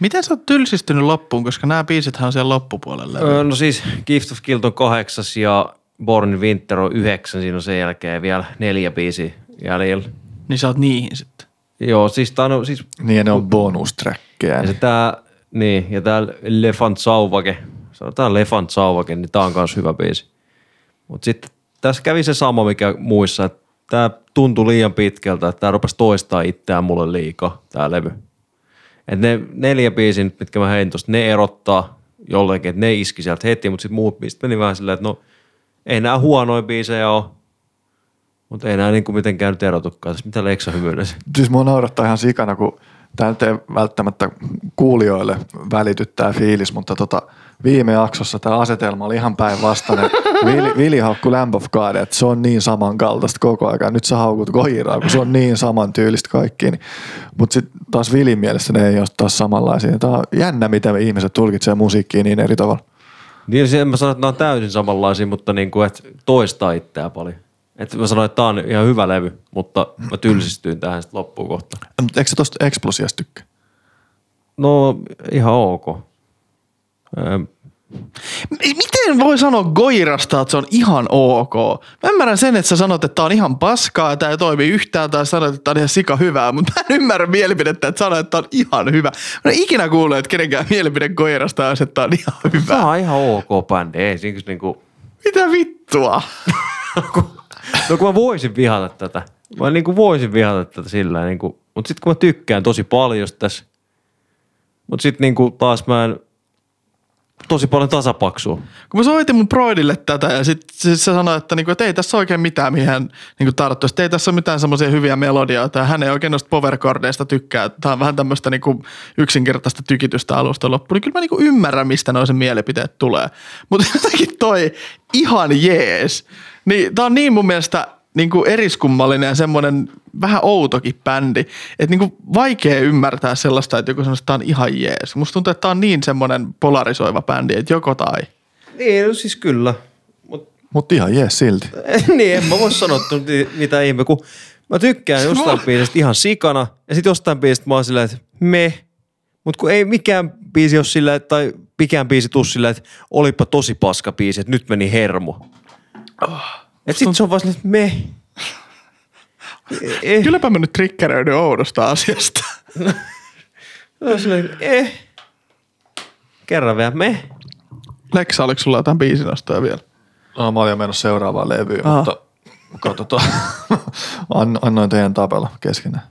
Miten sä oot tylsistynyt loppuun, koska nämä biisithän on siellä loppupuolella. Öö, no siis Gift of Guilt on kahdeksas ja Born in Winter on yhdeksän. Siinä on sen jälkeen vielä neljä biisiä jäljellä. Niin sä oot niihin sitten. Joo, siis tää on siis Niin ja ne on bonustrackkejä. Ja se tää, niin, ja tää Lefant Sauvake, sanotaan Lefant Sauvake, niin tää on kans hyvä biisi. Mut sitten tässä kävi se sama, mikä muissa, että tää tuntui liian pitkältä, että tää rupesi toistaa itseään mulle liikaa, tää levy. Et ne neljä biisin, mitkä mä hein tosta, ne erottaa jollekin, että ne iski sieltä heti, mutta sitten muut biisit meni vähän silleen, että no ei nää huonoja biisejä ole, mutta ei nää niinku mitenkään nyt erotukaan. Tässä mitä Leksa hymyilee. Siis mua naurattaa ihan sikana, kun tämä nyt ei välttämättä kuulijoille välity tämä fiilis, mutta tota, viime jaksossa tämä asetelma oli ihan päinvastainen. Vili, Vili haukku Lamb of God, että se on niin samankaltaista koko ajan. Nyt sä haukut Goiraa, kun se on niin saman tyylistä kaikkiin. Mutta sitten taas Vilin mielestä ne ei ole taas samanlaisia. Tämä on jännä, miten me ihmiset tulkitsee musiikkia niin eri tavalla. Niin siis en mä sano, että nämä on täysin samanlaisia, mutta niin kuin, että toistaa itseään paljon. Että mä sanoin, että tämä on ihan hyvä levy, mutta mä tylsistyin tähän sitten loppuun kohtaan. Mutta eikö sä tosta Explosiasta tykkää? No ihan ok. Öö, Miten voi sanoa Goirasta, että se on ihan ok? Mä ymmärrän sen, että sä sanot, että tää on ihan paskaa tää ei toimi yhtään, tai sanot, että tää on ihan sika hyvää, mutta mä en ymmärrä mielipidettä, että sanot, että tää on ihan hyvä. Mä en ikinä kuullut, että kenenkään mielipide Goirasta on, että tää on ihan hyvä. Tämä on ihan ok bändi. Ei siinä niinku, Mitä vittua? no kun mä voisin vihata tätä. Mä niinku voisin vihata tätä sillä niinku, mutta sitten kun mä tykkään tosi paljon tässä, mutta sitten niinku taas mä en, tosi paljon tasapaksua. Kun mä soitin mun broidille tätä ja sit, sit se sanoi, että, niinku, että ei tässä oikein mitään, mihin niinku tarttuisi. Ei tässä ole mitään semmoisia hyviä melodioita hän ei oikein noista powerchordeista tykkää. Tämä on vähän tämmöistä niinku yksinkertaista tykitystä alusta loppuun. Niin kyllä mä niinku ymmärrän, mistä noin mielipiteet tulee. Mutta jotenkin toi ihan jees. Niin tää on niin mun mielestä niinku eriskummallinen ja semmoinen vähän outokin bändi, että niinku vaikea ymmärtää sellaista, että joku sanoo, että tää on ihan jees. Musta tuntuu, että tää on niin semmoinen polarisoiva bändi, että joko tai. Niin, no siis kyllä. Mut Mutta ihan jees silti. niin, en mä voi sanoa että mitä ihme, kun mä tykkään jostain biisistä ihan sikana, ja sitten jostain biisistä mä oon silleen, että me, mutta kun ei mikään biisi olisi silleen, että- tai pikään biisi tuu silleen, että olipa tosi paska biisi, että nyt meni hermo. Oh, Et sit se on vaan silleen, että me. Eh, Kylläpä mä nyt triggeröidyn oudosta asiasta. on silleen, eh. Kerran vielä me. Leksa, oliko sulla jotain biisinostoja vielä? No, mä olin jo mennyt seuraavaan levyyn, Aha. mutta katsotaan. An- Annoin teidän tapella keskenään.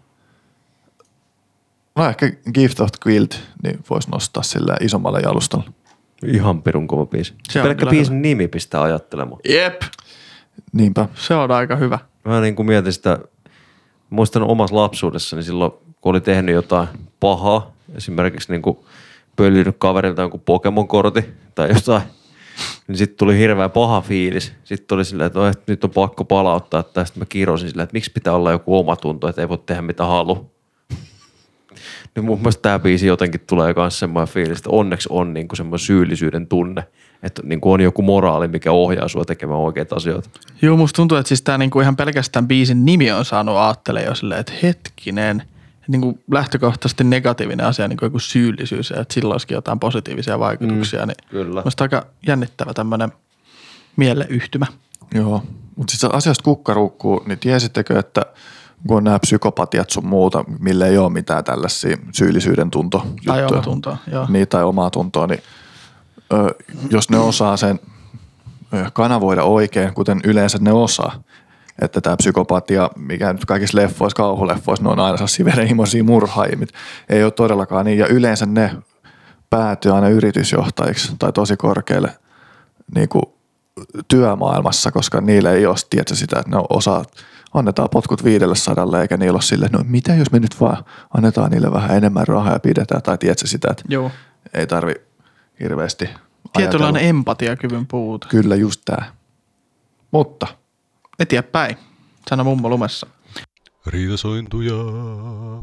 No ehkä Gift of Quilt, niin voisi nostaa sillä isommalle jalustalle. Ihan pirun kova biisi. Se Pelkkä biisin nimi pistää ajattelemaan. Jep. Niinpä. Se on aika hyvä. Mä niin kuin mietin sitä, muistan omassa lapsuudessani silloin, kun oli tehnyt jotain pahaa, esimerkiksi niin kuin pöllinyt kaverilta jonkun Pokemon-kortti tai jotain, niin sitten tuli hirveä paha fiilis. Sitten tuli silleen, että, että nyt on pakko palauttaa tästä. Mä kirosin silleen, että miksi pitää olla joku oma tunto, että ei voi tehdä mitä halu. Niin mun mielestä tämä biisi jotenkin tulee myös semmoinen fiilis, että onneksi on niin kuin semmoinen syyllisyyden tunne, että niin kuin on joku moraali, mikä ohjaa sua tekemään oikeita asioita. Joo, musta tuntuu, että siis tää niinku ihan pelkästään biisin nimi on saanut aattele jo silleen, että hetkinen, niinku lähtökohtaisesti negatiivinen asia, niin kuin joku syyllisyys, ja että sillä olisikin jotain positiivisia vaikutuksia, mm, niin kyllä. Musta aika jännittävä tämmöinen mieleyhtymä. Joo. Mutta sitten asiasta kukkarukkuu, niin tiesittekö, että kun on nämä psykopatiat sun muuta, mille ei ole mitään tällaisia syyllisyyden tunto Tai omatuntoa, joo. Niin, tai omaa tuntoa, niin jos ne osaa sen kanavoida oikein, kuten yleensä ne osaa, että tämä psykopatia, mikä nyt kaikissa leffoissa, kauhuleffoissa, ne on aina sellaisia verenhimoisia murhaajia, ei ole todellakaan niin, ja yleensä ne päätyy aina yritysjohtajiksi tai tosi korkealle niin kuin työmaailmassa, koska niillä ei ole tiedätkö, sitä, että ne osaa, annetaan potkut viidelle sadalle, eikä niillä ole sille, no mitä jos me nyt vaan annetaan niille vähän enemmän rahaa ja pidetään, tai tiedätkö sitä, että Joo. ei tarvi hirveästi Tietynlainen ajatella. empatiakyvyn puute. Kyllä just tämä. Mutta Eteenpäin, sano mummo lumessa. Riitasointuja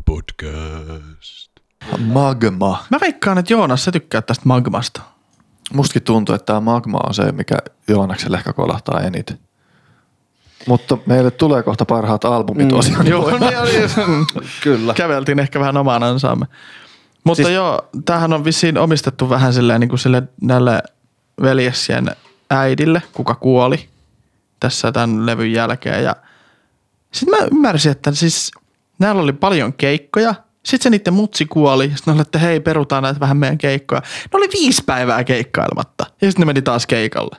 podcast. magma. Mä veikkaan, että Joonas, sä tykkää tästä magmasta. Mustakin tuntuu, että tämä magma on se, mikä Joonakselle ehkä kolahtaa eniten. Mutta meille tulee kohta parhaat albumit mm. osioon. Joo, niin oli. Kyllä. Käveltiin ehkä vähän omaan ansaamme. Mutta siis, joo, tämähän on vissiin omistettu vähän silleen niin kuin sille näille veljessien äidille, kuka kuoli tässä tämän levyn jälkeen. Ja sitten mä ymmärsin, että siis näillä oli paljon keikkoja. Sitten se niiden mutsi kuoli. Sitten ne oli, että hei, perutaan näitä vähän meidän keikkoja. Ne oli viisi päivää keikkailmatta. Ja sitten ne meni taas keikalle.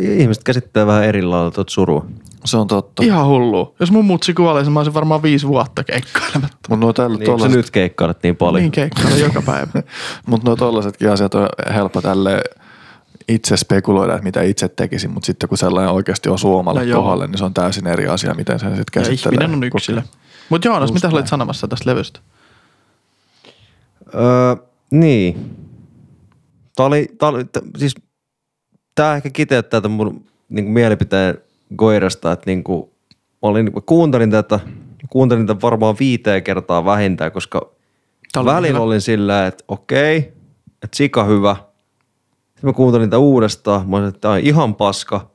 Ihmiset käsittää vähän eri lailla tuota surua. Se on totta. Ihan hullu. Jos mun mutsi kuolisi, mä olisin varmaan viisi vuotta keikkailematta. Mutta nuo, tällä, Niin, tollaset, nyt keikkailet niin paljon? Niin keikkailla joka päivä. mut nuo tollasetkin asiat on helppo tälle itse spekuloida, että mitä itse tekisin, mutta sitten kun sellainen oikeasti osuu omalle No joo. kohdalle, niin se on täysin eri asia, miten sen sitten Ja käsittelee. ihminen on yksilö. Mutta Joonas, mitä olet sanomassa tästä levystä? Öö, niin. Tää oli, tää oli t- siis tää ehkä kiteyttää tämän mun niin mielipiteen Goirasta, että niin kuin, mä, olin, mä kuuntelin tätä, kuuntelin tätä varmaan viiteen kertaa vähintään, koska Tää oli välillä hyvä. olin sillä, että okei, että sika hyvä. Sitten mä kuuntelin tätä uudestaan, mä olin, että tää on ihan paska.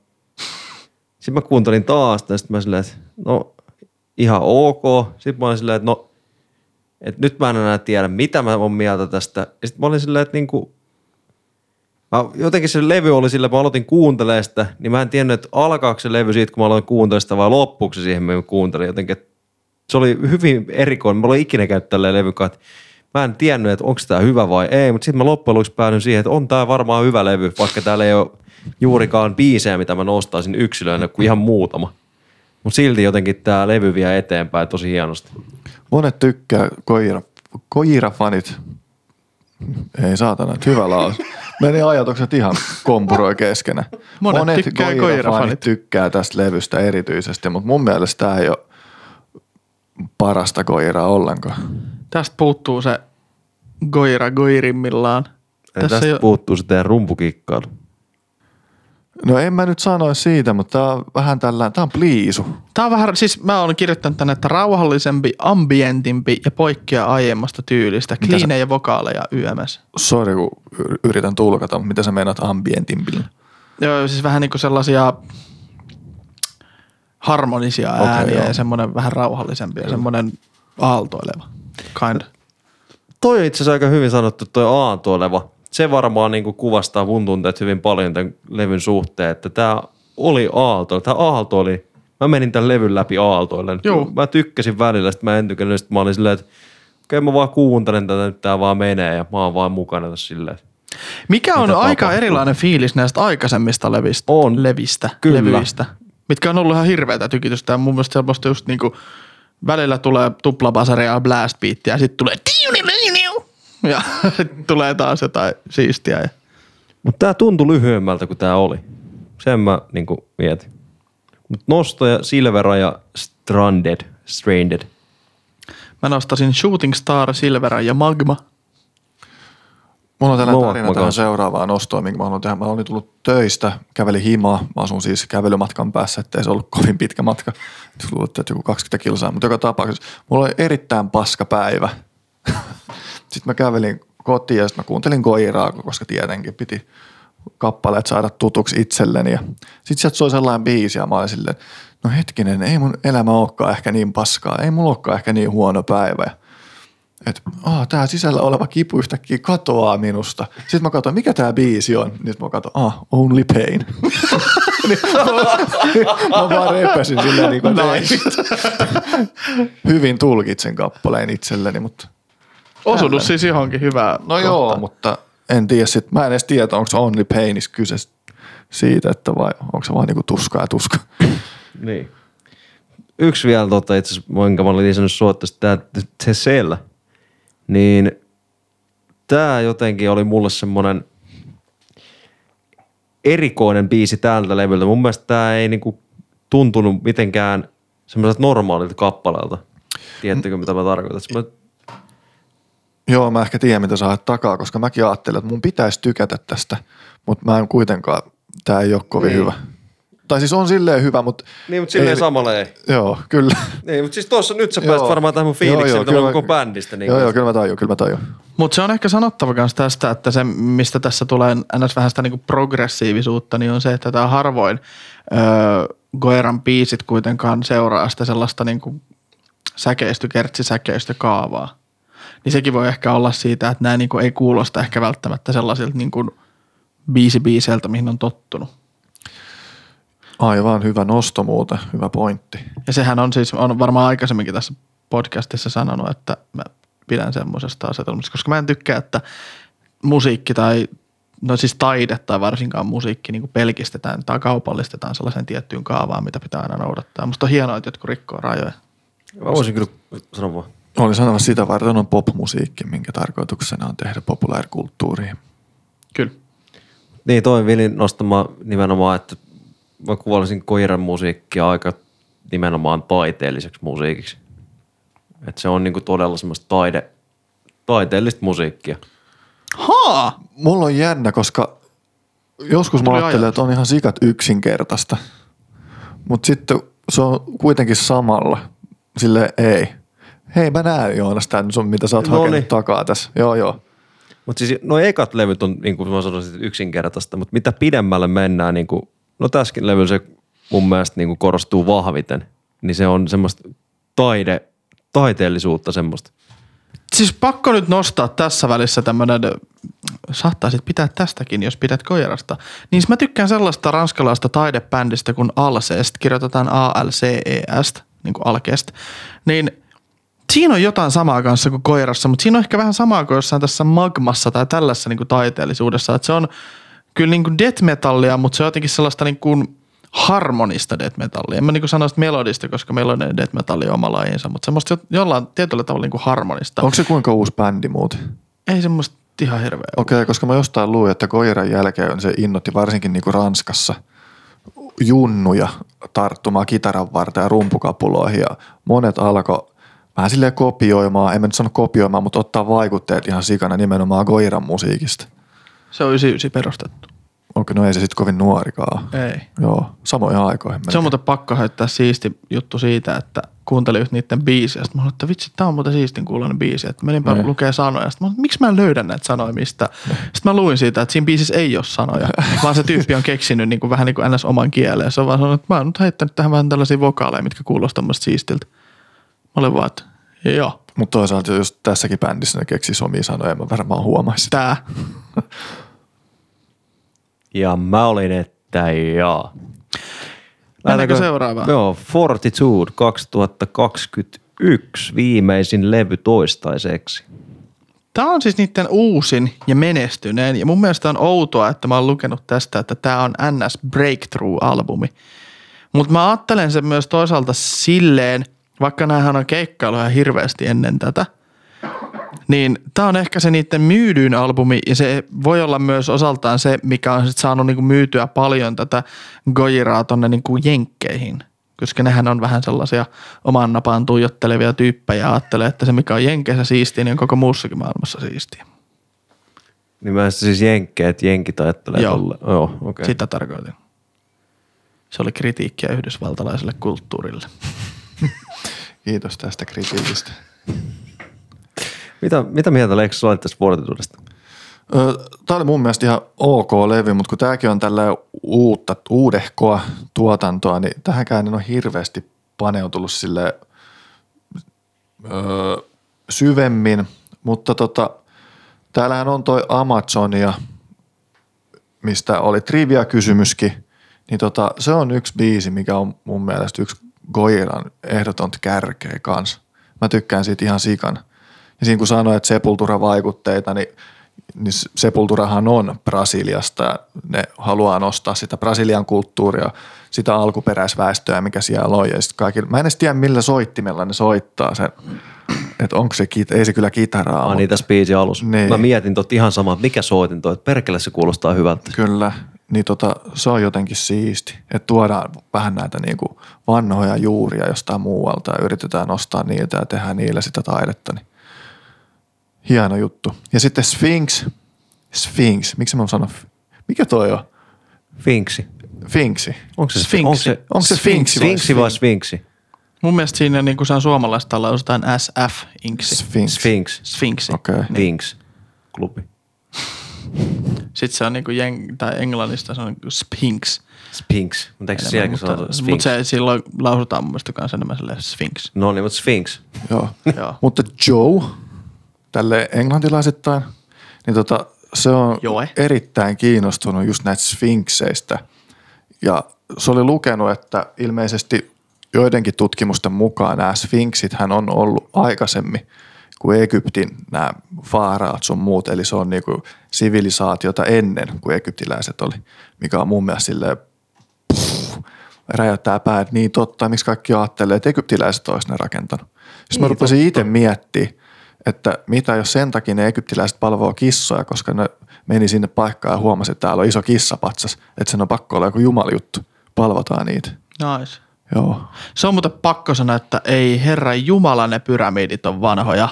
Sitten mä kuuntelin taas, ja sitten mä silleen, että no ihan ok. Sitten mä olin silleen, että no et nyt mä en enää tiedä, mitä mä oon mieltä tästä. Ja sitten mä olin silleen, että niinku, mä, jotenkin se levy oli sillä, että mä aloitin kuuntelemaan sitä, niin mä en tiennyt, että alkaako se levy siitä, kun mä aloin kuuntelemaan sitä, vai loppuuko se siihen, mä kuuntelin jotenkin. Se oli hyvin erikoinen. Mä olin ikinä käynyt tälleen levyn Mä en tiennyt, että onko tämä hyvä vai ei, mutta sitten mä loppujen lopuksi päädyin siihen, että on tämä varmaan hyvä levy, vaikka täällä ei ole juurikaan biisejä, mitä mä nostaisin yksilöinä, kuin ihan muutama. Mutta silti jotenkin tämä levy vie eteenpäin tosi hienosti. Monet tykkää koira, koirafanit. Ei saatana, hyvä laus. Meni ajatukset ihan kompuroi keskenä. Monet tykkää koirafanit. tykkää tästä levystä erityisesti, mutta mun mielestä tämä ei ole parasta koiraa ollenkaan. Tästä puuttuu se Goira Goirimmillaan. Tässä tästä jo, jo... puuttuu se teidän rumpukikkailu. No en mä nyt sanoisi siitä, mutta tää on vähän tällä, tää on pliisu. tää on vähän, siis mä oon kirjoittanut tänne, että rauhallisempi, ambientimpi ja poikkeaa aiemmasta tyylistä. Kliinejä vokaaleja YMS. Sori, kun yritän tulkata, mutta mitä sä meinaat ambientimpillä? Joo, siis vähän niinku sellaisia harmonisia Okei, ääniä joo. ja semmoinen vähän rauhallisempi ja semmoinen aaltoileva. Kind. toi on itse asiassa aika hyvin sanottu, toi aaltoileva. Se varmaan niin kuin kuvastaa mun tunteet hyvin paljon tämän levyn suhteen, että tämä oli aalto. Tämä aalto oli, mä menin tämän levyn läpi aaltoille. Joo. Mä tykkäsin välillä, sitten mä en tykännyt, sitten mä olin silleen, että okei mä vaan kuuntelen tätä, nyt tää vaan menee ja mä oon vaan mukana tässä silleen. Mikä on aika tapahtuu? erilainen fiilis näistä aikaisemmista levistä? On. Levistä, Kyllä. levyistä. Mitkä on ollut ihan hirveätä tykitystä. Ja mun mielestä semmoista just niinku, välillä tulee tuplabasaria ja blast beatia ja sitten tulee ja tulee taas jotain siistiä. Ja Mutta tää tuntui lyhyemmältä kuin tää oli. Sen mä niinku mietin. Mutta nostoja, Silvera ja Stranded, Stranded. mä nostasin Shooting Star, Silvera ja Magma. Mulla on Mulla- tarina mä tähän kanssa. seuraavaan nostoon, minkä mä haluan tehdä. Mä olin tullut töistä, kävelin himaa. Mä asun siis kävelymatkan päässä, ettei se ollut kovin pitkä matka. Luulet, että joku 20 kilsaa. Mutta joka tapauksessa mulla oli erittäin paska päivä. sitten mä kävelin kotiin ja sitten mä kuuntelin koiraa, koska tietenkin piti kappaleet saada tutuksi itselleni. Ja sitten sieltä soi sellainen biisi ja mä olin silleen, no hetkinen, ei mun elämä olekaan ehkä niin paskaa. Ei mulla olekaan ehkä niin huono päivä. Että oh, tämä sisällä oleva kipu yhtäkkiä katoaa minusta. Sitten mä katsoin, mikä tämä biisi on. Niin mä katsoin, ah, Only Pain. Niin mä vaan repesin silleen niin kuin. Hyvin tulkitsen kappaleen itselleni, mutta Osunut siis johonkin hyvää. no joo, mutta en tiedä sit, mä en edes tiedä, onko se Only Painis kyse siitä, että vai onko se vaan niinku tuskaa ja tuska. Niin. Yksi vielä tota, itse asiassa, minkä mä olin lisännyt suottaisi, tämä Tesella. Niin tämä jotenkin oli mulle semmoinen erikoinen biisi tältä levyltä. Mun mielestä tämä ei niinku tuntunut mitenkään semmoiselta normaalilta kappaleelta. Tiedättekö, mitä mä tarkoitan? Mä, Joo, mä ehkä tiedän, mitä sä haet takaa, koska mäkin ajattelin, että mun pitäisi tykätä tästä, mutta mä en kuitenkaan, tää ei ole kovin Niin. hyvä. Tai siis on silleen hyvä, mutta... niin, mutta silleen ei- samalla ei. Joo, kyllä. Niin, mutta siis tuossa nyt sä Joo. pääsit varmaan tähän mun Joo, fiilikseen, joo, mitä kyllä on mä- koko bändistä. Niin joo, joo, kyllä mä tajun, kyllä mä tajun. Mutta se on ehkä sanottava myös tästä, että se, mistä tässä tulee ns. vähän sitä niinku progressiivisuutta, niin on se, että tämä harvoin öö, Goeran biisit kuitenkaan seuraa sitä sellaista niinku säkeisty, kertsisäkeistä kaavaa. Niin sekin voi ehkä olla siitä, että nämä niinku ei kuulosta ehkä välttämättä sellaisilta niinku biisi-biiseiltä, mihin on tottunut. Aivan hyvä nosto muuten, hyvä pointti. Ja sehän on siis, on varmaan aikaisemminkin tässä podcastissa sanonut, että mä pidän semmoisesta asetelmasta, koska mä en tykkää, että musiikki tai, no siis taide tai varsinkaan musiikki niin kuin pelkistetään tai kaupallistetaan sellaisen tiettyyn kaavaan, mitä pitää aina noudattaa. Musta on hienoa, että jotkut rikkoo rajoja. Mä voisin kyllä sanoa vaan. Olin sanomassa sitä varten on popmusiikki, minkä tarkoituksena on tehdä populaarikulttuuria. Kyllä. Niin, toi Vilin nostama nimenomaan, että mä kuvailisin koiran musiikkia aika nimenomaan taiteelliseksi musiikiksi. Että se on niinku todella semmoista taide, taiteellista musiikkia. Haa! Mulla on jännä, koska joskus mä ajattelen, että on ihan sikat yksinkertaista. Mutta sitten se on kuitenkin samalla. Sille ei. Hei, mä näen Joonas tän sun, mitä sä oot No hakenut niin. takaa tässä. Joo, joo. Mutta siis no ekat levyt on, niin kuin mä sanoisin, yksinkertaista, mutta mitä pidemmälle mennään, niin kuin, no tässäkin levyllä se mun mielestä niin kuin korostuu vahviten, niin se on semmoista taide, taiteellisuutta semmoista. Siis pakko nyt nostaa tässä välissä tämmönen, saattaisit pitää tästäkin, jos pidät koirasta. Niin mä tykkään sellaista ranskalaista taidebändistä kuin Alcest, kirjoitetaan A-L-C-E-S, niin kuin Alcest. Niin siinä on jotain samaa kanssa kuin koirassa, mutta siinä on ehkä vähän samaa kuin jossain tässä magmassa tai tällaisessa niin kuin taiteellisuudessa. Että se on kyllä niin kuin death metallia, mutta se on jotenkin sellaista niin kuin harmonista death metallia. En mä niin kuin sanoisi melodista, koska melodinen death metalli on oma lajinsa, mutta semmoista jo- jollain tietyllä tavalla niin kuin harmonista. Onko se kuinka uusi bändi muuten? Ei semmoista ihan hirveä. Okei, okay, koska mä jostain luin, että koiran jälkeen se innotti varsinkin niinku Ranskassa junnuja tarttumaan kitaran varten ja rumpukapuloihin ja monet alkoi vähän silleen kopioimaan, en mä nyt sano kopioimaan, mutta ottaa vaikutteet ihan sikana nimenomaan koiran musiikista. Se on 99 perustettu. Okei, no ei se sitten kovin nuorikaan. Ei. Joo, samoihin aikoihin. Se on muuten pakko heittää siisti juttu siitä, että kuuntelin just niiden biisiä. Sitten mä olin, että vitsi, tää on muuten siistin kuulonen biisi. Että meninpä Niin. lukee sanoja. Sitten mä olin, miksi mä en löydä näitä sanoja mistä. Sitten mä luin siitä, että siinä biisissä ei ole sanoja, vaan se tyyppi on keksinyt niin kuin, vähän niin kuin ns. oman kieleen. Se on vaan sanonut, että mä oon nyt heittänyt tähän vähän tällaisia vokaaleja, mitkä kuulostaa tämmöistä siistiltä. Mä olin vaan, että joo. Mutta toisaalta just tässäkin bändissä ne keksisi omia sanoja, mä varmaan huomaisin. Tää. Ja mä olin, että jaa. Mennäänkö seuraavaan? Joo, Fortitude 2021, viimeisin levy toistaiseksi. Tämä on siis niiden uusin ja menestyneen. Ja mun mielestä on outoa, että mä oon lukenut tästä, että tämä on NS Breakthrough-albumi. Mutta mä ajattelen sen myös toisaalta silleen, vaikka näähän on keikkailu ihan hirveästi ennen tätä, niin tämä on ehkä se niiden myydyin albumi ja se voi olla myös osaltaan se, mikä on sit saanut niinku myytyä paljon tätä Gojiraa tonne niinku jenkkeihin. Koska nehän on vähän sellaisia oman napaan tuijottelevia tyyppejä ja ajattelee, että se mikä on jenkeissä siistiä, niin on koko muussakin maailmassa siistiä. Niin mä siis jenkkeet, jenkit ajattelee Joo. tolle. Joo, okei. Okay. Sitä tarkoitin. Se oli kritiikkiä yhdysvaltalaiselle kulttuurille. Kiitos tästä kritiikistä. Mitä, mitä mieltä sä olit tästä Fortitudesta? Tämä oli mun mielestä ihan ok levy, mutta kun tämäkin on tällä uutta, uudehkoa tuotantoa, niin tähänkään en ole hirveästi paneutunut sille öö, syvemmin, mutta tota, täällähän on toi Amazonia, mistä oli trivia-kysymyskin, niin tota, se on yksi biisi, mikä on mun mielestä yksi Goiran ehdoton kärkeä kanssa. Mä tykkään siitä ihan sikan. Ja siinä kun sanoin, että Sepultura-vaikutteita, niin, niin Sepulturahan on Brasiliasta ja ne haluaa nostaa sitä Brasilian kulttuuria, sitä alkuperäisväestöä, mikä siellä on. Ja kaikilla, mä en edes tiedä, millä soittimella ne soittaa sen, että onko se, ei se kyllä kitaraa Ah, niin tässä biisin alussa. Niin. Mä mietin tot ihan samaa, mikä soitin toi, että perkele se kuulostaa hyvältä. Kyllä, niin tota, se on jotenkin siisti, että tuodaan vähän näitä niinku vanhoja juuria jostain muualta ja yritetään nostaa niitä ja tehdä niillä sitä taidetta. Niin hieno juttu. Ja sitten Sphinx, Sphinx, miksi mä sanon, mikä toi on? Finksi. Finksi. Onko se Sphinxi. Onko se, Onko se Sphinxi vai Sphinxi vai Sphinxi? Mun mielestä siinä niin kuin se on suomalaista lausutaan SF-inksi. Sphinx. Sphinx. Sphinxi. Okei. Okay. Sphinx. Klubi. Sitten se on niin kuin jeng- tai englannista se on niin kuin Sphinx. Sphinx. Mutta eikö se sielläkin sanota mutta, Sphinx? mutta se silloin lausutaan mun mielestä kanssa enemmän silleen Sphinx. No niin, mutta Sphinx. Joo. Joo. Mutta Joe, tälle englantilaisittain, niin tota, se on Joe. erittäin kiinnostunut just näistä sfinkseistä. Ja se oli lukenut, että ilmeisesti joidenkin tutkimusten mukaan nämä sfinksit hän on ollut aikaisemmin kuin Egyptin nämä faaraat sun muut. Eli se on niinku sivilisaatiota ennen kuin egyptiläiset oli, mikä on mun mielestä silleen pff, räjäyttää päät niin totta, miksi kaikki ajattelee, että egyptiläiset olisi ne rakentanut. Mä Niin, rupesin itse miettimään, että mitä jos sen takia ne egyptiläiset palvoo kissoja, koska ne meni sinne paikkaan ja huomasi, että täällä on iso kissapatsas, että sen on pakko olla joku jumalijuttu. Palvotaan niitä. Nice. Joo. Se on muuten pakko sanoa, että ei herra Jumala ne pyramidit on vanhoja.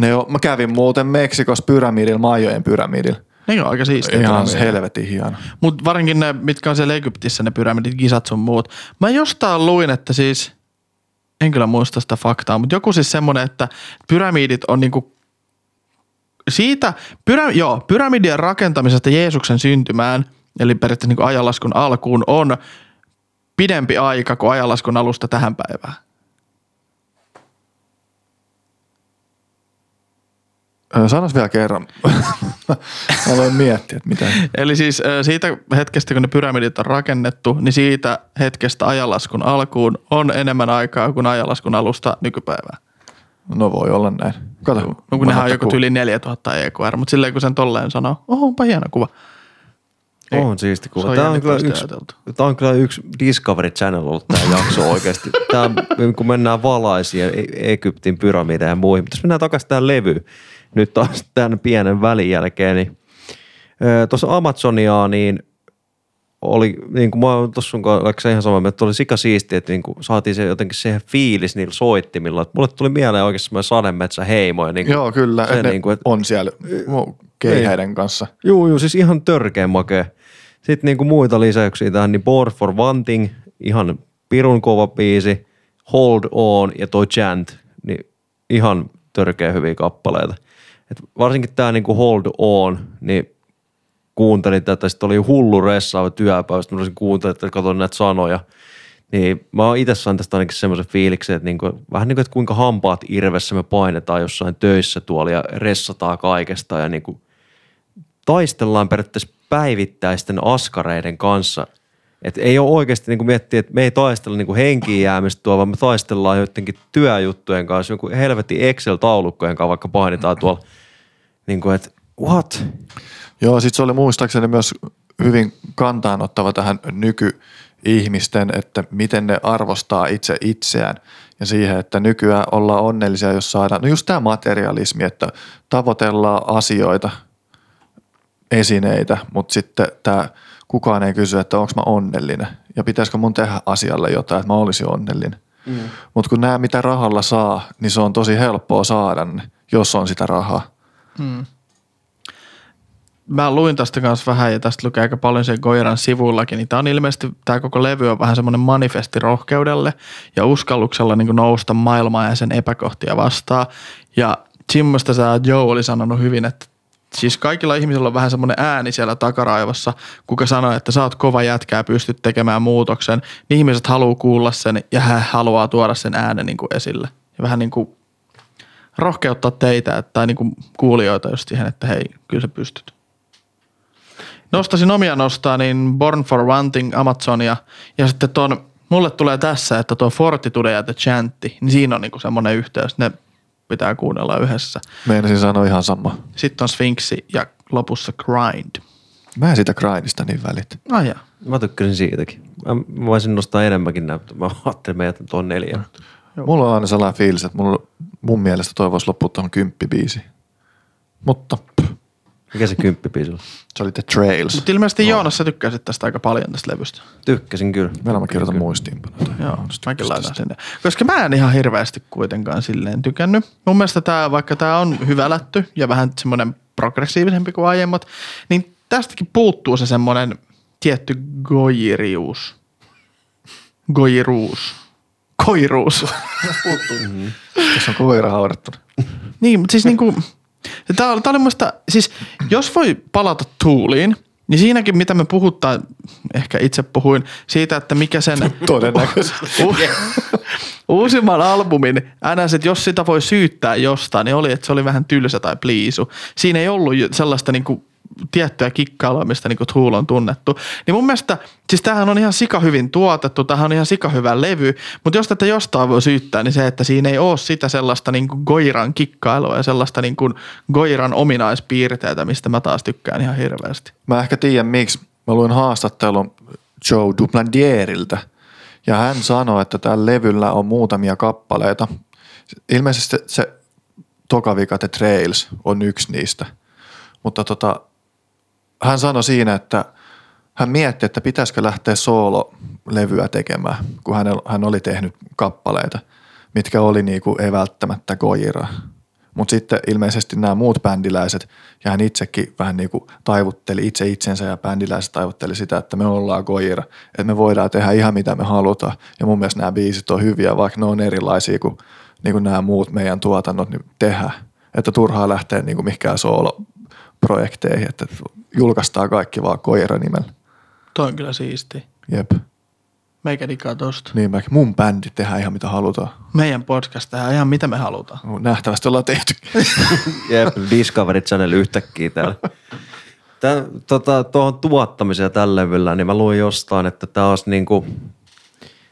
Ne on, mä kävin muuten Meksikossa pyramidilla, Majojen pyramidilla. Ne on aika siistiä. Ihan helvetin hieno. Mutta varsinkin ne, mitkä on siellä Egyptissä, ne pyramidit, gisat sun muut. Mä jostain luin, että siis, en kyllä muista sitä faktaa, mutta joku siis semmoinen, että pyramidit on niinku siitä, pyra, joo, pyramidien rakentamisesta Jeesuksen syntymään, eli periaatteessa niinku ajanlaskun alkuun on pidempi aika kuin ajanlaskun alusta tähän päivään. Sanois vielä kerran. mä voin miettiä, että mitä. Eli siis siitä hetkestä, kun ne pyramidit on rakennettu, niin siitä hetkestä ajanlaskun alkuun on enemmän aikaa kuin ajanlaskun alusta nykypäivään. No voi olla näin. Kato. No kun nehän on joku tyyli 4000 EQR, mutta silleen kun sen tolleen sanoo, oho, onpa hieno kuva. Ei. On siisti kuva. on Tämä on, kyllä yksi, ajateltu. tämä on kyllä yksi Discovery Channel ollut tämä jakso oikeasti. Tämä, kun mennään valaisiin E- Egyptin pyramideihin ja muihin. Mutta jos mennään takaisin tähän levyyn, nyt taas tämän pienen välin jälkeen, niin tuossa Amazoniaa, niin oli, niin kuin mä oon tuossa sun kanssa ihan mieltä, että oli sika siistiä, että niin kuin saatiin se jotenkin se fiilis niillä soittimilla. Että mulle tuli mieleen oikeasti semmoinen sademetsä heimo. Ja niin kuin, Joo, kyllä. Se niin kuin, että, on siellä keihäiden kanssa. Juu, juu, siis ihan törkeän makea. Sitten niinku muita lisäyksiä tähän, niin Board for One Thing, ihan pirun kova biisi, Hold On ja toi Chant, niin ihan törkeä hyviä kappaleita. Et varsinkin tämä niinku Hold On, niin kuuntelin tätä, sitten oli hullu ressaava työpäivä, sitten olisin kuuntelin, että katsoin näitä sanoja. Niin mä oon itse saanut tästä ainakin semmoisen fiiliksen, että niinku, vähän niin kuin, että kuinka hampaat irvessä me painetaan jossain töissä tuolla ja ressataan kaikesta ja niinku, taistellaan periaatteessa päivittäisten askareiden kanssa. Et ei ole oikeasti niin miettiä, että me ei taistella niin henkiin jäämistä tuolla, vaan me taistellaan joidenkin työjuttujen kanssa, joku helvetin Excel-taulukkojen kanssa, vaikka painitaan tuolla. Niin kuin, että what? Joo, sitten se oli muistaakseni myös hyvin kantaanottava tähän nykyihmisten, että miten ne arvostaa itse itseään ja siihen, että nykyään ollaan onnellisia, jos saadaan, no just tämä materialismi, että tavoitellaan asioita, esineitä, mutta sitten tämä kukaan ei kysy, että onko mä onnellinen ja pitäisikö mun tehdä asialle jotain, että mä olisin onnellinen. Mm. Mutta kun nämä mitä rahalla saa, niin se on tosi helppoa saada jos on sitä rahaa. Hmm. Mä luin tästä kanssa vähän ja tästä lukee aika paljon sen Goiran sivullakin, niin tämä on ilmeisesti, tämä koko levy on vähän semmoinen manifesti rohkeudelle ja uskalluksella niin nousta maailmaa ja sen epäkohtia vastaan. Ja Jimmosta tämä Joe oli sanonut hyvin, että siis kaikilla ihmisillä on vähän semmoinen ääni siellä takaraivossa, kuka sanoo, että sä oot kova jätkä ja pystyt tekemään muutoksen. Niin ihmiset haluaa kuulla sen ja hän haluaa tuoda sen äänen niin kuin esille. Ja vähän niin kuin rohkeuttaa teitä tai niin kuin kuulijoita just siihen, että hei, kyllä sä pystyt. Nostasin omia nostaa, niin Born for Wanting Amazonia ja sitten ton, mulle tulee tässä, että tuo Fortitude ja The Chantti, niin siinä on niinku semmoinen yhteys, ne pitää kuunnella yhdessä. Meinasin sanoa ihan sama. Sitten on Sphinxi ja lopussa Grind. Mä en sitä grindista niin välitä. Ai ja. Mä tykkäsin siitäkin. Mä, mä voisin nostaa enemmänkin näyttöä. Mä ajattelin, että mä jätän tuon neljän. Mulla on aina sellainen fiilis, että mulla, mun mielestä toi voisi loppua tuohon kymppibiisi. Mutta pff, Mikä se kymppipiisi on? se oli The Trails. Mutta ilmeisesti Joonas sä tykkäsit tästä aika paljon tästä levystä. Tykkäsin kyllä. Vielä mä kirjoitan muistiinpanoja. Joo, mäkin laitan sinne. Koska mä en ihan hirveästi kuitenkaan silleen tykännyt. Mun mielestä tää, vaikka tää on hyvälätty ja vähän semmoinen progressiivisempi kuin aiemmat, niin tästäkin puuttuu se semmoinen tietty goirius. Goiruus. Koiruus. Tässä on koira haudattuna. niin, mutta siis niinku, tää oli, tää oli musta, siis jos voi palata tuuliin, niin siinäkin mitä me puhutaan, ehkä itse puhuin siitä, että mikä sen Todennäköisesti. U- uusimman albumin NS, että jos sitä voi syyttää jostain, niin oli, että se oli vähän tylsä tai pliisu. Siinä ei ollut sellaista niinku tiettyä kikkailua, mistä niinku Tool on tunnettu. Niin mun mielestä, siis tämähän on ihan sika hyvin tuotettu, tämähän on ihan sika hyvä levy, mutta jos tätä jostain voi syyttää, niin se, että siinä ei ole sitä sellaista niinku Goiran kikkailua ja sellaista niinku Goiran ominaispiirteitä, mistä mä taas tykkään ihan hirveästi. Mä ehkä tiedän miksi. Mä luin haastattelun Joe Duplandieriltä ja hän sanoi, että tällä levyllä on muutamia kappaleita. Ilmeisesti se, se toka vika The Trails on yksi niistä. Mutta tota, hän sanoi siinä, että hän mietti, että pitäisikö lähteä soololevyä tekemään, kun hän, hän oli tehnyt kappaleita, mitkä oli niinku ei välttämättä Goiraa. Mutta sitten ilmeisesti nämä muut bändiläiset ja hän itsekin vähän niin kuin taivutteli itse itsensä ja bändiläiset taivutteli sitä, että me ollaan Goira, että me voidaan tehdä ihan mitä me halutaan. Ja mun mielestä nämä biisit on hyviä, vaikka ne on erilaisia kuin, niin kuin nämä muut meidän tuotannot niin tehdään. Että turhaa lähteä niin kuin mihinkään sooloprojekteihin, että julkaistaan kaikki vaan Koira nimellä. Toi on kyllä siisti. Jep. Meikä digaa tosta. Niin mä, mun bändi tehdään ihan mitä halutaan. Meidän podcast tehdään ihan mitä me halutaan. No, Nähtävästi ollaan tehty. Jep, Discovery Channel yhtäkkiä täällä. Tää, tota, tuohon tuottamiseen tällä levyllä, niin mä luin jostain, että tämä olisi niinku,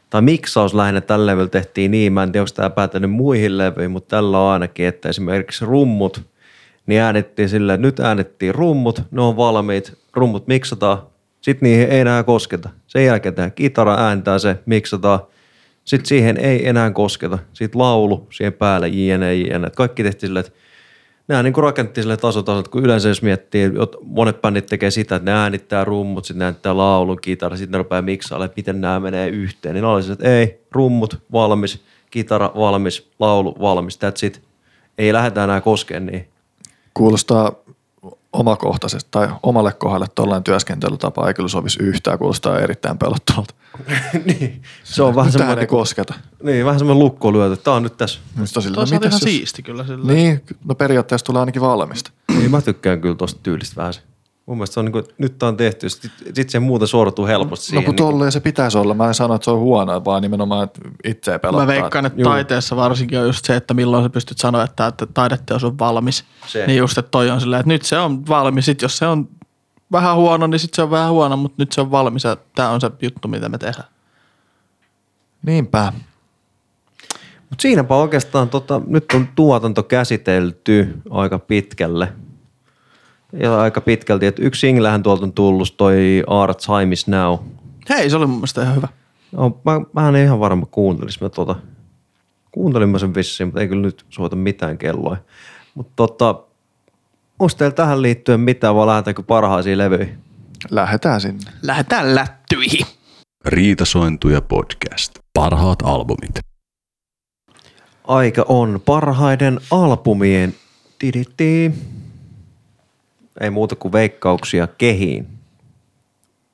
tai miksaus lähinnä tällä levyllä tehtiin niin, mä en tiedä, onko tämä päätänyt muihin levyihin, mutta tällä on ainakin, että esimerkiksi rummut, niin äänettiin silleen, että nyt äänettiin rummut, ne on valmiit, rummut miksataan, sitten niihin ei enää kosketa. Sen jälkeen tehdään kitara, ääntää se, miksataan, sitten siihen ei enää kosketa. Sitten laulu siihen päälle, jne, jne. Kaikki tehtiin silleen, että nämä niin rakennettiin sille tasotasolle, että kun yleensä jos miettii, jot- monet bändit tekee sitä, että ne äänittää rummut, sitten ne äänittää laulun, kitara, sitten ne rupeaa miksaamaan, että miten nämä menee yhteen. Niin ne oli se, että ei, rummut valmis, kitara valmis, laulu valmis, that's it. Ei lähdetä enää koskeen niin. Kuulostaa omakohtaisesti tai omalle kohdalle tuollainen työskentelytapa ei kyllä sovisi yhtään, kuulostaa erittäin pelottavalta. niin. Se on vähän semmoinen, ei kosketa. niin, vähän semmoinen lukko lyöty, että tämä on nyt tässä. On silleen, no Toisaalta mitäs ihan jos- siisti kyllä sillä. Niin, no periaatteessa tulee ainakin valmista. Niin mä tykkään kyllä tosta tyylistä vähän se. Mun mielestä se on niin kuin, nyt tää on tehty, sit, sit se muuten sortuu helposti No siihen. kun niin kuin- tolleen se pitäisi olla. Mä en sano, että se on huono, vaan nimenomaan, että itseä pelottaa. Mä veikkaan, että Juu. taiteessa varsinkin on just se, että milloin sä pystyt sanoa, että, että taideteos on valmis. Se. Niin just, että toi on silleen, että nyt se on valmis. Sitten jos se on vähän huono, niin sitten se on vähän huono, mutta nyt se on valmis ja tämä on se juttu, mitä me tehdään. Niinpä. Mut siinäpä oikeastaan tota, nyt on tuotanto käsitelty aika pitkälle. Ja aika pitkälti, että yksi singlehän tuolta on tullut, toi Our Time is Now. Hei, se oli mun mielestä ihan hyvä. No, mä, mä en ihan varma kuuntelis. Mä tota, kuuntelin mä sen vissiin, mutta ei kyllä nyt soita mitään kelloa. Mutta tota, onko teillä tähän liittyen mitään, vai lähdetäänkö parhaisiin levyihin? Lähdetään sinne. Lähdetään lättyihin. Riitasointuja podcast. Parhaat albumit. Aika on parhaiden albumien tiditi. Ei muuta kuin veikkauksia kehiin.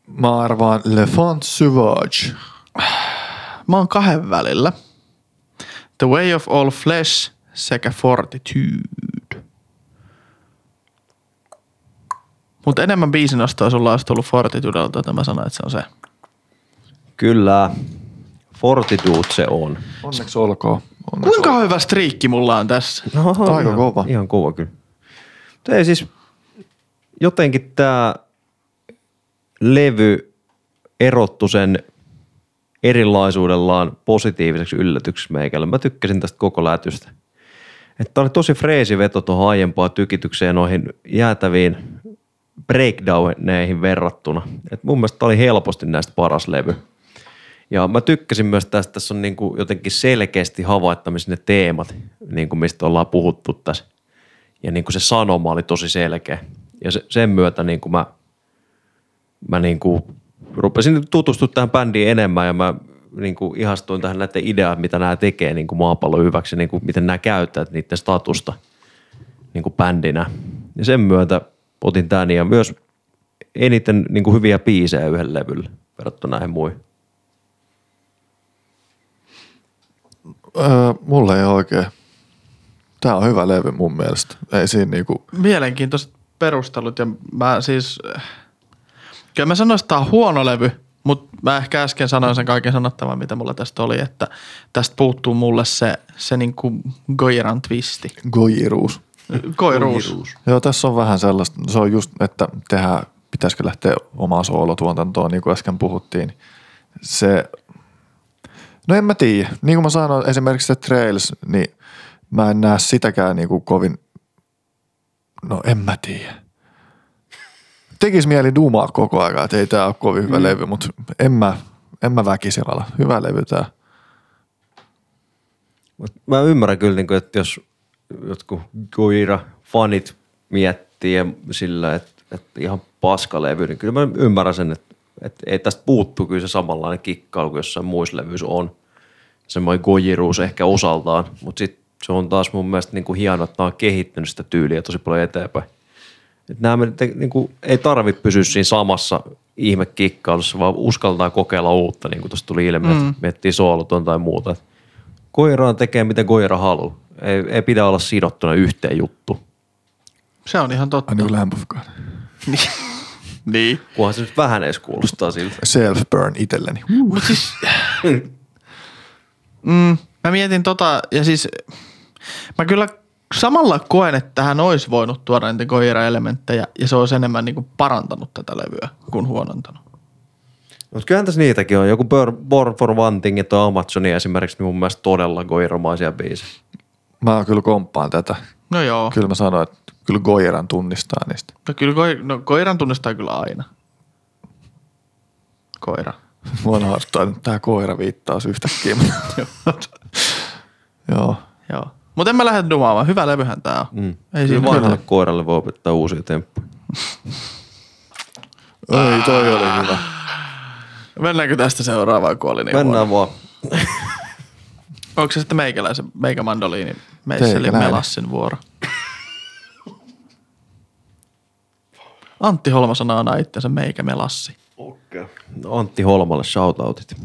Mä arvaan Le Font Sauvage. Mä oon kahden välillä. The Way of All Flesh sekä Fortitude. Mutta enemmän biisinostoa sulla olisi tullut Fortitudelta, että mä sanoin, että se on se. Kyllä, Fortitude se on. Onneksi olkoon. Onneksi Kuinka hyvä striikki mulla on tässä? No, Aika ihan, kova. Ihan kova kyllä. Mutta ei siis, jotenkin tämä levy erottu sen erilaisuudellaan positiiviseksi yllätykseksi meikälle. Mä tykkäsin tästä koko lätystä. Että oli tosi freesi veto tuohon aiempaan tykitykseen noihin jäätäviin breakdowneihin verrattuna. Et mun mielestä tää oli helposti näistä paras levy. Ja mä tykkäsin myös tästä, tässä on niin kuin jotenkin selkeästi havaittavissa ne teemat, niin kuin mistä ollaan puhuttu tässä. Ja niin kuin se sanoma oli tosi selkeä. Ja se, sen myötä niin kuin mä, mä niin kuin rupesin tutustumaan tähän bändiin enemmän ja mä niin kuin ihastuin tähän näiden ideaan, mitä nämä tekee niin kuin maapallon hyväksi, niin kuin miten nämä käyttävät niiden statusta niin kuin bändinä. Ja sen myötä otin tämän ja myös eniten niin kuin hyviä biisejä yhden levyllä verrattuna näihin muihin. Öö, mulle ei oikein. Tää on hyvä levy mun mielestä. Ei siinä niinku, Mielenkiintoiset perustelut ja mä siis, kyllä mä sanoisin, että tää on huono levy, mutta mä ehkä äsken sanoin sen kaiken sanottavan, mitä mulla tästä oli, että tästä puuttuu mulle se, se niinku Goiran twisti. gojiruus. Koiruus. Joo, tässä on vähän sellaista, se on just, että tehdään, pitäisikö lähteä omaan soolotuotantoon, niin kuin äsken puhuttiin. Se, no en mä tiedä. Niin kuin mä sanoin, esimerkiksi se Trails, niin mä en näe sitäkään niin kuin kovin, no en mä tiedä. Tekis mieli dumaa koko ajan, että ei tää ole kovin hyvä mm. levy, mutta en mä, en mä väkisin ala. Hyvä levy tää. Mut mä ymmärrän kyllä, niin kuin, että jos jotkut Goira-fanit miettii sillä, että, että ihan paskalevy, niin kyllä mä ymmärrän sen, että, että ei tästä puuttu kyllä se samanlainen kikkailu kuin jossain muissa levyissä on. Semmoinen gojiruus ehkä osaltaan, mutta sitten se on taas mun mielestä niin kuin hienoa, että nämä on kehittänyt sitä tyyliä tosi paljon eteenpäin. Että nämä me- te- niin kuin, ei tarvitse pysyä siinä samassa ihmekikkailussa, vaan uskaltaa kokeilla uutta, niin kuin tuossa tuli ilmi, mm. että miettii sooloton tai muuta. Et Koiraan tekee, mitä koira haluaa. Ei, ei pidä olla sidottuna yhteen juttu. Se on ihan totta. Ai niin kuin God. Niin. Kunhan se nyt vähän edes kuulostaa siltä. Self-burn itselleni. Mut siis, mm, mä mietin tota, ja siis mä kyllä samalla koen, että tähän olisi voinut tuoda niitä Goira-elementtejä, ja se olisi enemmän niinku parantanut tätä levyä kuin huonontanut. Mutta kyllähän tässä niitäkin on. Joku Born for One Thing ja tuo Amazoni esimerkiksi niin mun mielestä todella goiromaisia biisejä. Mä kyllä komppaan tätä. No joo. Kyllä mä sanoin, että kyllä Goiran tunnistaa niistä. No kyllä koi, no, koiran tunnistaa kyllä aina. Koira. Mua naurattaa nyt tää koira viittaus yhtäkkiä. Joo. Joo. Mutta en mä lähde dumaamaan. Hyvä levyhän tää on. Mm. Ei Kyllä siinä vanhalle koiralle voi opettaa uusia temppuja. Ei, toi oli hyvä. Mennäänkö tästä seuraavaan kuolin? Mennään vaan. Onko se sitten meikäläisen, meikämandoliini, meisseli Teikäläinen. Melassin vuoro? Antti Holma sanoo aina itsensä meikä Melassi. Okay. No Antti Holmalle shoutoutit.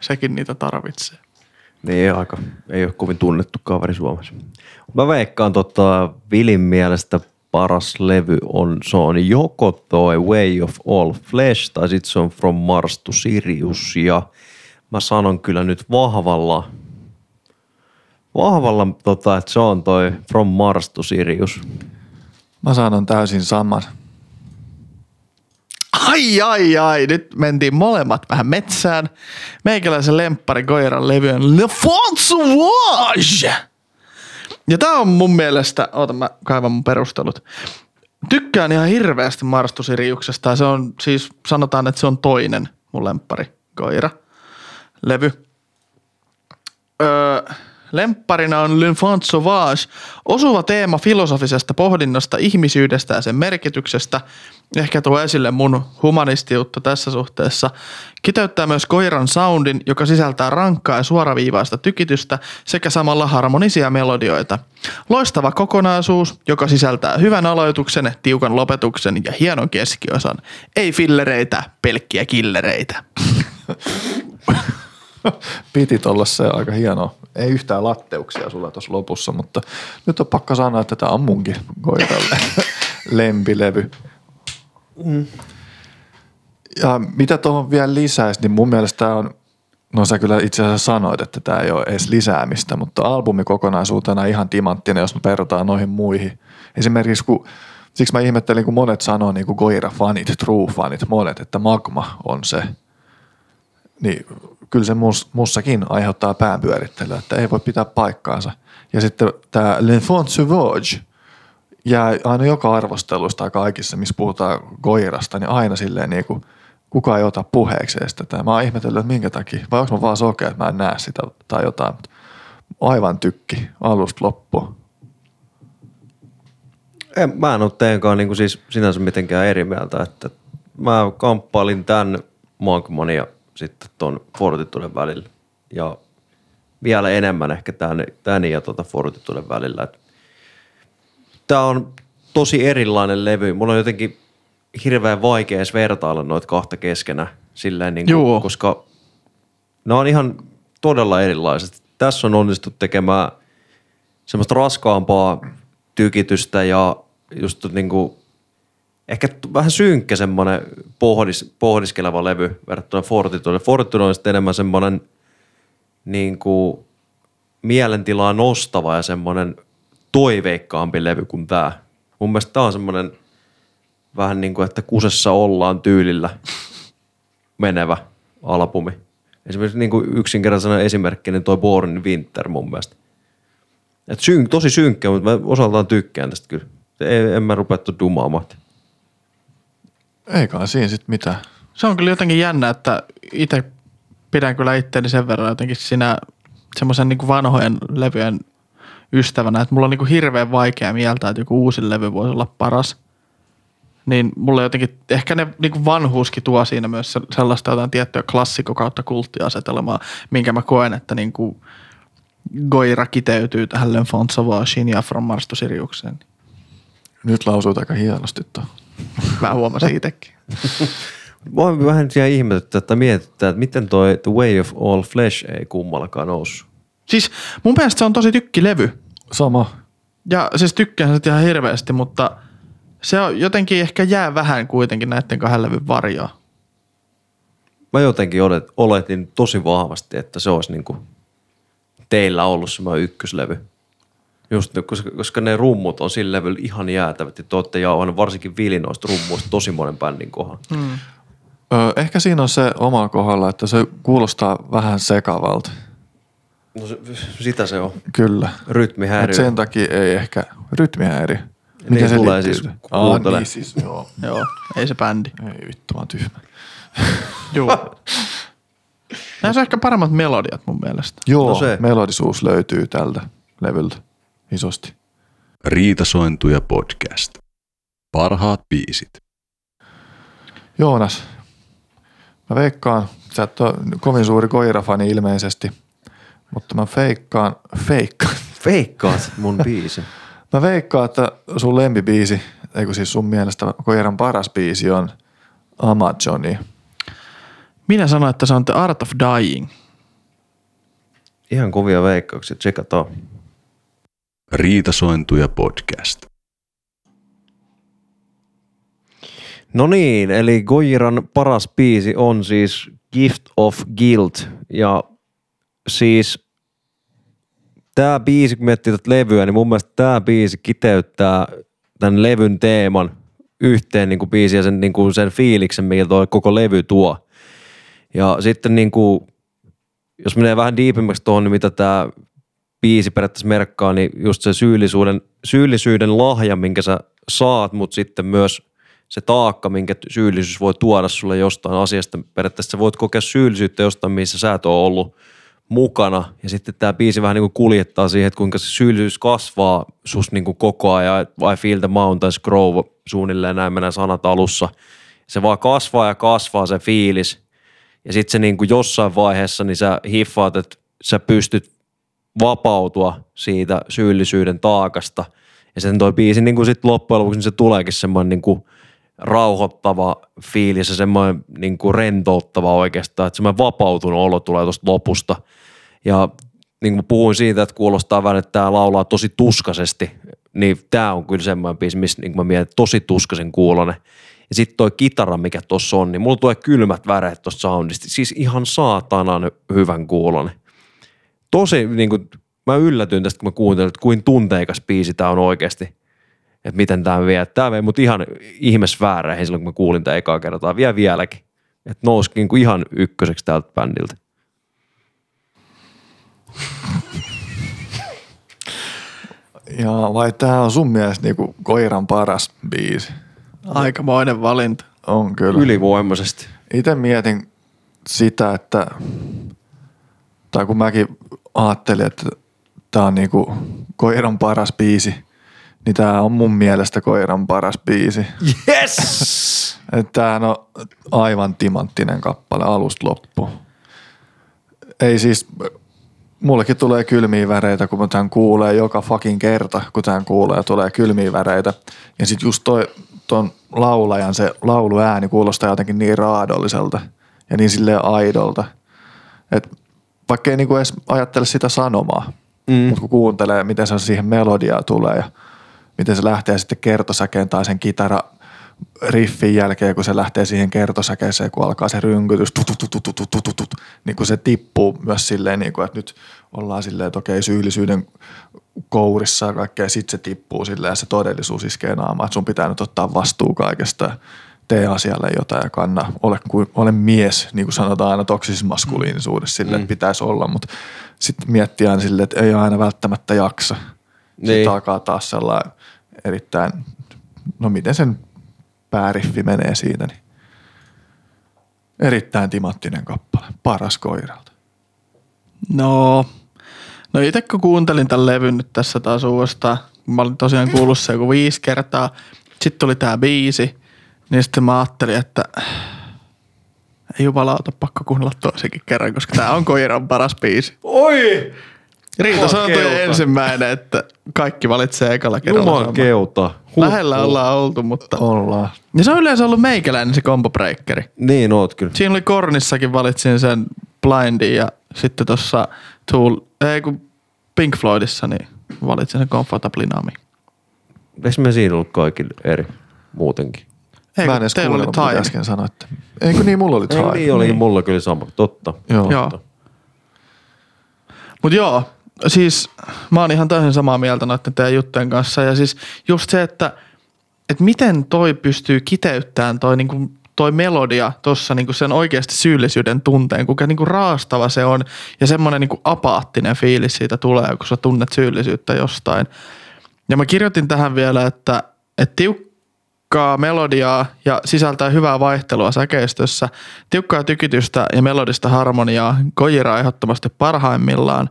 Sekin niitä tarvitsee. Niin aika, ei ole kovin tunnettu kaveri Suomessa. Mä veikkaan tota Vilin mielestä paras levy on, se on joko toi Way of All Flesh tai sitten se on From Mars to Sirius ja mä sanon kyllä nyt vahvalla, vahvalla tota, että se on toi From Mars to Sirius. Mä sanon täysin saman. Ai ai ai, nyt mentiin molemmat vähän metsään. Meikäläisen lemppari Koiran levy on Le Font Sauvage. Ja tää on mun mielestä, oota mä kaivan mun perustelut. Tykkään ihan hirveästi Marstusiriuksesta se on siis, sanotaan, että se on toinen mun lemppari Koira levy. Öö, lempparina on L'Enfant Sauvage, osuva teema filosofisesta pohdinnasta, ihmisyydestä ja sen merkityksestä. Ehkä tuo esille mun humanistiutta tässä suhteessa. Kiteyttää myös koiran soundin, joka sisältää rankkaa ja suoraviivaista tykitystä sekä samalla harmonisia melodioita. Loistava kokonaisuus, joka sisältää hyvän aloituksen, tiukan lopetuksen ja hienon keskiosan. Ei fillereitä, pelkkiä killereitä. Piti olla se aika hieno. Ei yhtään latteuksia sulla tuossa lopussa, mutta nyt on pakko sanoa, että tämä on munkin koiralle lempilevy. Ja mitä tuohon vielä lisäisi, niin mun mielestä tää on, no sä kyllä itse asiassa sanoit, että tämä ei ole edes lisäämistä, mutta albumi kokonaisuutena ihan timanttinen, jos me verrataan noihin muihin. Esimerkiksi kun, siksi mä ihmettelin, kun monet sanoo, niin kuin Goira-fanit, True-fanit, monet, että Magma on se, niin kyllä se mus, mussakin aiheuttaa päänpyörittelyä, että ei voi pitää paikkaansa. Ja sitten tämä L'Enfant Sauvage jää aina joka arvostelusta tai kaikissa, missä puhutaan koirasta, niin aina silleen niin kuin, kukaan ei ota puheeksi edes tätä. Mä oon ihmetellyt, että minkä takia, vai onko mä vaan sokea, että mä en näe sitä tai jotain, aivan tykki alusta loppuun. En, mä en ole teidänkaan niin kuin siis sinänsä mitenkään eri mieltä, että mä kamppailin tämän Magman ja sitten ton Fortituden välillä. Ja vielä enemmän ehkä tän, tän ja tota Fortituden välillä. Et Tää on tosi erilainen levy. Mulla on jotenkin hirveän vaikea edes vertailla noita kahta keskenä, silleen niin kuin, koska ne on ihan todella erilaiset. Tässä on onnistuttu tekemään semmoista raskaampaa tykitystä ja just niin kuin, ehkä vähän synkkä semmoinen pohdis, pohdiskeleva levy verrattuna Fortitude. Fortitude on sitten enemmän semmoinen niin kuin mielentilaa nostava ja semmoinen toiveikkaampi levy kuin tämä. Mun mielestä tämä on semmoinen vähän niin kuin, että kusessa ollaan tyylillä menevä albumi. Esimerkiksi niin kuin yksinkertaisena esimerkkinä toi Born in Winter mun mielestä. Et syn, tosi synkkä, mutta mä osaltaan tykkään tästä kyllä. Ei, en mä rupea tuon dumaamaan. Eikä siinä sitten mitään. Se on kyllä jotenkin jännä, että itse pidän kyllä itteeni sen verran jotenkin siinä semmoisen niin vanhojen levyjen ystävänä, että mulla on niin kuin hirveän vaikea mieltää, että joku uusi levy voisi olla paras. Niin mulle jotenkin, ehkä ne niin kuin vanhuuskin tuo siinä myös se- sellaista jotain tiettyä klassikko kautta kulttiasetelmaa, minkä mä koen, että niin kuin Goira kiteytyy tähän L'Enfant Sauvageen ja From Mars to Siriukseen. Nyt lausuit aika hienosti tuo. Mä huomasin itsekin. Mua vähän siellä ihmetyttää, että mietitään, että miten toi The Way of All Flesh ei kummallakaan noussut. Siis mun mielestä se on tosi tykkilevy. Sama. Ja siis tykkään sitä ihan hirveästi, mutta se on jotenkin ehkä jää vähän kuitenkin näiden kahden levyn varjoa. Mä jotenkin olet, oletin tosi vahvasti, että se olisi niinku teillä ollut semmoinen ykköslevy. Just nyt, koska, koska ne rummut on sillä levyllä ihan jäätävät. Ja te olette jauhanut varsinkin vilinoista rummuista tosi monen bändin kohan. Ö, ehkä siinä on se oma kohdalla, että se kuulostaa vähän sekavalta. No se, sitä se on. Kyllä. Rytmihäiriö. Et sen takia ei ehkä rytmihäiriö. Niin se tulee liittyy? siis, kun Aa, kuuntelee. niin siis, joo. Joo, ei se bändi. Ei vittu, mä oon tyhmä. Joo. Näissä on ehkä paremmat melodiat mun mielestä. Joo, No no se. melodisuus löytyy tältä levyltä isosti. Riitasointuja podcast. Parhaat biisit. Joonas, mä veikkaan, sä et ole kovin suuri koirafani ilmeisesti, mutta mä feikkaan, feikkaan, Feikkaat mun biisi. mä veikkaan, että sun lempibiisi, eikö siis sun mielestä koiran paras biisi on Amazoni. Minä sanoin, että se on The Art of Dying. Ihan kovia veikkauksia, tsekataan. Riitasointuja podcast. No niin, eli Gojiran paras biisi on siis Gift of Guilt. Ja siis tämä biisi, kun miettii tätä levyä, niin mun mielestä tämä biisi kiteyttää tämän levyn teeman yhteen niin kuin biisi ja sen, niin kuin sen fiiliksen, mikä tuo koko levy tuo. Ja sitten niin kuin, jos menee vähän diipimmäksi tuohon, niin mitä tämä biisi periaatteessa merkkaa, niin just se syyllisyyden, syyllisyyden lahja, minkä sä saat, mutta sitten myös se taakka, minkä syyllisyys voi tuoda sulle jostain asiasta. Periaatteessa sä voit kokea syyllisyyttä jostain, missä sä et ole ollut mukana. Ja sitten tämä biisi vähän niin kuin kuljettaa siihen, että kuinka se syyllisyys kasvaa sus niin kuin koko ajan. I feel the mountains grow suunnilleen näin mennään sanat alussa. Se vaan kasvaa ja kasvaa se fiilis. Ja sitten se niin kuin jossain vaiheessa niin sä hiffaat, että sä pystyt vapautua siitä syyllisyyden taakasta. Ja sen toi biisi niin kuin sit loppujen lopuksi niin se tuleekin semmoinen niin kuin rauhoittava fiilis ja semmoinen niin kuin rentouttava oikeastaan, että semmoinen vapautunut olo tulee tuosta lopusta. Ja niin kuin puhuin siitä, että kuulostaa vähän, että tämä laulaa tosi tuskaisesti, niin tämä on kyllä semmoinen biisi, missä niin kuin mä mietin, tosi tuskaisen kuulonen. Ja sitten toi kitara, mikä tuossa on, niin mulla tulee kylmät väreet tuosta soundista. Siis ihan saatanan hyvän kuulonen tosi, niin kuin, mä yllätyin tästä, kun mä kuuntelin, että kuin tunteikas biisi tämä on oikeasti. Että miten tämä vie. Tämä vei mut ihan ihmesvääräihin silloin, kun mä kuulin tämä ekaa kertaa. Vielä vieläkin. Että nousi niin kuin ihan ykköseksi tältä bändiltä. Ja vai tämä on sun mielestä niinku koiran paras biisi? Aikamoinen valinta. On kyllä. Ylivoimaisesti. Itse mietin sitä, että tai kun mäkin ajattelin, että tämä on niinku koiran paras biisi, niin tämä on mun mielestä koiran paras biisi. Yes! Että Tämähän on aivan timanttinen kappale alusta loppu. Ei siis, mullekin tulee kylmiä väreitä, kun tämän kuulee joka fucking kerta, kun tämän kuulee, tulee kylmiä väreitä. Ja sitten just toi, ton laulajan se lauluääni kuulostaa jotenkin niin raadolliselta ja niin silleen aidolta. Että vaikka ei niinku edes ajattele sitä sanomaa, mm. mutta kun kuuntelee, miten se siihen melodiaa tulee ja miten se lähtee sitten kertosäkeen tai sen kitara riffin jälkeen, kun se lähtee siihen kertosäkeeseen, kun alkaa se rynkytys, tut, tut, tut, tut, tut, tut, tut, niin kuin se tippuu myös silleen, niin kuin, että nyt ollaan silleen, että okei, syyllisyyden kourissa ja kaikkea, sit se tippuu silleen ja se todellisuus iskee naamaan, että sun pitää nyt ottaa vastuu kaikesta tee asialle jotain ja kanna, ole, kuin, ole mies, niin kuin sanotaan aina toksisessa maskuliinisuudessa, silleen, että pitäisi olla, mutta sitten miettiä aina silleen, että ei aina välttämättä jaksa. Sitten Niin. alkaa taas sellainen erittäin, no miten sen pääriffi menee siinä, niin erittäin timanttinen kappale, paras koiralta. No, no itse kun kuuntelin tämän levyn nyt tässä taas uudestaan, kun mä olin tosiaan kuullut se joku viisi kertaa, sitten tuli tää biisi, niin sitten mä ajattelin, että ei jumalauta, pakko kuunnella toisenkin kerran, koska tää on koiran paras biisi. Oi! Riita, se on toi Jumakeuta. ensimmäinen, että kaikki valitsee ekalla kerralla. Juman keuta. Lähellä ollaan oltu, mutta... Ollaan. Ja se on yleensä ollut meikäläinen se combo breakeri. Niin oot kyllä. Siinä oli Kornissakin valitsin sen Blindin ja sitten tuossa Tool, ei kun Pink Floydissa, niin valitsin sen Comfortably Numb. Eikö me siinä ollut kaikille eri muutenkin? Ei, Mä en edes teillä oli kuunnellut, mitä äsken sanoitte. Eikö niin, mulla oli Ei, Time. niin oli mulla kyllä sama. Totta. Joo. Joo. Mut joo, siis mä oon ihan täysin samaa mieltä noiden teidän juttujen kanssa. Ja siis just se, että, että miten toi pystyy kiteyttämään toi, niinku, toi melodia tuossa niinku sen oikeasti syyllisyyden tunteen, kuinka niinku raastava se on ja semmoinen niinku apaattinen fiilis siitä tulee, kun sä tunnet syyllisyyttä jostain. Ja mä kirjoitin tähän vielä, että, että tiukkaa melodiaa ja sisältää hyvää vaihtelua säkeistössä, tiukkaa tykitystä ja melodista harmoniaa, Kojira ehdottomasti parhaimmillaan.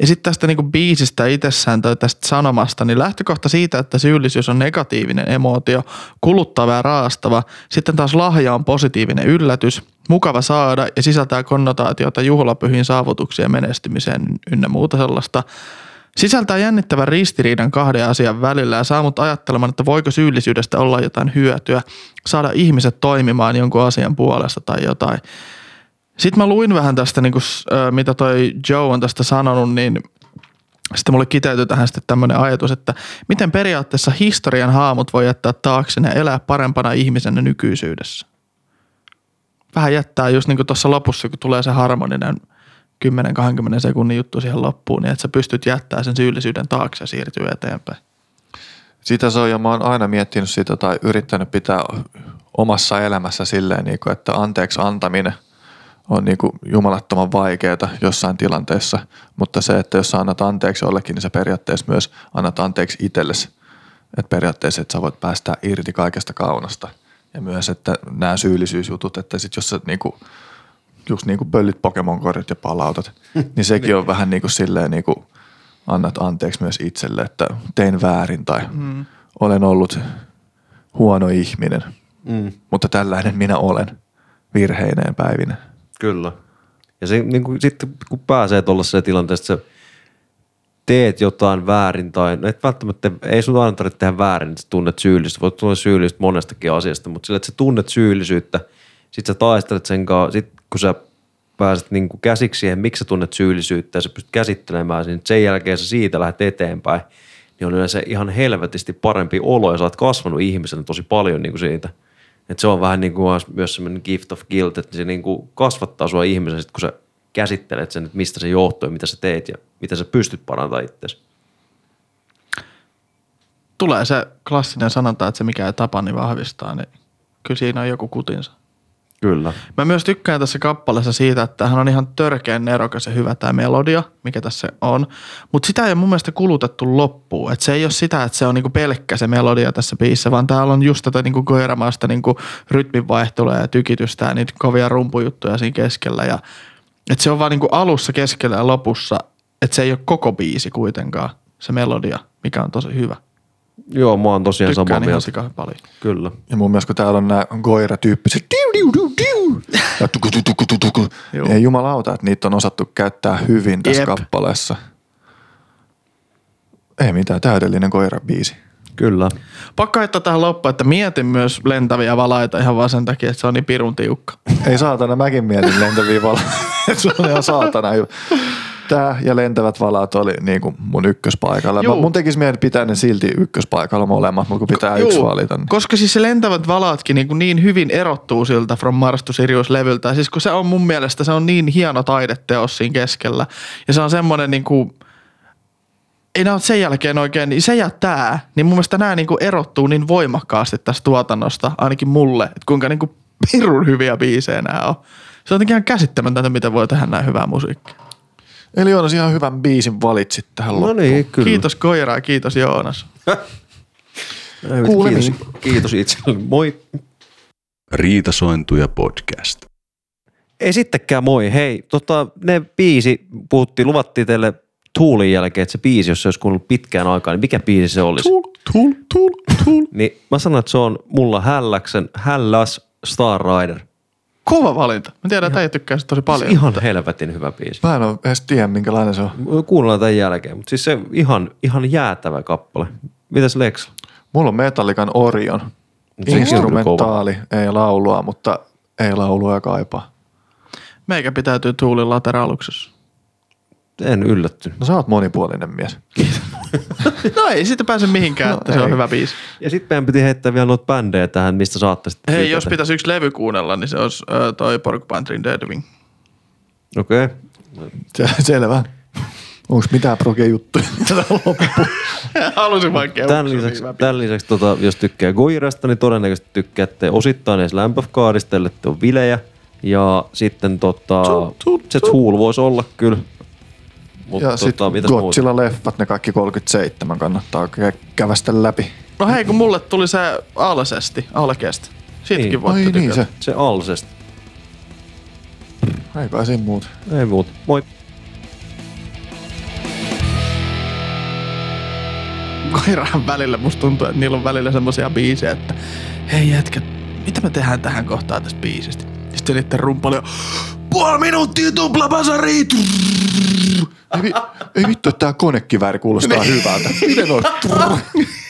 Ja sitten tästä niinku biisistä itsessään tai tästä sanomasta, niin lähtökohta siitä, että syyllisyys on negatiivinen emootio, kuluttava ja raastava. Sitten taas lahja on positiivinen yllätys, mukava saada ja sisältää konnotaatiota juhlapyhiin saavutuksien menestymiseen ynnä muuta sellaista. Sisältää jännittävän ristiriidan kahden asian välillä ja saa mut ajattelemaan, että voiko syyllisyydestä olla jotain hyötyä, saada ihmiset toimimaan jonkun asian puolesta tai jotain. Sitten mä luin vähän tästä, niin kuin, mitä toi Joe on tästä sanonut, niin Sitten mulle kiteytyi tähän sitten tämmöinen ajatus, että miten periaatteessa historian haamut voi jättää taakse ja elää parempana ihmisenä nykyisyydessä. Vähän jättää just niin kuin tuossa lopussa, kun tulee se harmoninen 10-20 sekunnin juttu siihen loppuun, niin että sä pystyt jättämään sen syyllisyyden taakse ja siirtyy eteenpäin. Sitä se on ja mä oon aina miettinyt sitä tai yrittänyt pitää omassa elämässä silleen, niin kuin, että anteeksi antaminen on niin kuin jumalattoman vaikeaa jossain tilanteessa, mutta se, että jos sä annat anteeksi jollekin, niin sä periaatteessa myös annat anteeksi itsellesi. Että periaatteessa, että sä voit päästää irti kaikesta kaunasta. Ja myös, että nämä syyllisyysjutut, että sit jos sä niin kuin, just niin kuin pöllit Pokemon-kortit ja palautat, niin sekin on vähän niin kuin silleen niin kuin annat anteeksi myös itselle, että tein väärin tai mm. olen ollut huono ihminen. Mm. Mutta tällainen minä olen virheineen päivinä. Kyllä. Ja se, niin kuin, sitten kun pääsee tuollaiseen tilanteeseen, että teet jotain väärin tai no et välttämättä, ei sun aina tarvitse tehdä väärin, että sä tunnet syyllisyyttä. Voit tulla syyllisyyttä monestakin asiasta, mutta sillä, että sä tunnet syyllisyyttä, sit sä taistelet sen kanssa, sit kun sä pääset niin kuin käsiksi siihen, miksi sä tunnet syyllisyyttä ja sä pystyt käsittelemään sen, sen jälkeen sä siitä lähdet eteenpäin, niin on yleensä ihan helvetisti parempi olo ja sä oot kasvanut ihmisenä tosi paljon niin kuin siitä. Et se on vähän niin kuin myös semmoinen gift of guilt, että se niin kuin kasvattaa sua ihmisen, sit kun sä käsittelet sen, että mistä se johtuu ja mitä sä teet ja mitä sä pystyt parantamaan itseäsi. Tulee se klassinen sanonta, että se mikä ei tapa, niin vahvistaa, niin kyllä siinä on joku kutinsa. Kyllä. Mä myös tykkään tässä kappaleessa siitä, että hän on ihan törkeän nerokas ja hyvä tämä melodia, mikä tässä on. Mutta sitä ei ole mun mielestä kulutettu loppuun. Et se ei ole sitä, että se on niinku pelkkä se melodia tässä biisissä, vaan täällä on just tätä niinku koiramaista niinku rytminvaihtelua ja tykitystä ja niitä kovia rumpujuttuja siinä keskellä. Ja, et se on vaan niinku alussa, keskellä ja lopussa, että se ei ole koko biisi kuitenkaan, se melodia, mikä on tosi hyvä. Joo, mä oon tosiaan samaa Tykkään ihan mieltä. sika paljon. Kyllä. Ja mun mielestä kun täällä on nämä goira-tyyppiset diu, diu, diu, diu, ja tuku, tuku, tuku, tuku, ei jumalauta, että niitä on osattu käyttää hyvin tässä Jep. kappaleessa. Ei mitään, täydellinen koira-biisi. Kyllä. Pakko heittää tähän loppuun, että mietin myös lentäviä valaita ihan vaan sen takia, että se on niin pirun tiukka. Ei saatana, mäkin mietin lentäviä valoja. se on ihan saatana Tää ja lentävät valat oli niin kuin mun ykköspaikalla. Mä, mun tekisi mieli pitää ne silti ykköspaikalla molemmat, mutta kun pitää Juu, yksi valita. Niin. Koska siis se lentävät valaatkin niin, niin hyvin erottuu siltä From Mars to Sirius-levyltä. Siis kun se on mun mielestä, se on niin hieno taideteos siinä keskellä. Ja se on semmoinen niin kuin, ei nämä sen jälkeen oikein, niin se ja tää, niin mun mielestä nämä niin kuin erottuu niin voimakkaasti tästä tuotannosta, ainakin mulle, että kuinka niin kuin pirun hyviä biisejä nämä on. Se on jotenkin ihan käsittämätöntä, miten voi tehdä näin hyvää musiikkia. Eli Joonas ihan hyvän biisin valitsit tähän No loppuun. niin, kyllä. Kiitos Koira ja kiitos Joonas. Ei, Kuulemiin. Kiitos, kiitos itselleni. Moi. Riitasointuja podcast. Ei sittenkään moi. Hei, tota, ne biisi, puhuttiin, luvattiin teille Tuulin jälkeen, että se biisi, jos se olisi kuullut pitkään aikaa, niin mikä biisi se olisi? Tuul, tuul, tuul, tuul. Niin mä sanon, että se on mulla Hälläksen Hälläs Star Rider. Kova valinta. Mä tiedän, että äijä tykkää sitä tosi paljon. Ihan helvetin hyvä biisi. Mä en ole edes tiedä, minkälainen se on. Kuunnellaan tämän jälkeen, mutta siis se ihan, ihan jäätävä kappale. Mitäs Lex? Mulla on Metallican Orion. Kyllä Instrumentaali, ei laulua, mutta ei laulua kaipaa. Meikä pitäytyy Tuulin lateraluksessa. En yllättynyt. No sä oot monipuolinen mies. No ei siitä pääse mihinkään, No että se on ei. hyvä biisi. Ja sitten meidän piti heittää vielä noita bändejä tähän, mistä saatte sitten Hei, jos pitäisi yksi levy kuunnella, niin se olisi äh, toi Porcupine Tree Dead Wing. Okei. Okay. Se, selvä. Onko mitään proge juttuja? Tätä loppu. Halusin vaan kehua. Tämän lisäksi, tämän lisäksi tota, jos tykkää Goirasta, niin todennäköisesti tykkäätte osittain edes Lamp of Godista, ole vilejä. Ja sitten tota, Tool, tool, se tool. Tool voisi olla kyllä. Mutta Ja tota, sitten? Godzilla-leffat, ne kaikki 37 kannattaa kä- kävästä läpi. No hei, kun mulle tuli se Alsesti, Alkeesta. Siitäkin Niin. voitte Ai niin se. Se Alsesta. Ei kai siinä muuta. Ei muuta. Moi. Koirahan välillä musta tuntuu, että niillä on välillä semmosia biisejä, että hei jätkät, mitä me tehdään tähän kohtaan tästä biisistä? Sitten niiden rumpali on puoli minuuttia tuplabasari. Ei, ei vittu, että tää konekivääri kuulostaa hyvältä. Miten on?